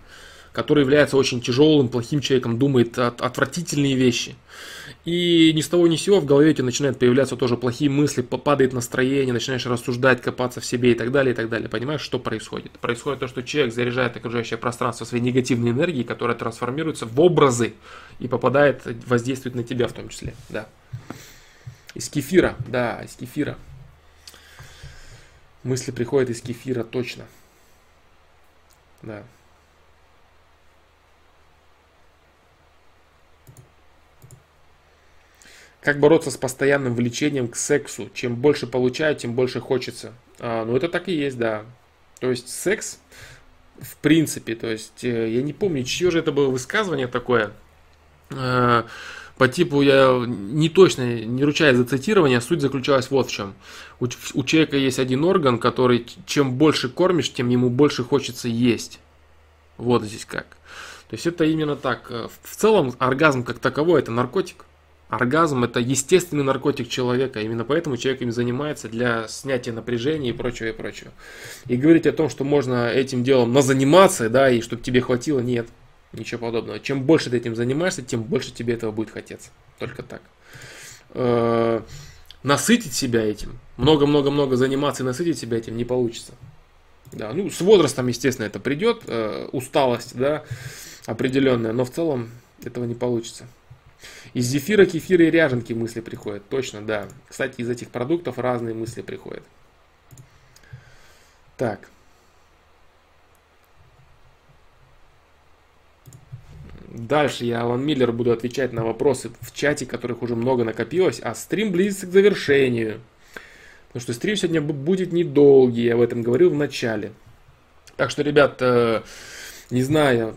который является очень тяжелым, плохим человеком, думает от, отвратительные вещи. И ни с того ни с сего в голове у тебя начинают появляться тоже плохие мысли, падает настроение, начинаешь рассуждать, копаться в себе и так далее, и так далее. Понимаешь, что происходит? Происходит то, что человек заряжает окружающее пространство своей негативной энергией, которая трансформируется в образы и попадает, воздействует на тебя в том числе. Да. Из кефира, да, из кефира. Мысли приходят из кефира, точно. Да. Как бороться с постоянным влечением к сексу? Чем больше получаю, тем больше хочется. А, ну, это так и есть, да. То есть секс, в принципе, то есть э, я не помню, чье же это было высказывание такое. Э, по типу я не точно, не ручаюсь за цитирование, суть заключалась вот в чем. У, у человека есть один орган, который чем больше кормишь, тем ему больше хочется есть. Вот здесь как. То есть это именно так. В целом оргазм как таковой это наркотик. Оргазм это естественный наркотик человека, именно поэтому человек им занимается для снятия напряжения и прочего, и прочего. И говорить о том, что можно этим делом назаниматься, да, и чтобы тебе хватило, нет, ничего подобного. Чем больше ты этим занимаешься, тем больше тебе этого будет хотеться. Только так. Э-э- насытить себя этим, много-много-много заниматься и насытить себя этим не получится. Да, ну, с возрастом, естественно, это придет, э, усталость, да, определенная, но в целом этого не получится. Из зефира, кефира и ряженки мысли приходят. Точно, да. Кстати, из этих продуктов разные мысли приходят. Так. Дальше я, Алан Миллер, буду отвечать на вопросы в чате, которых уже много накопилось, а стрим близится к завершению. Потому что стрим сегодня будет недолгий, я об этом говорил в начале. Так что, ребят, э, не знаю,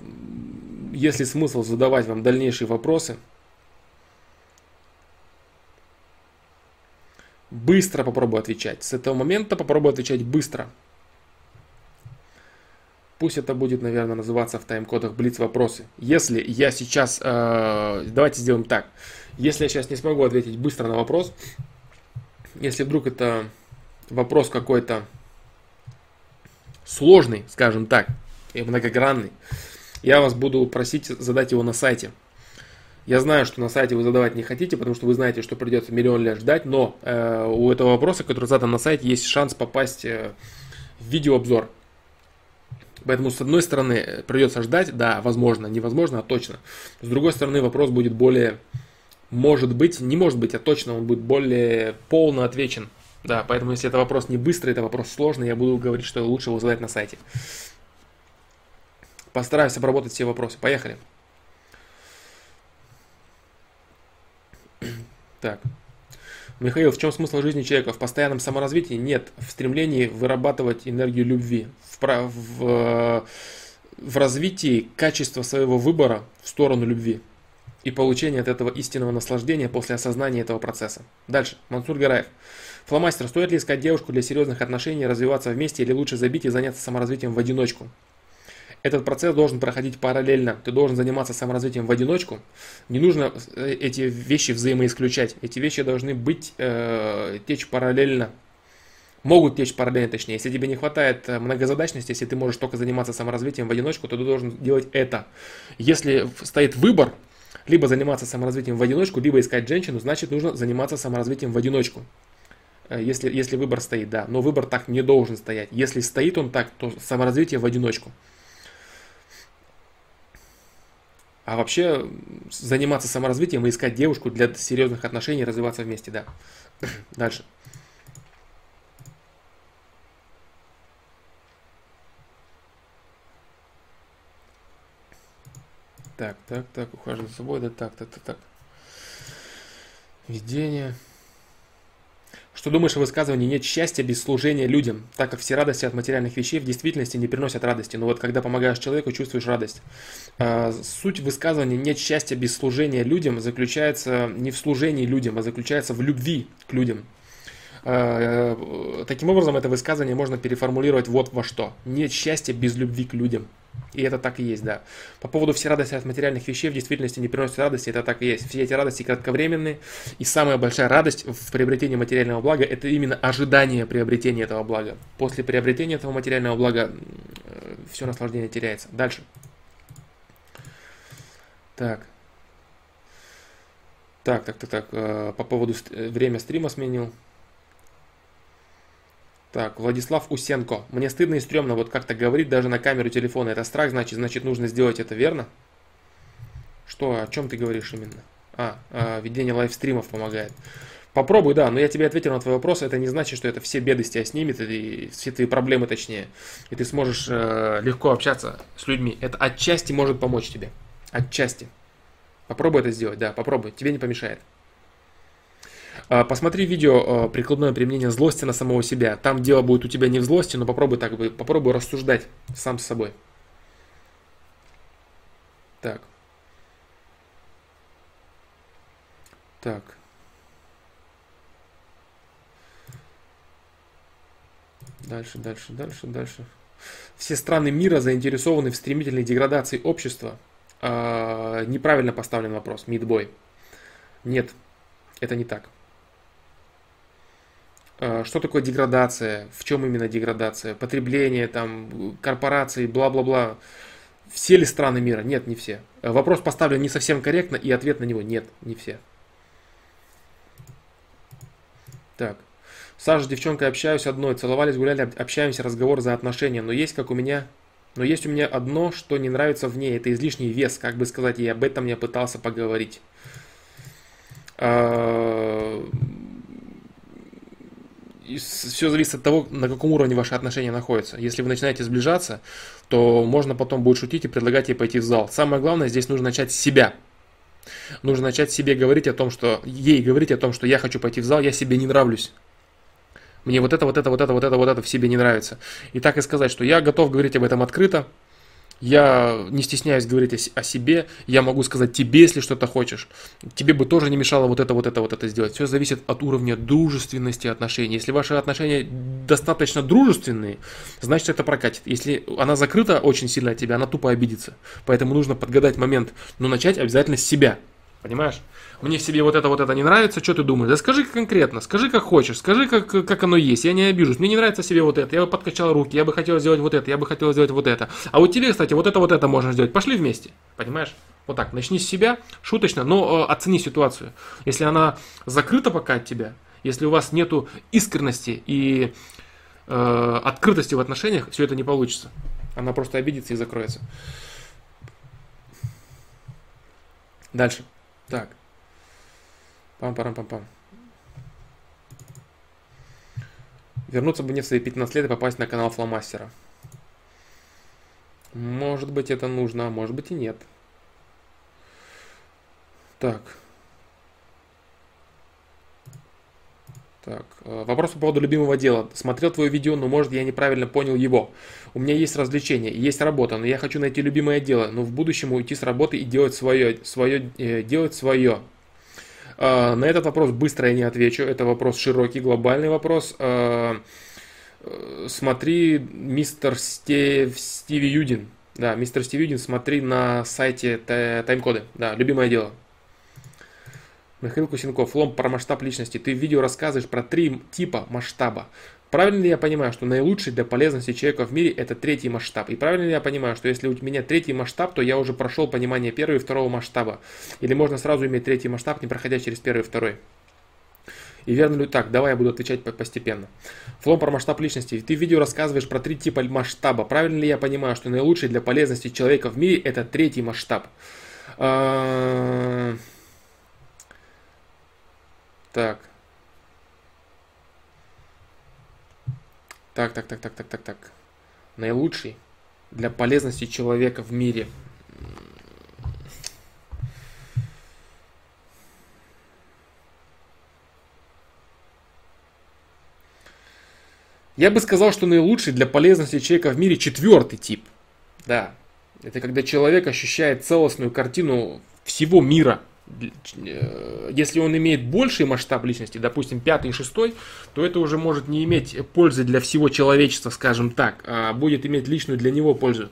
есть ли смысл задавать вам дальнейшие вопросы. Быстро попробую отвечать. С этого момента попробую отвечать быстро. Пусть это будет, наверное, называться в тайм-кодах Блиц вопросы. Если я сейчас... Э, давайте сделаем так. Если я сейчас не смогу ответить быстро на вопрос, если вдруг это вопрос какой-то сложный, скажем так, и многогранный, я вас буду просить задать его на сайте. Я знаю, что на сайте вы задавать не хотите, потому что вы знаете, что придется миллион лет ждать, но э, у этого вопроса, который задан на сайте, есть шанс попасть э, в видеообзор. Поэтому, с одной стороны, придется ждать, да, возможно, невозможно, а точно. С другой стороны, вопрос будет более, может быть, не может быть, а точно он будет более полно отвечен. Да, поэтому, если это вопрос не быстрый, это вопрос сложный, я буду говорить, что лучше его задать на сайте. Постараюсь обработать все вопросы. Поехали. Так. Михаил, в чем смысл жизни человека? В постоянном саморазвитии? Нет. В стремлении вырабатывать энергию любви. В, в, в развитии качества своего выбора в сторону любви. И получения от этого истинного наслаждения после осознания этого процесса. Дальше. Мансур Гараев. Фломастер, стоит ли искать девушку для серьезных отношений, развиваться вместе или лучше забить и заняться саморазвитием в одиночку? Этот процесс должен проходить параллельно. Ты должен заниматься саморазвитием в одиночку. Не нужно э, эти вещи взаимоисключать. Эти вещи должны быть, э, течь параллельно. Могут течь параллельно, точнее. Если тебе не хватает э, многозадачности, если ты можешь только заниматься саморазвитием в одиночку, то ты должен делать это. Если стоит выбор, либо заниматься саморазвитием в одиночку, либо искать женщину, значит нужно заниматься саморазвитием в одиночку. Э, если, если выбор стоит, да. Но выбор так не должен стоять. Если стоит он так, то саморазвитие в одиночку. А вообще заниматься саморазвитием и искать девушку для серьезных отношений, развиваться вместе, да. Дальше. Так, так, так, ухаживать за собой, да так, так, так, так. Видение. Что думаешь о высказывании «нет счастья без служения людям», так как все радости от материальных вещей в действительности не приносят радости. Но вот когда помогаешь человеку, чувствуешь радость. А, суть высказывания «нет счастья без служения людям» заключается не в служении людям, а заключается в любви к людям. А, э, таким образом, это высказывание можно переформулировать вот во что. Нет счастья без любви к людям. И это так и есть, да. По поводу все радости от материальных вещей в действительности не приносят радости, это так и есть. Все эти радости кратковременные, и самая большая радость в приобретении материального блага – это именно ожидание приобретения этого блага. После приобретения этого материального блага э, все наслаждение теряется. Дальше. Так. Так, так, так, так. Э, по поводу э, время стрима сменил. Так, Владислав Усенко. Мне стыдно и стрёмно вот как-то говорить даже на камеру телефона. Это страх, значит, значит нужно сделать это, верно? Что, о чем ты говоришь именно? А, а ведение лайвстримов помогает. Попробуй, да, но я тебе ответил на твой вопрос. Это не значит, что это все беды с тебя снимет, и все твои проблемы точнее. И ты сможешь э, легко общаться с людьми. Это отчасти может помочь тебе. Отчасти. Попробуй это сделать, да, попробуй. Тебе не помешает. А, посмотри видео а, «Прикладное применение злости на самого себя». Там дело будет у тебя не в злости, но попробуй так, попробуй рассуждать сам с собой. Так. Так. Дальше, дальше, дальше, дальше. Все страны мира заинтересованы в стремительной деградации общества. А, неправильно поставлен вопрос, мидбой. Нет, это не так. А, что такое деградация, в чем именно деградация, потребление, там, корпорации, бла-бла-бла. Все ли страны мира? Нет, не все. Вопрос поставлен не совсем корректно, и ответ на него нет, не все. Так. Саша девчонкой общаюсь одной, целовались, гуляли, общаемся, разговор за отношения, но есть как у меня, но есть у меня одно, что не нравится в ней, это излишний вес, как бы сказать, и об этом я пытался поговорить. Все зависит от того, на каком уровне ваши отношения находятся. Если вы начинаете сближаться, то можно потом будет шутить и предлагать ей пойти в зал. Самое главное, здесь нужно начать с себя. Нужно начать себе говорить о том, что ей говорить о том, что я хочу пойти в зал, я себе не нравлюсь. Мне вот это, вот это, вот это, вот это, вот это в себе не нравится. И так и сказать, что я готов говорить об этом открыто, я не стесняюсь говорить о, себе, я могу сказать тебе, если что-то хочешь. Тебе бы тоже не мешало вот это, вот это, вот это сделать. Все зависит от уровня дружественности отношений. Если ваши отношения достаточно дружественные, значит это прокатит. Если она закрыта очень сильно от тебя, она тупо обидится. Поэтому нужно подгадать момент. Но начать обязательно с себя. Понимаешь? Мне в себе вот это, вот это не нравится, что ты думаешь? Да скажи конкретно, скажи как хочешь, скажи как, как оно есть, я не обижусь. Мне не нравится себе вот это, я бы подкачал руки, я бы хотел сделать вот это, я бы хотел сделать вот это. А вот тебе, кстати, вот это, вот это можно сделать. Пошли вместе, понимаешь? Вот так, начни с себя, шуточно, но э, оцени ситуацию. Если она закрыта пока от тебя, если у вас нету искренности и э, открытости в отношениях, все это не получится. Она просто обидится и закроется. Дальше. Так. Пам-парам-пам-пам. Вернуться бы мне в свои 15 лет и попасть на канал Фломастера. Может быть это нужно, а может быть и нет. Так. Так, э, вопрос по поводу любимого дела. Смотрел твое видео, но может я неправильно понял его. У меня есть развлечение, есть работа, но я хочу найти любимое дело, но в будущем уйти с работы и делать свое, свое, э, делать свое. Э, на этот вопрос быстро я не отвечу. Это вопрос широкий, глобальный вопрос. Смотри, мистер Стив, Стиви Юдин. Да, мистер Стиви Юдин, смотри на сайте тайм-коды. Да, любимое дело. Михаил Кусенков, лом про масштаб личности. Ты в видео рассказываешь про три типа масштаба. Правильно ли я понимаю, что наилучший для полезности человека в мире это третий масштаб? И правильно ли я понимаю, что если у меня третий масштаб, то я уже прошел понимание первого и второго масштаба? Или можно сразу иметь третий масштаб, не проходя через первый и второй? И верно ли так? Давай я буду отвечать постепенно. Флом про масштаб личности. Ты в видео рассказываешь про три типа масштаба. Правильно ли я понимаю, что наилучший для полезности человека в мире это третий масштаб? Так. Так, так, так, так, так, так, так. Наилучший для полезности человека в мире. Я бы сказал, что наилучший для полезности человека в мире четвертый тип. Да. Это когда человек ощущает целостную картину всего мира – если он имеет больший масштаб личности, допустим, пятый и шестой, то это уже может не иметь пользы для всего человечества, скажем так, а будет иметь личную для него пользу.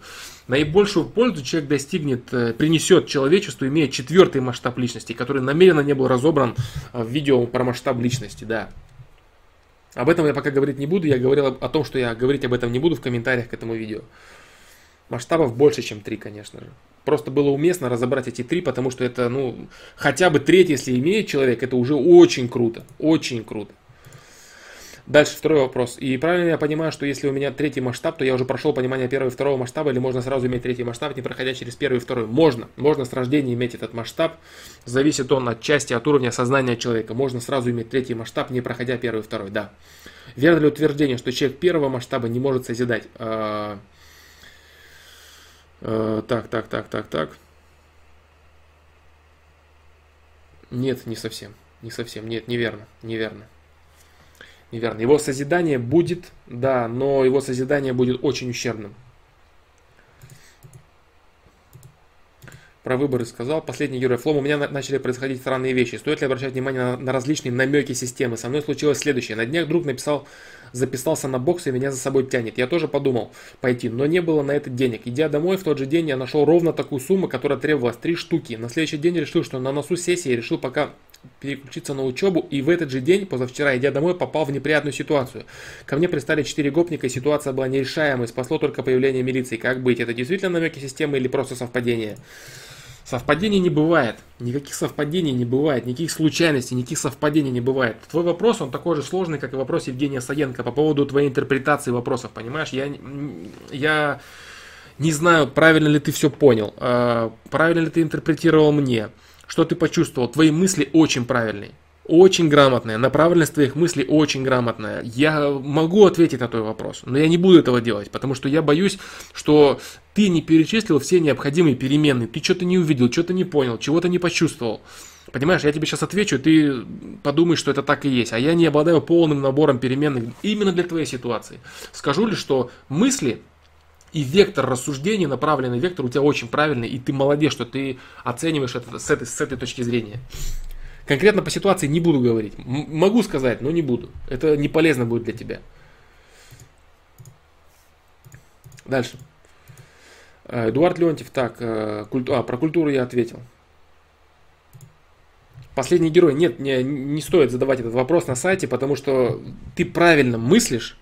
Наибольшую пользу человек достигнет, э, принесет человечеству, имея четвертый масштаб личности, который намеренно не был разобран в видео про масштаб личности, да. Об этом я пока говорить не буду, я говорил о том, что я говорить об этом не буду в комментариях к этому видео. Масштабов больше, чем три, конечно же. Просто было уместно разобрать эти три, потому что это, ну, хотя бы треть, если имеет человек, это уже очень круто. Очень круто. Дальше второй вопрос. И правильно я понимаю, что если у меня третий масштаб, то я уже прошел понимание первого и второго масштаба, или можно сразу иметь третий масштаб, не проходя через первый и второй? Можно. Можно с рождения иметь этот масштаб. Зависит он от части, от уровня сознания человека. Можно сразу иметь третий масштаб, не проходя первый и второй. Да. Верно ли утверждение, что человек первого масштаба не может созидать? А, Э, так, так, так, так, так. Нет, не совсем. Не совсем. Нет, неверно. Неверно. Неверно. Его созидание будет, да, но его созидание будет очень ущербным. Про выборы сказал. Последний герой Флом. У меня начали происходить странные вещи. Стоит ли обращать внимание на, на различные намеки системы? Со мной случилось следующее. На днях друг написал, записался на бокс и меня за собой тянет. Я тоже подумал пойти, но не было на это денег. Идя домой в тот же день я нашел ровно такую сумму, которая требовалась три штуки. На следующий день решил, что на носу сессии решил пока переключиться на учебу, и в этот же день, позавчера, идя домой, попал в неприятную ситуацию. Ко мне пристали четыре гопника, и ситуация была нерешаемой, спасло только появление милиции. Как быть? Это действительно намеки системы или просто совпадение? Совпадений не бывает. Никаких совпадений не бывает. Никаких случайностей, никаких совпадений не бывает. Твой вопрос, он такой же сложный, как и вопрос Евгения Саенко по поводу твоей интерпретации вопросов. Понимаешь, я, я не знаю, правильно ли ты все понял. А, правильно ли ты интерпретировал мне. Что ты почувствовал. Твои мысли очень правильные очень грамотная, направленность твоих мыслей очень грамотная. Я могу ответить на твой вопрос, но я не буду этого делать, потому что я боюсь, что ты не перечислил все необходимые переменные, ты что-то не увидел, что-то не понял, чего-то не почувствовал. Понимаешь, я тебе сейчас отвечу, ты подумаешь, что это так и есть, а я не обладаю полным набором переменных именно для твоей ситуации. Скажу ли, что мысли и вектор рассуждения, направленный вектор у тебя очень правильный, и ты молодец, что ты оцениваешь это с этой, с этой точки зрения. Конкретно по ситуации не буду говорить. М- могу сказать, но не буду. Это не полезно будет для тебя. Дальше. Э, Эдуард Леонтьев, так, э, культу... а, про культуру я ответил. Последний герой. Нет, не, не стоит задавать этот вопрос на сайте, потому что ты правильно мыслишь,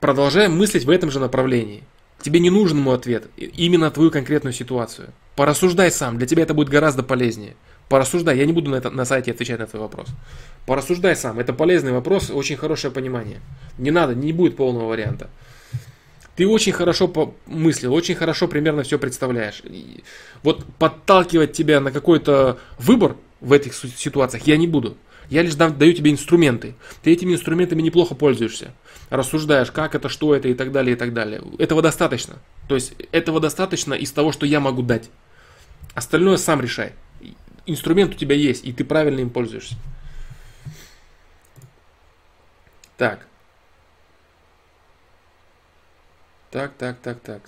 продолжая мыслить в этом же направлении. Тебе не нужен мой ответ, именно твою конкретную ситуацию. Порассуждай сам, для тебя это будет гораздо полезнее. Порассуждай, я не буду на, это, на сайте отвечать на твой вопрос. Порассуждай сам, это полезный вопрос, очень хорошее понимание. Не надо, не будет полного варианта. Ты очень хорошо мыслил, очень хорошо примерно все представляешь. И вот подталкивать тебя на какой-то выбор в этих ситуациях я не буду. Я лишь даю тебе инструменты. Ты этими инструментами неплохо пользуешься. Рассуждаешь, как это, что это и так далее, и так далее. Этого достаточно. То есть этого достаточно из того, что я могу дать. Остальное сам решай. Инструмент у тебя есть, и ты правильно им пользуешься. Так. Так, так, так, так.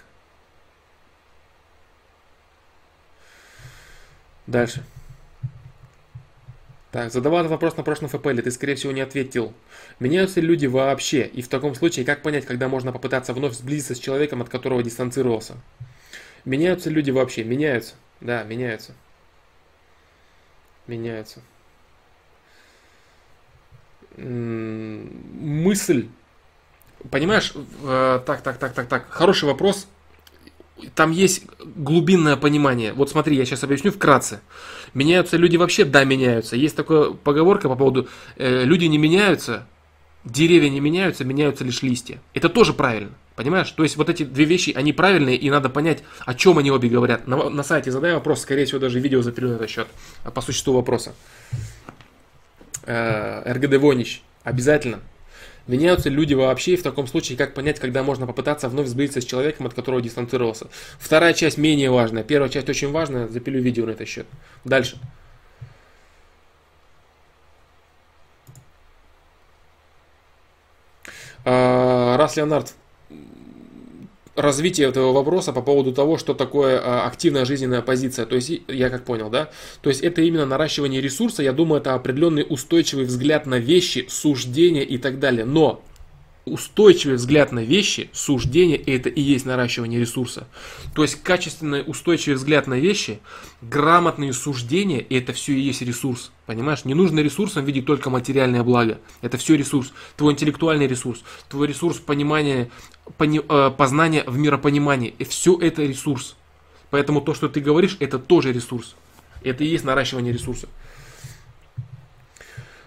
Дальше. Так, задавал этот вопрос на прошлом ФПЛ, ты, скорее всего, не ответил. Меняются ли люди вообще? И в таком случае, как понять, когда можно попытаться вновь сблизиться с человеком, от которого дистанцировался? Меняются люди вообще? Меняются. Да, меняются. Меняются. Мысль. Понимаешь, э, так, так, так, так, так. Хороший вопрос там есть глубинное понимание. Вот смотри, я сейчас объясню вкратце. Меняются люди вообще? Да, меняются. Есть такая поговорка по поводу э, люди не меняются, деревья не меняются, меняются лишь листья. Это тоже правильно. Понимаешь? То есть вот эти две вещи, они правильные, и надо понять, о чем они обе говорят. На, на сайте задай вопрос, скорее всего, даже видео запилю на этот счет, по существу вопроса. Э, РГД Вонич, обязательно Меняются люди вообще, и в таком случае, как понять, когда можно попытаться вновь сблизиться с человеком, от которого дистанцировался. Вторая часть менее важная. Первая часть очень важная, запилю видео на этот счет. Дальше. А, раз Леонард развитие этого вопроса по поводу того, что такое а, активная жизненная позиция. То есть, я как понял, да? То есть, это именно наращивание ресурса. Я думаю, это определенный устойчивый взгляд на вещи, суждения и так далее. Но устойчивый взгляд на вещи, суждение, это и есть наращивание ресурса. То есть качественный устойчивый взгляд на вещи, грамотные суждения, это все и есть ресурс. Понимаешь? Не нужно ресурсом видеть только материальное благо. Это все ресурс. Твой интеллектуальный ресурс, твой ресурс понимания, пони, э, познания в миропонимании. И все это ресурс. Поэтому то, что ты говоришь, это тоже ресурс. Это и есть наращивание ресурса.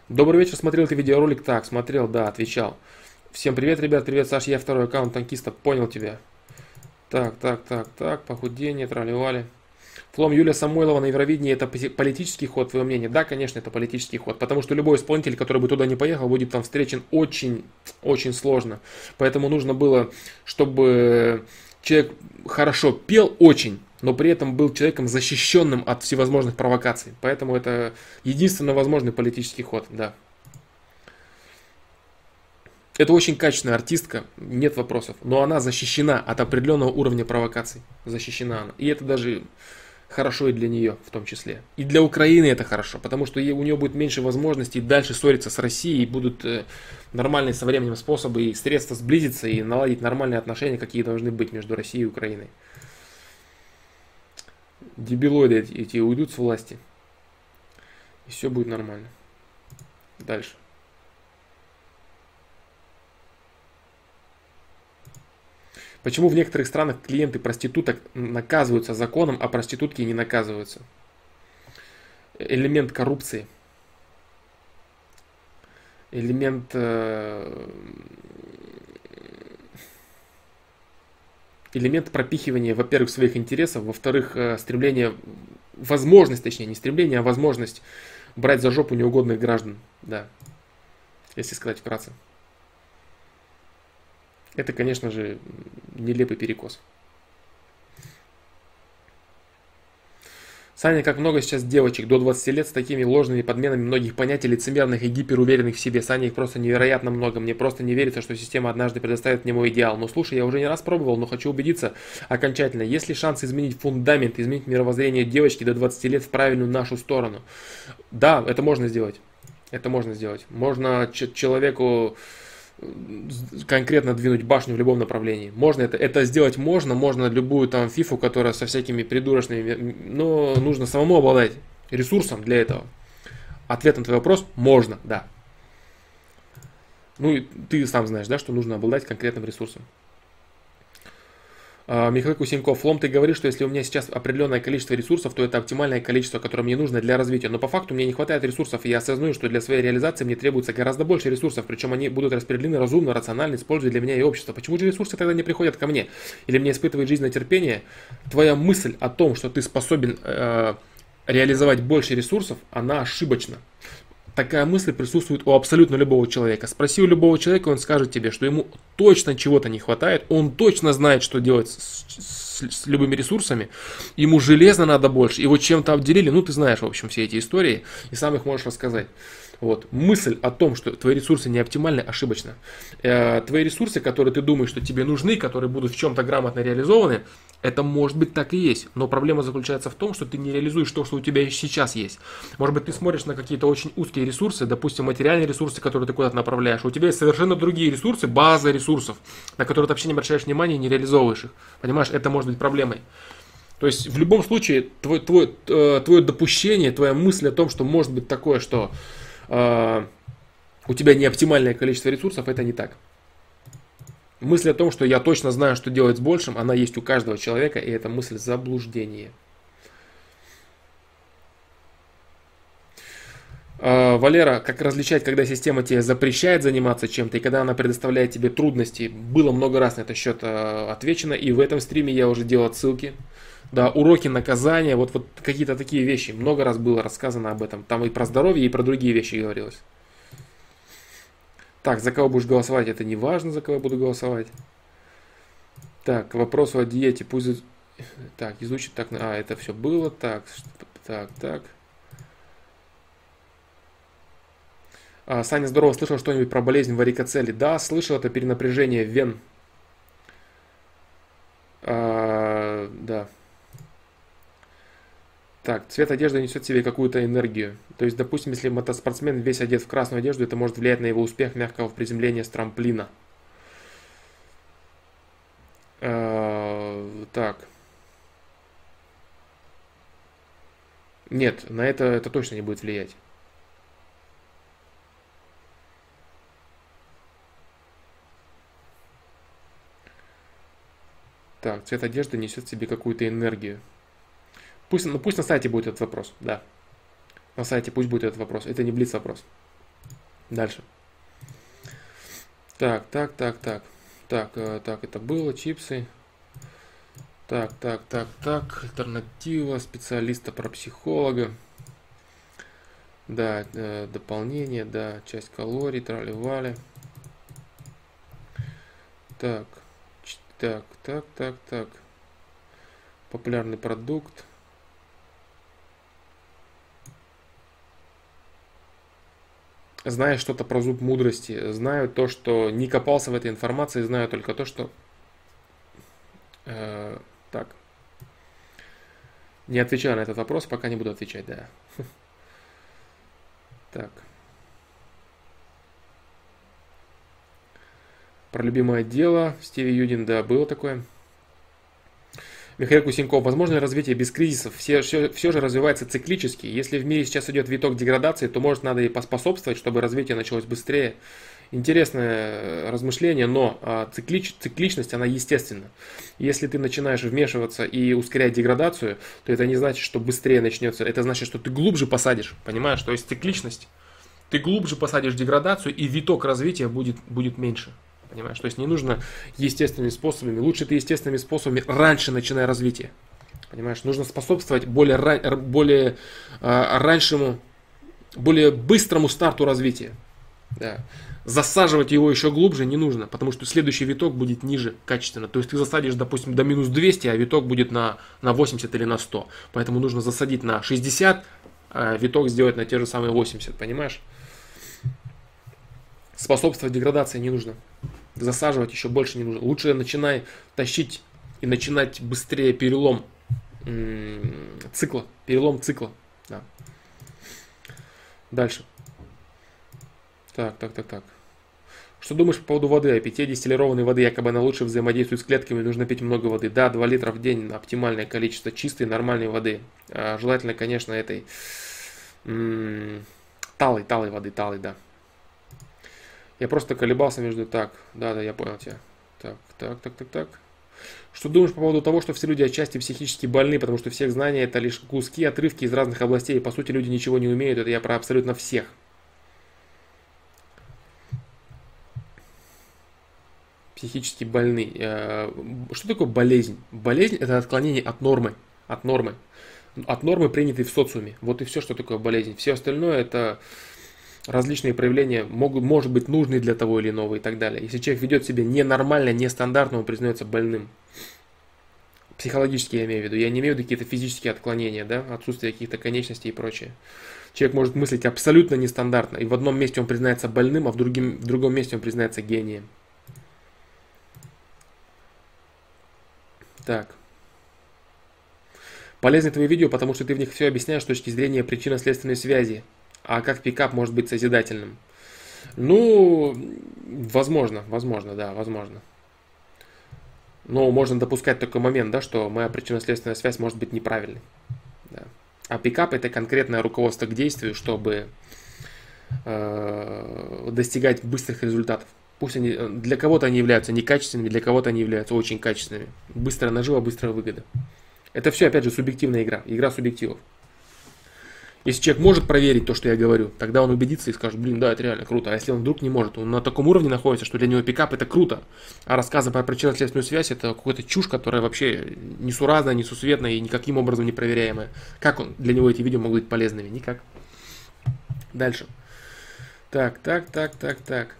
Добрый вечер, смотрел ты видеоролик? Так, смотрел, да, отвечал. Всем привет, ребят, привет, Саш, я второй аккаунт танкиста, понял тебя. Так, так, так, так, похудение, тролливали. Флом Юлия Самойлова на Евровидении это политический ход, твое мнение? Да, конечно, это политический ход, потому что любой исполнитель, который бы туда не поехал, будет там встречен очень, очень сложно. Поэтому нужно было, чтобы человек хорошо пел очень, но при этом был человеком защищенным от всевозможных провокаций. Поэтому это единственно возможный политический ход, да. Это очень качественная артистка, нет вопросов. Но она защищена от определенного уровня провокаций. Защищена она. И это даже хорошо и для нее в том числе. И для Украины это хорошо, потому что у нее будет меньше возможностей дальше ссориться с Россией, и будут э, нормальные со временем способы и средства сблизиться и наладить нормальные отношения, какие должны быть между Россией и Украиной. Дебилоиды эти, эти уйдут с власти, и все будет нормально. Дальше. Почему в некоторых странах клиенты проституток наказываются законом, а проститутки не наказываются? Элемент коррупции. Элемент э, элемент пропихивания, во-первых, своих интересов, во-вторых, э, стремление, возможность, точнее, не стремление, а возможность брать за жопу неугодных граждан, да, если сказать вкратце. Это, конечно же, нелепый перекос. Саня, как много сейчас девочек до 20 лет с такими ложными подменами многих понятий, лицемерных и гиперуверенных в себе. Саня, их просто невероятно много. Мне просто не верится, что система однажды предоставит мне мой идеал. Но слушай, я уже не раз пробовал, но хочу убедиться окончательно. Есть ли шанс изменить фундамент, изменить мировоззрение девочки до 20 лет в правильную нашу сторону? Да, это можно сделать. Это можно сделать. Можно человеку конкретно двинуть башню в любом направлении. Можно это, это сделать можно, можно любую там фифу, которая со всякими придурочными, но нужно самому обладать ресурсом для этого. Ответ на твой вопрос – можно, да. Ну и ты сам знаешь, да, что нужно обладать конкретным ресурсом. А, Михаил Кусенков, Лом, ты говоришь, что если у меня сейчас определенное количество ресурсов, то это оптимальное количество, которое мне нужно для развития. Но по факту мне не хватает ресурсов, и я осознаю, что для своей реализации мне требуется гораздо больше ресурсов, причем они будут распределены разумно, рационально, используя для меня и общество. Почему же ресурсы тогда не приходят ко мне? Или мне испытывает жизненное терпение? Твоя мысль о том, что ты способен э, реализовать больше ресурсов, она ошибочна такая мысль присутствует у абсолютно любого человека. Спроси у любого человека, он скажет тебе, что ему точно чего-то не хватает, он точно знает, что делать с, с, с любыми ресурсами, ему железно надо больше, его чем-то обделили, ну ты знаешь, в общем, все эти истории, и сам их можешь рассказать. Вот. Мысль о том, что твои ресурсы не оптимальны, ошибочна. Э, твои ресурсы, которые ты думаешь, что тебе нужны, которые будут в чем-то грамотно реализованы, это может быть так и есть. Но проблема заключается в том, что ты не реализуешь то, что у тебя сейчас есть. Может быть, ты смотришь на какие-то очень узкие ресурсы, допустим, материальные ресурсы, которые ты куда-то направляешь. У тебя есть совершенно другие ресурсы, база ресурсов, на которые ты вообще не обращаешь внимания и не реализовываешь их. Понимаешь, это может быть проблемой. То есть в любом случае твой, твой, э, твое допущение, твоя мысль о том, что может быть такое, что э, у тебя не оптимальное количество ресурсов, это не так. Мысль о том, что я точно знаю, что делать с большим, она есть у каждого человека, и это мысль заблуждения. А, Валера, как различать, когда система тебе запрещает заниматься чем-то и когда она предоставляет тебе трудности? Было много раз на этот счет а, отвечено, и в этом стриме я уже делал отсылки. Да, уроки наказания, вот, вот какие-то такие вещи. Много раз было рассказано об этом. Там и про здоровье, и про другие вещи говорилось. Так, за кого будешь голосовать, это не важно, за кого я буду голосовать. Так, к вопросу о диете. Пусть... Так, изучить так... А, это все было. Так, так, так. А, Саня, здорово, слышал что-нибудь про болезнь варикоцели? Да, слышал, это перенапряжение вен. А, да. Так, цвет одежды несет в себе какую-то энергию. То есть, допустим, если мотоспортсмен весь одет в красную одежду, это может влиять на его успех мягкого приземления с трамплина. Э, так. Нет, на это это точно не будет влиять. Так, цвет одежды несет в себе какую-то энергию. Пусть, ну, пусть на сайте будет этот вопрос, да. На сайте пусть будет этот вопрос. Это не блиц вопрос. Дальше. Так, так, так, так. Так, э, так, это было, чипсы. Так, так, так, так. Альтернатива специалиста про психолога. Да, э, дополнение, да, часть калорий, трали-вали. Так, так, так, так, так. Популярный продукт. Знаю что-то про зуб мудрости, знаю то, что не копался в этой информации, знаю только то, что... Э, так. Не отвечаю на этот вопрос, пока не буду отвечать, да. Так. Про любимое дело. Стиви Юдин, да, было такое. Михаил Кусенков, возможно развитие без кризисов все, все, все же развивается циклически. Если в мире сейчас идет виток деградации, то может надо и поспособствовать, чтобы развитие началось быстрее. Интересное э, размышление, но а, циклич, цикличность, она естественна. Если ты начинаешь вмешиваться и ускорять деградацию, то это не значит, что быстрее начнется. Это значит, что ты глубже посадишь, понимаешь? То есть цикличность. Ты глубже посадишь деградацию, и виток развития будет, будет меньше. Понимаешь? То есть не нужно естественными способами. Лучше ты естественными способами раньше начиная развитие. Понимаешь? Нужно способствовать более, более э, раньшему, более быстрому старту развития. Да. Засаживать его еще глубже не нужно, потому что следующий виток будет ниже качественно. То есть ты засадишь, допустим, до минус 200, а виток будет на, на 80 или на 100. Поэтому нужно засадить на 60, а виток сделать на те же самые 80, понимаешь? Способствовать деградации не нужно засаживать еще больше не нужно. Лучше начинай тащить и начинать быстрее перелом цикла. Перелом цикла. Да. Дальше. Так, так, так, так. Что думаешь по поводу воды? Питье дистиллированной воды якобы она лучше взаимодействует с клетками, нужно пить много воды. Да, 2 литра в день оптимальное количество чистой нормальной воды. А, желательно, конечно, этой талой, талой воды, талой, да. Я просто колебался между так. Да, да, я понял тебя. Так, так, так, так, так. Что думаешь по поводу того, что все люди отчасти психически больны, потому что всех знаний это лишь куски, отрывки из разных областей, и по сути люди ничего не умеют, это я про абсолютно всех. Психически больны. Э, что такое болезнь? Болезнь это отклонение от нормы. От нормы. От нормы, принятой в социуме. Вот и все, что такое болезнь. Все остальное это различные проявления могут, может быть нужны для того или иного и так далее. Если человек ведет себя ненормально, нестандартно, он признается больным. Психологически я имею в виду. Я не имею в виду какие-то физические отклонения, да, отсутствие каких-то конечностей и прочее. Человек может мыслить абсолютно нестандартно. И в одном месте он признается больным, а в, другим, в другом месте он признается гением. Так. Полезны твои видео, потому что ты в них все объясняешь с точки зрения причинно-следственной связи. А как пикап может быть созидательным? Ну, возможно, возможно, да, возможно. Но можно допускать такой момент, да, что моя причинно-следственная связь может быть неправильной. Да. А пикап это конкретное руководство к действию, чтобы э, достигать быстрых результатов. Пусть они для кого-то они являются некачественными, для кого-то они являются очень качественными. Быстрая нажива, быстрая выгода. Это все, опять же, субъективная игра. Игра субъективов. Если человек может проверить то, что я говорю, тогда он убедится и скажет, блин, да, это реально круто. А если он вдруг не может, он на таком уровне находится, что для него пикап это круто, а рассказы про причинно-следственную связь это какая-то чушь, которая вообще несуразная, несусветная и никаким образом не проверяемая. Как он, для него эти видео могут быть полезными? Никак. Дальше. Так, так, так, так, так.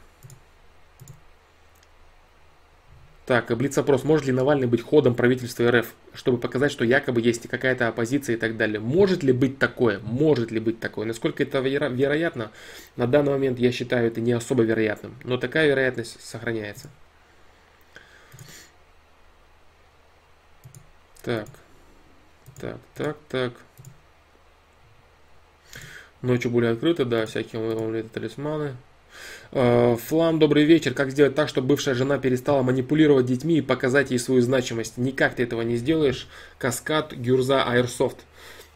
Так, блиц-опрос. Может ли Навальный быть ходом правительства РФ, чтобы показать, что якобы есть какая-то оппозиция и так далее? Может ли быть такое? Может ли быть такое? Насколько это веро- вероятно? На данный момент я считаю это не особо вероятным. Но такая вероятность сохраняется. Так. Так, так, так. Ночью были открыты, да, всякие талисманы. Э, Флам, добрый вечер. Как сделать так, чтобы бывшая жена перестала манипулировать детьми и показать ей свою значимость? Никак ты этого не сделаешь. Каскад, Гюрза, Airsoft.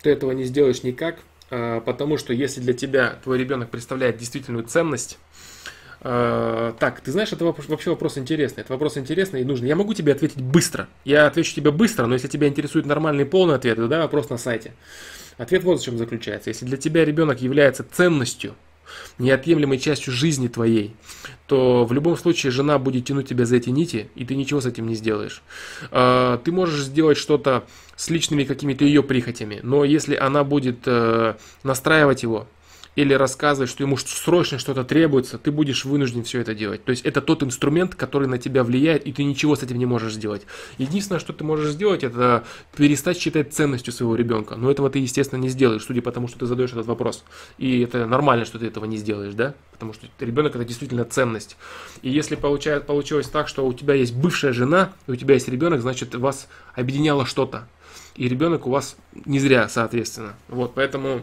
Ты этого не сделаешь никак, э, потому что если для тебя твой ребенок представляет действительную ценность, э, так, ты знаешь, это вообще вопрос интересный. Это вопрос интересный и нужный. Я могу тебе ответить быстро. Я отвечу тебе быстро, но если тебя интересует нормальный полный ответ, то дай вопрос на сайте. Ответ вот в чем заключается. Если для тебя ребенок является ценностью, неотъемлемой частью жизни твоей, то в любом случае жена будет тянуть тебя за эти нити, и ты ничего с этим не сделаешь. А, ты можешь сделать что-то с личными какими-то ее прихотями, но если она будет э, настраивать его, или рассказывать, что ему срочно что-то требуется, ты будешь вынужден все это делать. То есть это тот инструмент, который на тебя влияет, и ты ничего с этим не можешь сделать. Единственное, что ты можешь сделать, это перестать считать ценностью своего ребенка. Но этого ты, естественно, не сделаешь, судя по тому, что ты задаешь этот вопрос. И это нормально, что ты этого не сделаешь, да? Потому что ребенок это действительно ценность. И если получает, получилось так, что у тебя есть бывшая жена, и у тебя есть ребенок, значит, вас объединяло что-то. И ребенок у вас не зря, соответственно. Вот, поэтому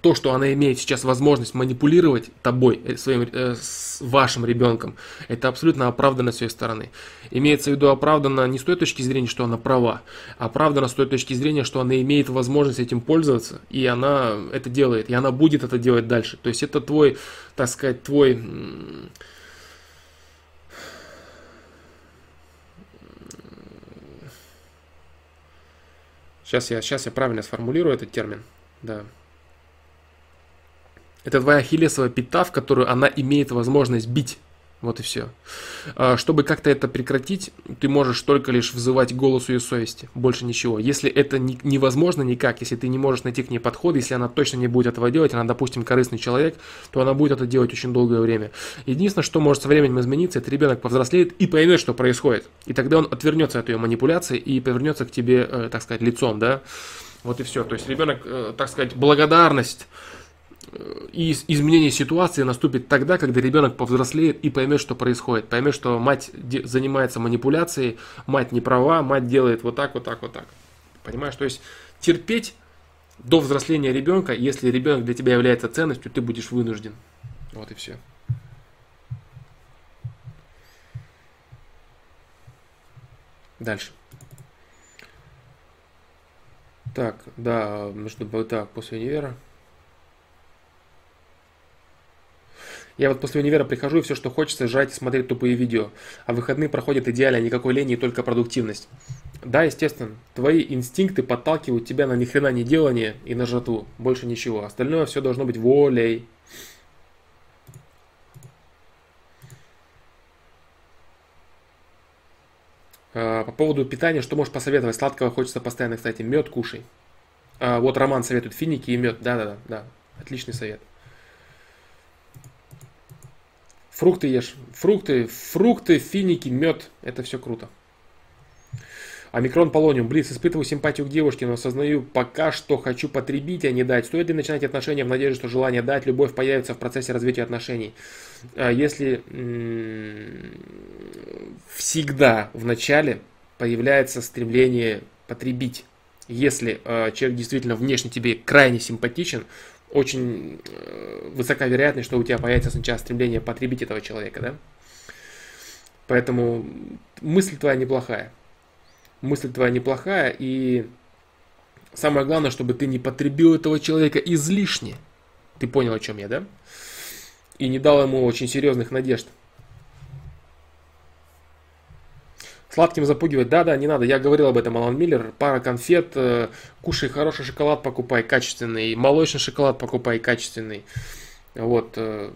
то, что она имеет сейчас возможность манипулировать тобой, э, своим, э, с вашим ребенком, это абсолютно оправдано с ее стороны. Имеется в виду оправдано не с той точки зрения, что она права, а оправдано с той точки зрения, что она имеет возможность этим пользоваться, и она это делает, и она будет это делать дальше. То есть это твой, так сказать, твой... Сейчас я, сейчас я правильно сформулирую этот термин. Да. Это твоя ахиллесова пята, в которую она имеет возможность бить. Вот и все. А, чтобы как-то это прекратить, ты можешь только лишь взывать голосу ее совести. Больше ничего. Если это невозможно никак, если ты не можешь найти к ней подход, если она точно не будет этого делать, она, допустим, корыстный человек, то она будет это делать очень долгое время. Единственное, что может со временем измениться, это ребенок повзрослеет и поймет, что происходит. И тогда он отвернется от ее манипуляции и повернется к тебе, э, так сказать, лицом, да. Вот и все. То есть ребенок, э, так сказать, благодарность и изменение ситуации наступит тогда, когда ребенок повзрослеет и поймет, что происходит. Поймет, что мать занимается манипуляцией, мать не права, мать делает вот так, вот так, вот так. Понимаешь? То есть терпеть до взросления ребенка, если ребенок для тебя является ценностью, ты будешь вынужден. Вот и все. Дальше. Так, да, между так, после универа. Я вот после универа прихожу и все, что хочется, жрать и смотреть тупые видео. А выходные проходят идеально, никакой лени, только продуктивность. Да, естественно, твои инстинкты подталкивают тебя на ни хрена не делание и на жату. Больше ничего. Остальное все должно быть волей. А, по поводу питания, что можешь посоветовать? Сладкого хочется постоянно, кстати, мед кушай. А, вот Роман советует финики и мед. Да-да-да, да. Отличный совет. Фрукты ешь. Фрукты, фрукты, финики, мед. Это все круто. Омикрон Полониум. Блиц, испытываю симпатию к девушке, но осознаю пока, что хочу потребить, а не дать. Стоит ли начинать отношения в надежде, что желание дать, любовь появится в процессе развития отношений? А если всегда в начале появляется стремление потребить. Если э, человек действительно внешне тебе крайне симпатичен, очень э, высока вероятность, что у тебя появится сначала стремление потребить этого человека, да? Поэтому мысль твоя неплохая мысль твоя неплохая, и самое главное, чтобы ты не потребил этого человека излишне. Ты понял, о чем я, да? И не дал ему очень серьезных надежд. Сладким запугивать, да-да, не надо. Я говорил об этом, Алан Миллер. Пара конфет, э, кушай хороший шоколад, покупай качественный. Молочный шоколад покупай качественный. Вот, э,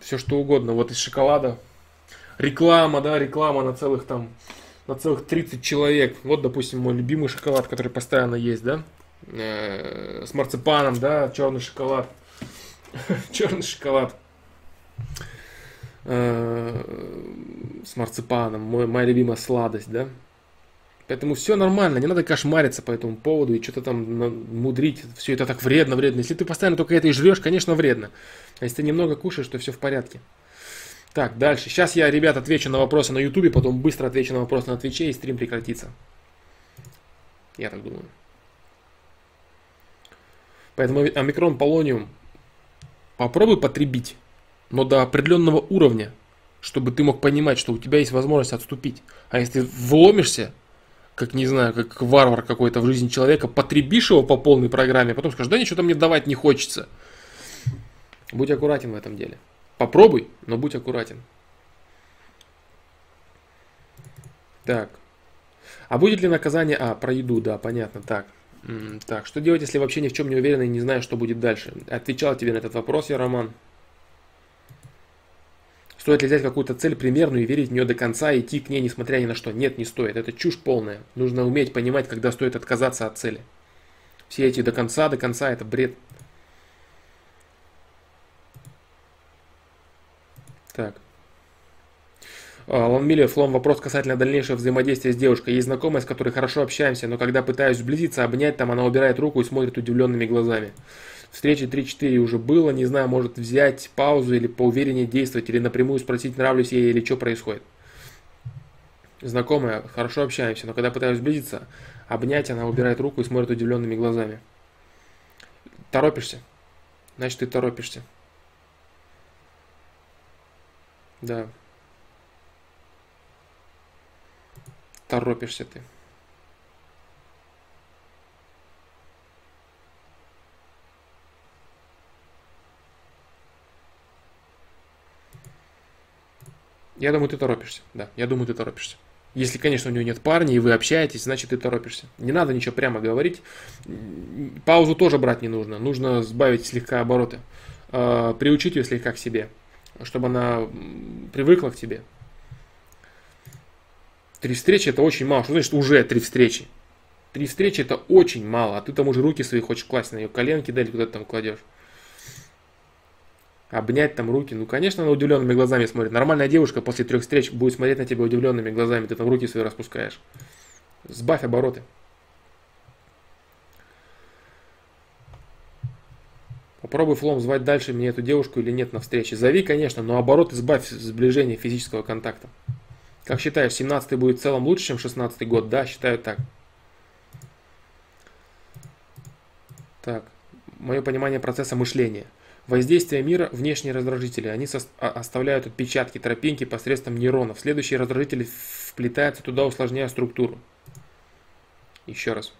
все что угодно. Вот из шоколада. Реклама, да, реклама на целых там на целых 30 человек. Вот, допустим, мой любимый шоколад, который постоянно есть, да, э, с марципаном, да, черный шоколад, черный шоколад с марципаном, мой, моя любимая сладость, да. Поэтому все нормально, не надо кошмариться по этому поводу и что-то там мудрить. Все это так вредно, вредно. Если ты постоянно только это и жрешь, конечно, вредно. А если ты немного кушаешь, то все в порядке. Так, дальше. Сейчас я, ребят, отвечу на вопросы на ютубе, потом быстро отвечу на вопросы на твиче и стрим прекратится. Я так думаю. Поэтому омикрон полониум попробуй потребить, но до определенного уровня, чтобы ты мог понимать, что у тебя есть возможность отступить. А если вломишься, как, не знаю, как варвар какой-то в жизни человека, потребишь его по полной программе, а потом скажешь, да ничего там мне давать не хочется. Будь аккуратен в этом деле. Попробуй, но будь аккуратен. Так. А будет ли наказание... А, про еду, да, понятно. Так. Так, что делать, если вообще ни в чем не уверен и не знаю, что будет дальше? Отвечал тебе на этот вопрос я, Роман. Стоит ли взять какую-то цель примерную и верить в нее до конца и идти к ней, несмотря ни на что? Нет, не стоит. Это чушь полная. Нужно уметь понимать, когда стоит отказаться от цели. Все эти до конца, до конца, это бред. Так. Алан Миллер, Флом, вопрос касательно дальнейшего взаимодействия с девушкой. Есть знакомая, с которой хорошо общаемся, но когда пытаюсь сблизиться, обнять, там она убирает руку и смотрит удивленными глазами. Встречи 3-4 уже было, не знаю, может взять паузу или поувереннее действовать, или напрямую спросить, нравлюсь ей или что происходит. Знакомая, хорошо общаемся, но когда пытаюсь сблизиться, обнять, она убирает руку и смотрит удивленными глазами. Торопишься. Значит, ты торопишься. Да. Торопишься ты. Я думаю, ты торопишься. Да, я думаю, ты торопишься. Если, конечно, у нее нет парня, и вы общаетесь, значит, ты торопишься. Не надо ничего прямо говорить. Паузу тоже брать не нужно. Нужно сбавить слегка обороты. Э, приучить ее слегка к себе чтобы она привыкла к тебе. Три встречи это очень мало. Что значит уже три встречи? Три встречи это очень мало, а ты там уже руки свои хочешь класть на ее коленки, да, или куда ты там кладешь. Обнять там руки. Ну, конечно, она удивленными глазами смотрит. Нормальная девушка после трех встреч будет смотреть на тебя удивленными глазами. Ты там руки свои распускаешь. Сбавь обороты. Попробуй флом звать дальше мне эту девушку или нет на встрече. Зови, конечно, но оборот избавь сближение физического контакта. Как считаешь, 17 будет в целом лучше, чем 16 год? Да, считаю так. Так, мое понимание процесса мышления. Воздействие мира – внешние раздражители. Они а, оставляют отпечатки, тропинки посредством нейронов. Следующие раздражители вплетаются туда, усложняя структуру. Еще раз.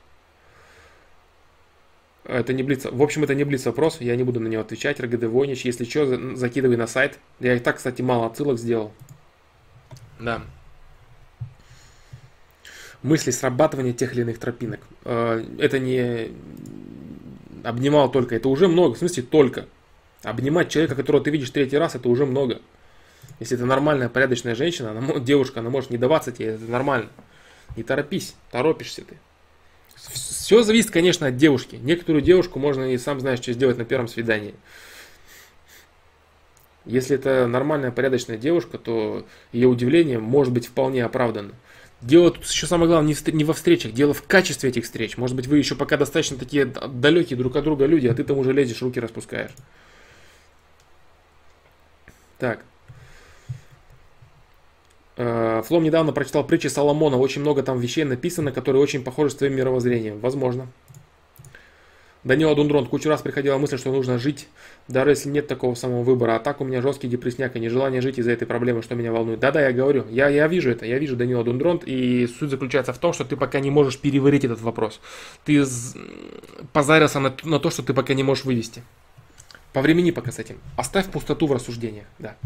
Это не блиц. В общем, это не блиц вопрос, я не буду на него отвечать. РГД Войнич, если что, закидывай на сайт. Я и так, кстати, мало отсылок сделал. Да. Мысли срабатывания тех или иных тропинок. Э, это не обнимал только, это уже много, в смысле только. Обнимать человека, которого ты видишь третий раз, это уже много. Если это нормальная, порядочная женщина, она, девушка, она может не даваться тебе, это нормально. Не торопись, торопишься ты. Все зависит, конечно, от девушки. Некоторую девушку можно и сам знаешь, что сделать на первом свидании. Если это нормальная, порядочная девушка, то ее удивление может быть вполне оправдано. Дело тут еще самое главное не, не во встречах, дело в качестве этих встреч. Может быть, вы еще пока достаточно такие далекие друг от друга люди, а ты там уже лезешь, руки распускаешь. Так. Э, Флом недавно прочитал притчи Соломона. Очень много там вещей написано, которые очень похожи с твоим мировоззрением. Возможно. Данила Дундрон. Кучу раз приходила мысль, что нужно жить, даже если нет такого самого выбора. А так у меня жесткий депрессняк и нежелание жить из-за этой проблемы, что меня волнует. Да-да, я говорю. Я, я вижу это. Я вижу Данила Дундрон. И суть заключается в том, что ты пока не можешь переварить этот вопрос. Ты позарился на, на то, что ты пока не можешь вывести. По времени пока с этим. Оставь пустоту в рассуждениях. Да.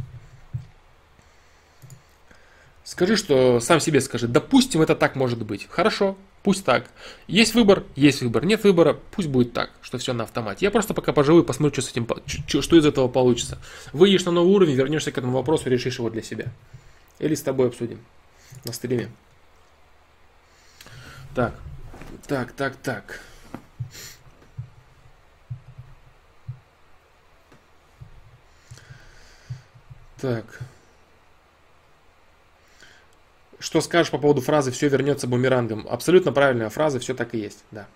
Скажи, что сам себе скажи, допустим, это так может быть. Хорошо, пусть так. Есть выбор, есть выбор. Нет выбора, пусть будет так, что все на автомате. Я просто пока поживу и посмотрю, что, с этим, что из этого получится. Выйдешь на новый уровень, вернешься к этому вопросу, решишь его для себя. Или с тобой обсудим на стриме. Так, так, так, так. Так. Что скажешь по поводу фразы «все вернется бумерангом»? Абсолютно правильная фраза, все так и есть, да.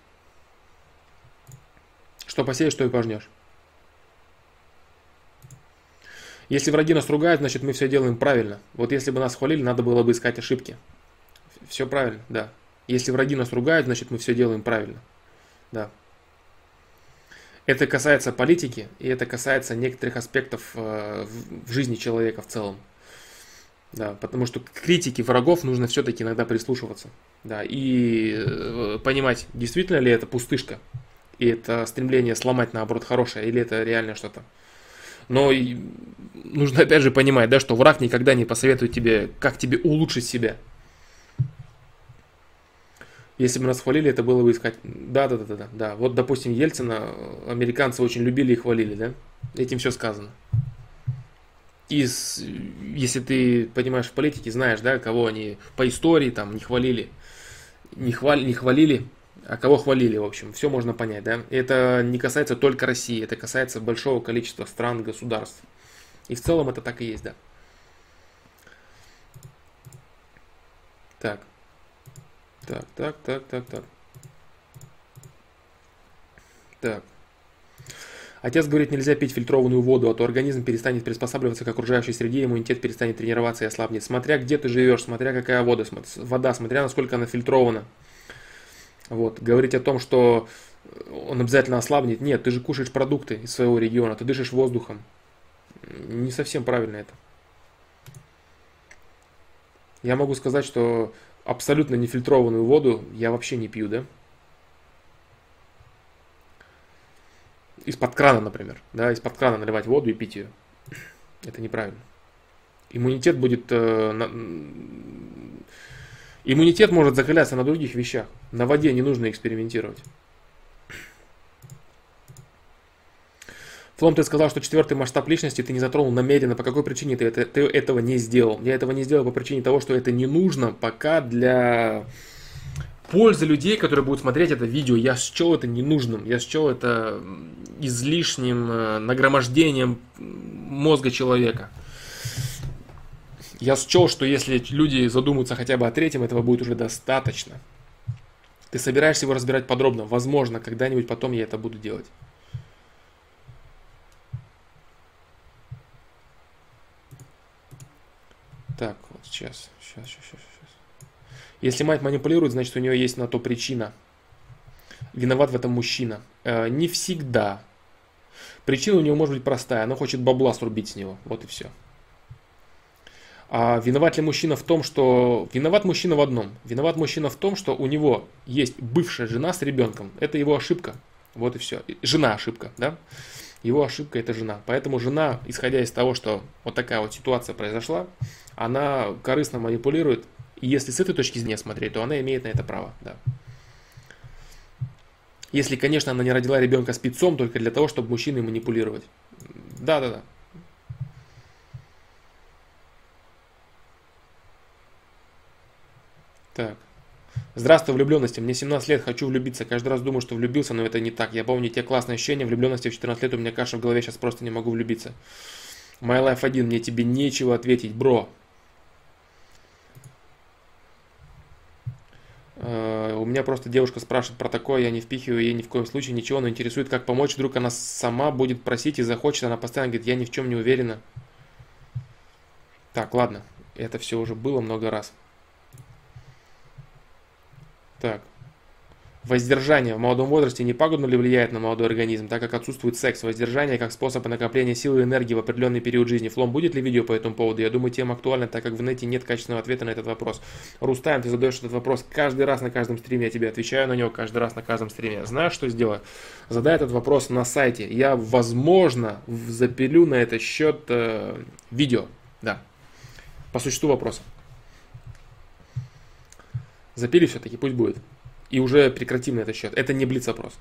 Что посеешь, что и пожнешь. Если враги нас ругают, значит мы все делаем правильно. Вот если бы нас хвалили, надо было бы искать ошибки. Все правильно, да. Если враги нас ругают, значит мы все делаем правильно. Да. Это касается политики, и это касается некоторых аспектов э, в жизни человека в целом. Да, потому что к критике врагов нужно все-таки иногда прислушиваться. Да, и э, понимать, действительно ли это пустышка, и это стремление сломать, наоборот, хорошее, или это реально что-то. Но нужно опять же понимать, да, что враг никогда не посоветует тебе, как тебе улучшить себя. Если бы нас хвалили, это было бы искать. Да, да, да, да, да. Вот, допустим, Ельцина американцы очень любили и хвалили, да? Этим все сказано из, если ты понимаешь в политике, знаешь, да, кого они по истории там не хвалили, не, хвали, не хвалили, а кого хвалили, в общем, все можно понять, да. Это не касается только России, это касается большого количества стран, государств. И в целом это так и есть, да. Так. Так, так, так, так, так. Так. Отец говорит, нельзя пить фильтрованную воду, а то организм перестанет приспосабливаться к окружающей среде, иммунитет перестанет тренироваться и ослабнет. Смотря где ты живешь, смотря какая вода, вода, смотря насколько она фильтрована. Вот. Говорить о том, что он обязательно ослабнет. Нет, ты же кушаешь продукты из своего региона, ты дышишь воздухом. Не совсем правильно это. Я могу сказать, что абсолютно нефильтрованную воду я вообще не пью, да? из-под крана, например, да, из-под крана наливать воду и пить ее. Это неправильно. Иммунитет будет... Э, на, иммунитет может закаляться на других вещах. На воде не нужно экспериментировать. Флом, ты сказал, что четвертый масштаб личности ты не затронул намеренно. По какой причине ты, это, ты этого не сделал? Я этого не сделал по причине того, что это не нужно пока для пользы людей, которые будут смотреть это видео, я счел это ненужным, я счел это излишним э, нагромождением мозга человека. Я счел, что если люди задумаются хотя бы о третьем, этого будет уже достаточно. Ты собираешься его разбирать подробно. Возможно, когда-нибудь потом я это буду делать. Так, вот сейчас, сейчас, сейчас, сейчас. Если мать манипулирует, значит у нее есть на то причина. Виноват в этом мужчина. Э, не всегда. Причина у него может быть простая. Она хочет бабла срубить с него. Вот и все. А виноват ли мужчина в том, что... Виноват мужчина в одном. Виноват мужчина в том, что у него есть бывшая жена с ребенком. Это его ошибка. Вот и все. Жена ошибка, да? Его ошибка это жена. Поэтому жена, исходя из того, что вот такая вот ситуация произошла, она корыстно манипулирует. И если с этой точки зрения смотреть, то она имеет на это право, да. Если, конечно, она не родила ребенка спецом только для того, чтобы мужчиной манипулировать. Да, да, да. Так. Здравствуй, влюбленности. Мне 17 лет, хочу влюбиться. Каждый раз думаю, что влюбился, но это не так. Я помню те классные ощущения влюбленности в 14 лет, у меня каша в голове, сейчас просто не могу влюбиться. My Life 1, мне тебе нечего ответить, бро. Uh, у меня просто девушка спрашивает про такое, я не впихиваю ей ни в коем случае ничего, но интересует, как помочь. Вдруг она сама будет просить и захочет, она постоянно говорит, я ни в чем не уверена. Так, ладно, это все уже было много раз. Так. Воздержание в молодом возрасте не пагубно ли влияет на молодой организм, так как отсутствует секс? Воздержание как способ накопления силы и энергии в определенный период жизни. Флом, будет ли видео по этому поводу? Я думаю, тема актуальна, так как в нете нет качественного ответа на этот вопрос. Рустайм, ты задаешь этот вопрос каждый раз на каждом стриме, я тебе отвечаю на него каждый раз на каждом стриме. Знаешь, что сделаю? Задай этот вопрос на сайте. Я, возможно, запилю на этот счет э, видео. Да. По существу вопроса. Запили все-таки, пусть будет. И уже прекратим на этот счет. Это не блиц-опрос.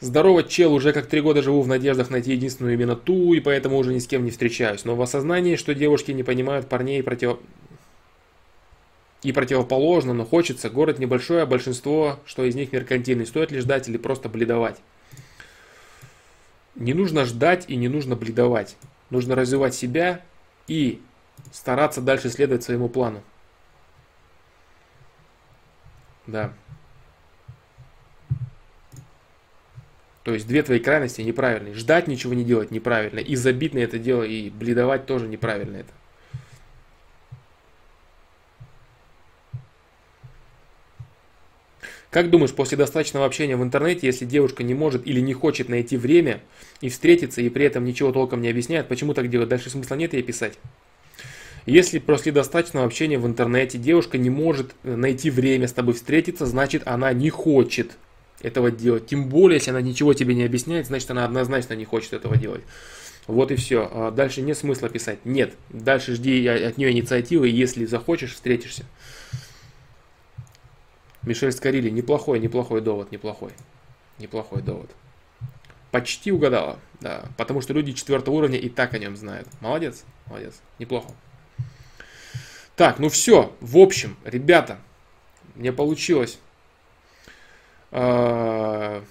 Здорово, чел, уже как три года живу в надеждах найти единственную именно ту, и поэтому уже ни с кем не встречаюсь. Но в осознании, что девушки не понимают парней против... И противоположно, но хочется. Город небольшой, а большинство, что из них меркантильный. Стоит ли ждать или просто бледовать? Не нужно ждать и не нужно бледовать. Нужно развивать себя и стараться дальше следовать своему плану. Да. То есть две твои крайности неправильные. Ждать ничего не делать неправильно. И забить на это дело, и бледовать тоже неправильно это. Как думаешь, после достаточного общения в интернете, если девушка не может или не хочет найти время и встретиться, и при этом ничего толком не объясняет, почему так делать? Дальше смысла нет ей писать. Если после достаточного общения в интернете девушка не может э, найти время с тобой встретиться, значит она не хочет этого делать. Тем более, если она ничего тебе не объясняет, значит она однозначно не хочет этого делать. Вот и все. А дальше нет смысла писать. Нет. Дальше жди от нее инициативы, если захочешь, встретишься. Мишель Скорили, неплохой, неплохой довод, неплохой. Неплохой довод. Почти угадала, да. Потому что люди четвертого уровня и так о нем знают. Молодец, молодец, неплохо. Так, ну все. В общем, ребята, мне получилось. А,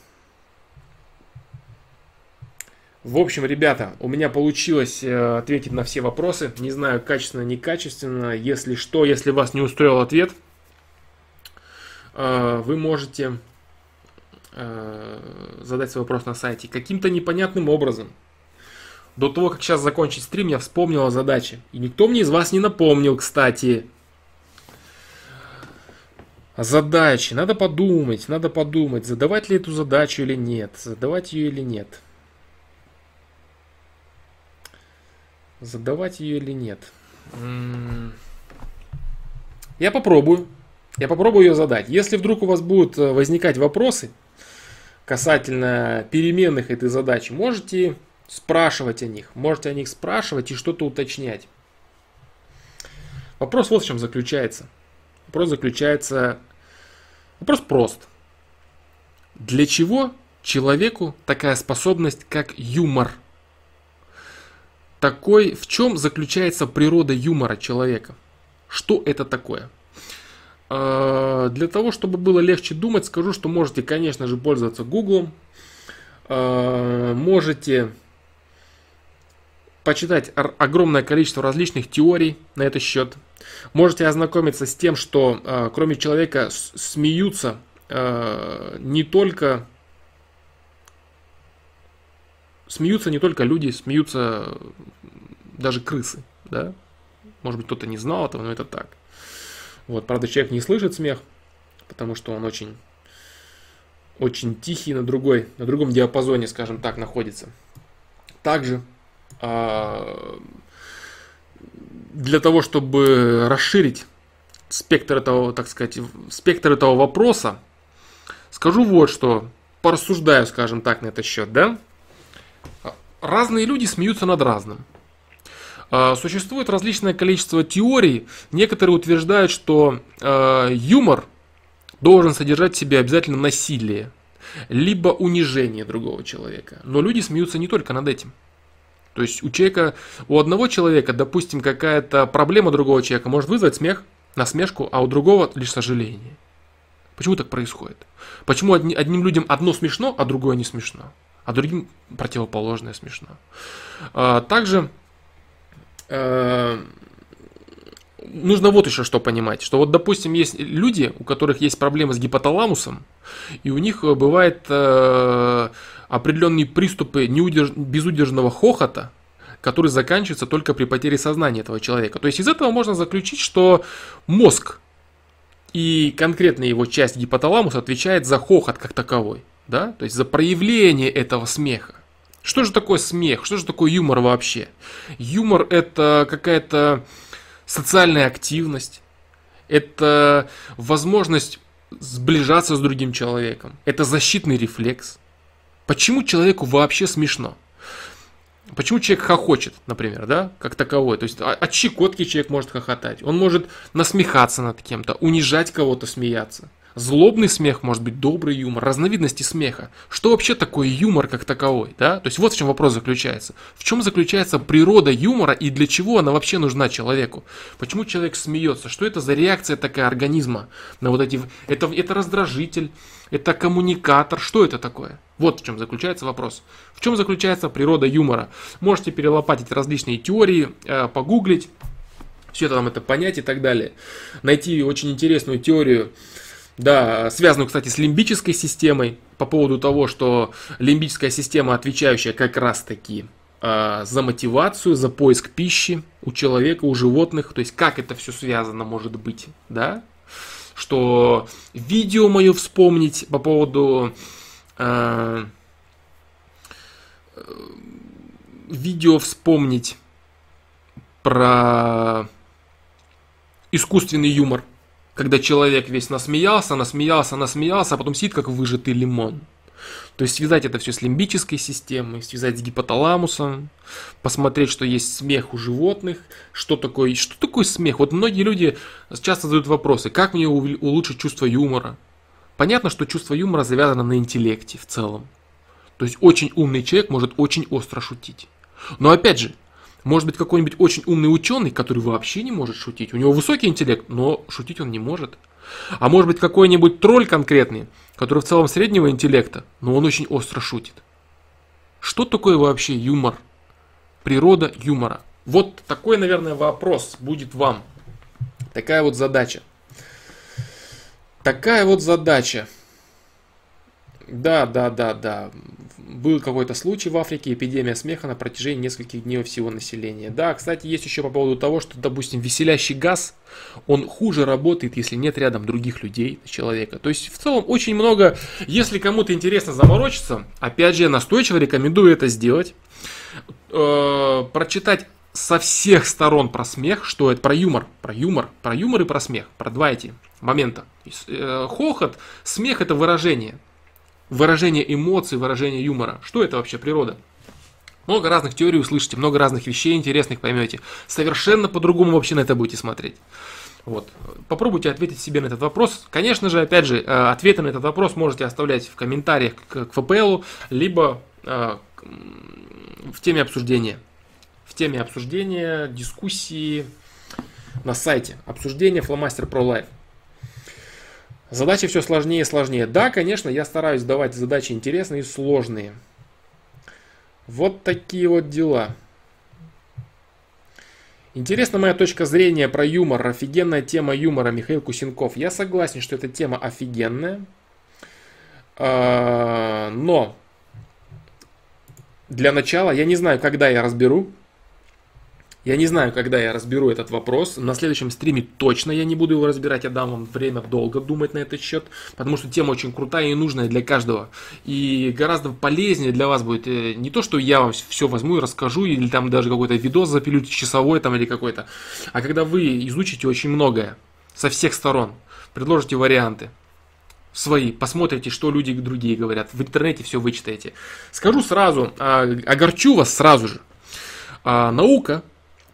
в общем, ребята, у меня получилось э, ответить на все вопросы. Не знаю, качественно, некачественно. Если что, если вас не устроил ответ, э, вы можете э, задать свой вопрос на сайте. Каким-то непонятным образом до того, как сейчас закончить стрим, я вспомнил о задаче. И никто мне из вас не напомнил, кстати. О задаче. Надо подумать, надо подумать, задавать ли эту задачу или нет. Задавать ее или нет. Задавать ее или нет. Я попробую. Я попробую ее задать. Если вдруг у вас будут э, возникать вопросы касательно переменных этой задачи, можете спрашивать о них. Можете о них спрашивать и что-то уточнять. Вопрос вот в чем заключается. Вопрос заключается... Вопрос прост. Для чего человеку такая способность, как юмор? Такой, в чем заключается природа юмора человека? Что это такое? А, для того, чтобы было легче думать, скажу, что можете, конечно же, пользоваться Гуглом. А, можете почитать огромное количество различных теорий на этот счет. Можете ознакомиться с тем, что э, кроме человека смеются э, не только смеются не только люди, смеются даже крысы, да? Может быть, кто-то не знал этого, но это так. Вот, правда, человек не слышит смех, потому что он очень, очень тихий на другой, на другом диапазоне, скажем так, находится. Также для того, чтобы расширить спектр этого, так сказать, спектр этого вопроса, скажу вот что. порассуждаю, скажем так, на этот счет, да? Разные люди смеются над разным. А, существует различное количество теорий. Некоторые утверждают, что э, юмор должен содержать в себе обязательно насилие, либо унижение другого человека. Но люди смеются не только над этим. То есть у человека, у одного человека, допустим, какая-то проблема другого человека может вызвать смех, насмешку, а у другого лишь сожаление. Почему так происходит? Почему одни, одним людям одно смешно, а другое не смешно? А другим противоположное смешно. А, также э, нужно вот еще что понимать, что вот, допустим, есть люди, у которых есть проблемы с гипоталамусом, и у них бывает э, определенные приступы неудерж... безудержного хохота, который заканчивается только при потере сознания этого человека. То есть из этого можно заключить, что мозг и конкретно его часть гипоталамуса отвечает за хохот как таковой, да, то есть за проявление этого смеха. Что же такое смех? Что же такое юмор вообще? Юмор это какая-то социальная активность, это возможность сближаться с другим человеком, это защитный рефлекс. Почему человеку вообще смешно? Почему человек хохочет, например, да, как таковой? То есть от щекотки человек может хохотать, он может насмехаться над кем-то, унижать кого-то, смеяться. Злобный смех может быть добрый юмор, разновидности смеха. Что вообще такое юмор как таковой, да? То есть вот в чем вопрос заключается. В чем заключается природа юмора и для чего она вообще нужна человеку? Почему человек смеется? Что это за реакция такая организма на вот эти... Это, это раздражитель, это коммуникатор, что это такое? Вот в чем заключается вопрос. В чем заключается природа юмора? Можете перелопатить различные теории, э, погуглить, все это там это понять и так далее. Найти очень интересную теорию да, связанную, кстати, с лимбической системой, по поводу того, что лимбическая система, отвечающая как раз-таки э, за мотивацию, за поиск пищи у человека, у животных, то есть как это все связано может быть, да, что видео мое вспомнить по поводу э, видео вспомнить про искусственный юмор – когда человек весь насмеялся, насмеялся, насмеялся, а потом сидит как выжатый лимон. То есть связать это все с лимбической системой, связать с гипоталамусом, посмотреть, что есть смех у животных, что такое, что такое смех. Вот многие люди часто задают вопросы, как мне улучшить чувство юмора. Понятно, что чувство юмора завязано на интеллекте в целом. То есть очень умный человек может очень остро шутить. Но опять же, может быть какой-нибудь очень умный ученый, который вообще не может шутить. У него высокий интеллект, но шутить он не может. А может быть какой-нибудь тролль конкретный, который в целом среднего интеллекта, но он очень остро шутит. Что такое вообще юмор? Природа юмора. Вот такой, наверное, вопрос будет вам. Такая вот задача. Такая вот задача. Да, да, да, да был какой-то случай в Африке, эпидемия смеха на протяжении нескольких дней всего населения. Да, кстати, есть еще по поводу того, что, допустим, веселящий газ, он хуже работает, если нет рядом других людей, человека. То есть, в целом, очень много, если кому-то интересно заморочиться, опять же, я настойчиво рекомендую это сделать, э, прочитать со всех сторон про смех, что это про юмор, про юмор, про юмор и про смех, про два эти момента. Э, хохот, смех это выражение, выражение эмоций, выражение юмора. Что это вообще природа? Много разных теорий услышите, много разных вещей интересных поймете. Совершенно по-другому вообще на это будете смотреть. Вот. Попробуйте ответить себе на этот вопрос. Конечно же, опять же, э, ответы на этот вопрос можете оставлять в комментариях к, ФПЛу, либо э, в теме обсуждения. В теме обсуждения, дискуссии на сайте. Обсуждение Flowmaster Pro Live. Задачи все сложнее и сложнее. Да, конечно, я стараюсь давать задачи интересные и сложные. Вот такие вот дела. Интересна моя точка зрения про юмор. Офигенная тема юмора Михаил Кусенков. Я согласен, что эта тема офигенная. А, но для начала я не знаю, когда я разберу я не знаю, когда я разберу этот вопрос. На следующем стриме точно я не буду его разбирать. Я дам вам время долго думать на этот счет. Потому что тема очень крутая и нужная для каждого. И гораздо полезнее для вас будет э, не то, что я вам все возьму и расскажу. Или там даже какой-то видос запилю часовой там или какой-то. А когда вы изучите очень многое со всех сторон. Предложите варианты. свои, посмотрите, что люди другие говорят, в интернете все вычитаете. Скажу сразу, а, огорчу вас сразу же. А, наука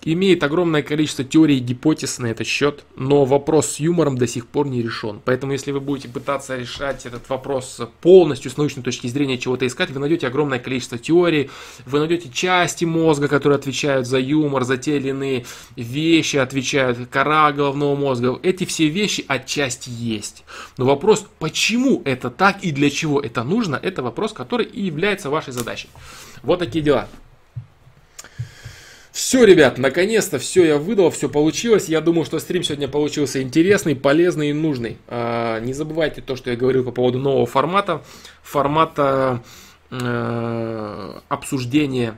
имеет огромное количество теорий и гипотез на этот счет, но вопрос с юмором до сих пор не решен. Поэтому, если вы будете пытаться решать этот вопрос полностью с научной точки зрения чего-то искать, вы найдете огромное количество теорий, вы найдете части мозга, которые отвечают за юмор, за те или иные вещи, отвечают кора головного мозга. Эти все вещи отчасти есть. Но вопрос, почему это так и для чего это нужно, это вопрос, который и является вашей задачей. Вот такие дела. Все, ребят, наконец-то все я выдал, все получилось. Я думаю, что стрим сегодня получился интересный, полезный и нужный. А, не забывайте то, что я говорил по поводу нового формата. Формата э, обсуждения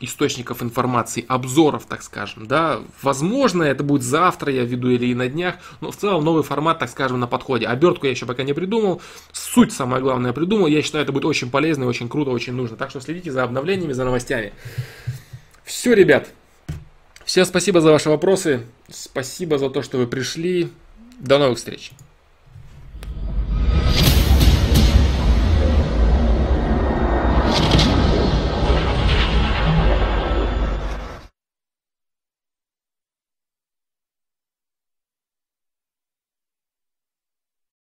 источников информации, обзоров, так скажем, да, возможно, это будет завтра, я веду или и на днях, но в целом новый формат, так скажем, на подходе. Обертку я еще пока не придумал, суть самое главное придумал, я считаю, это будет очень полезно, очень круто, очень нужно, так что следите за обновлениями, за новостями. Все, ребят, Всем спасибо за ваши вопросы. Спасибо за то, что вы пришли. До новых встреч.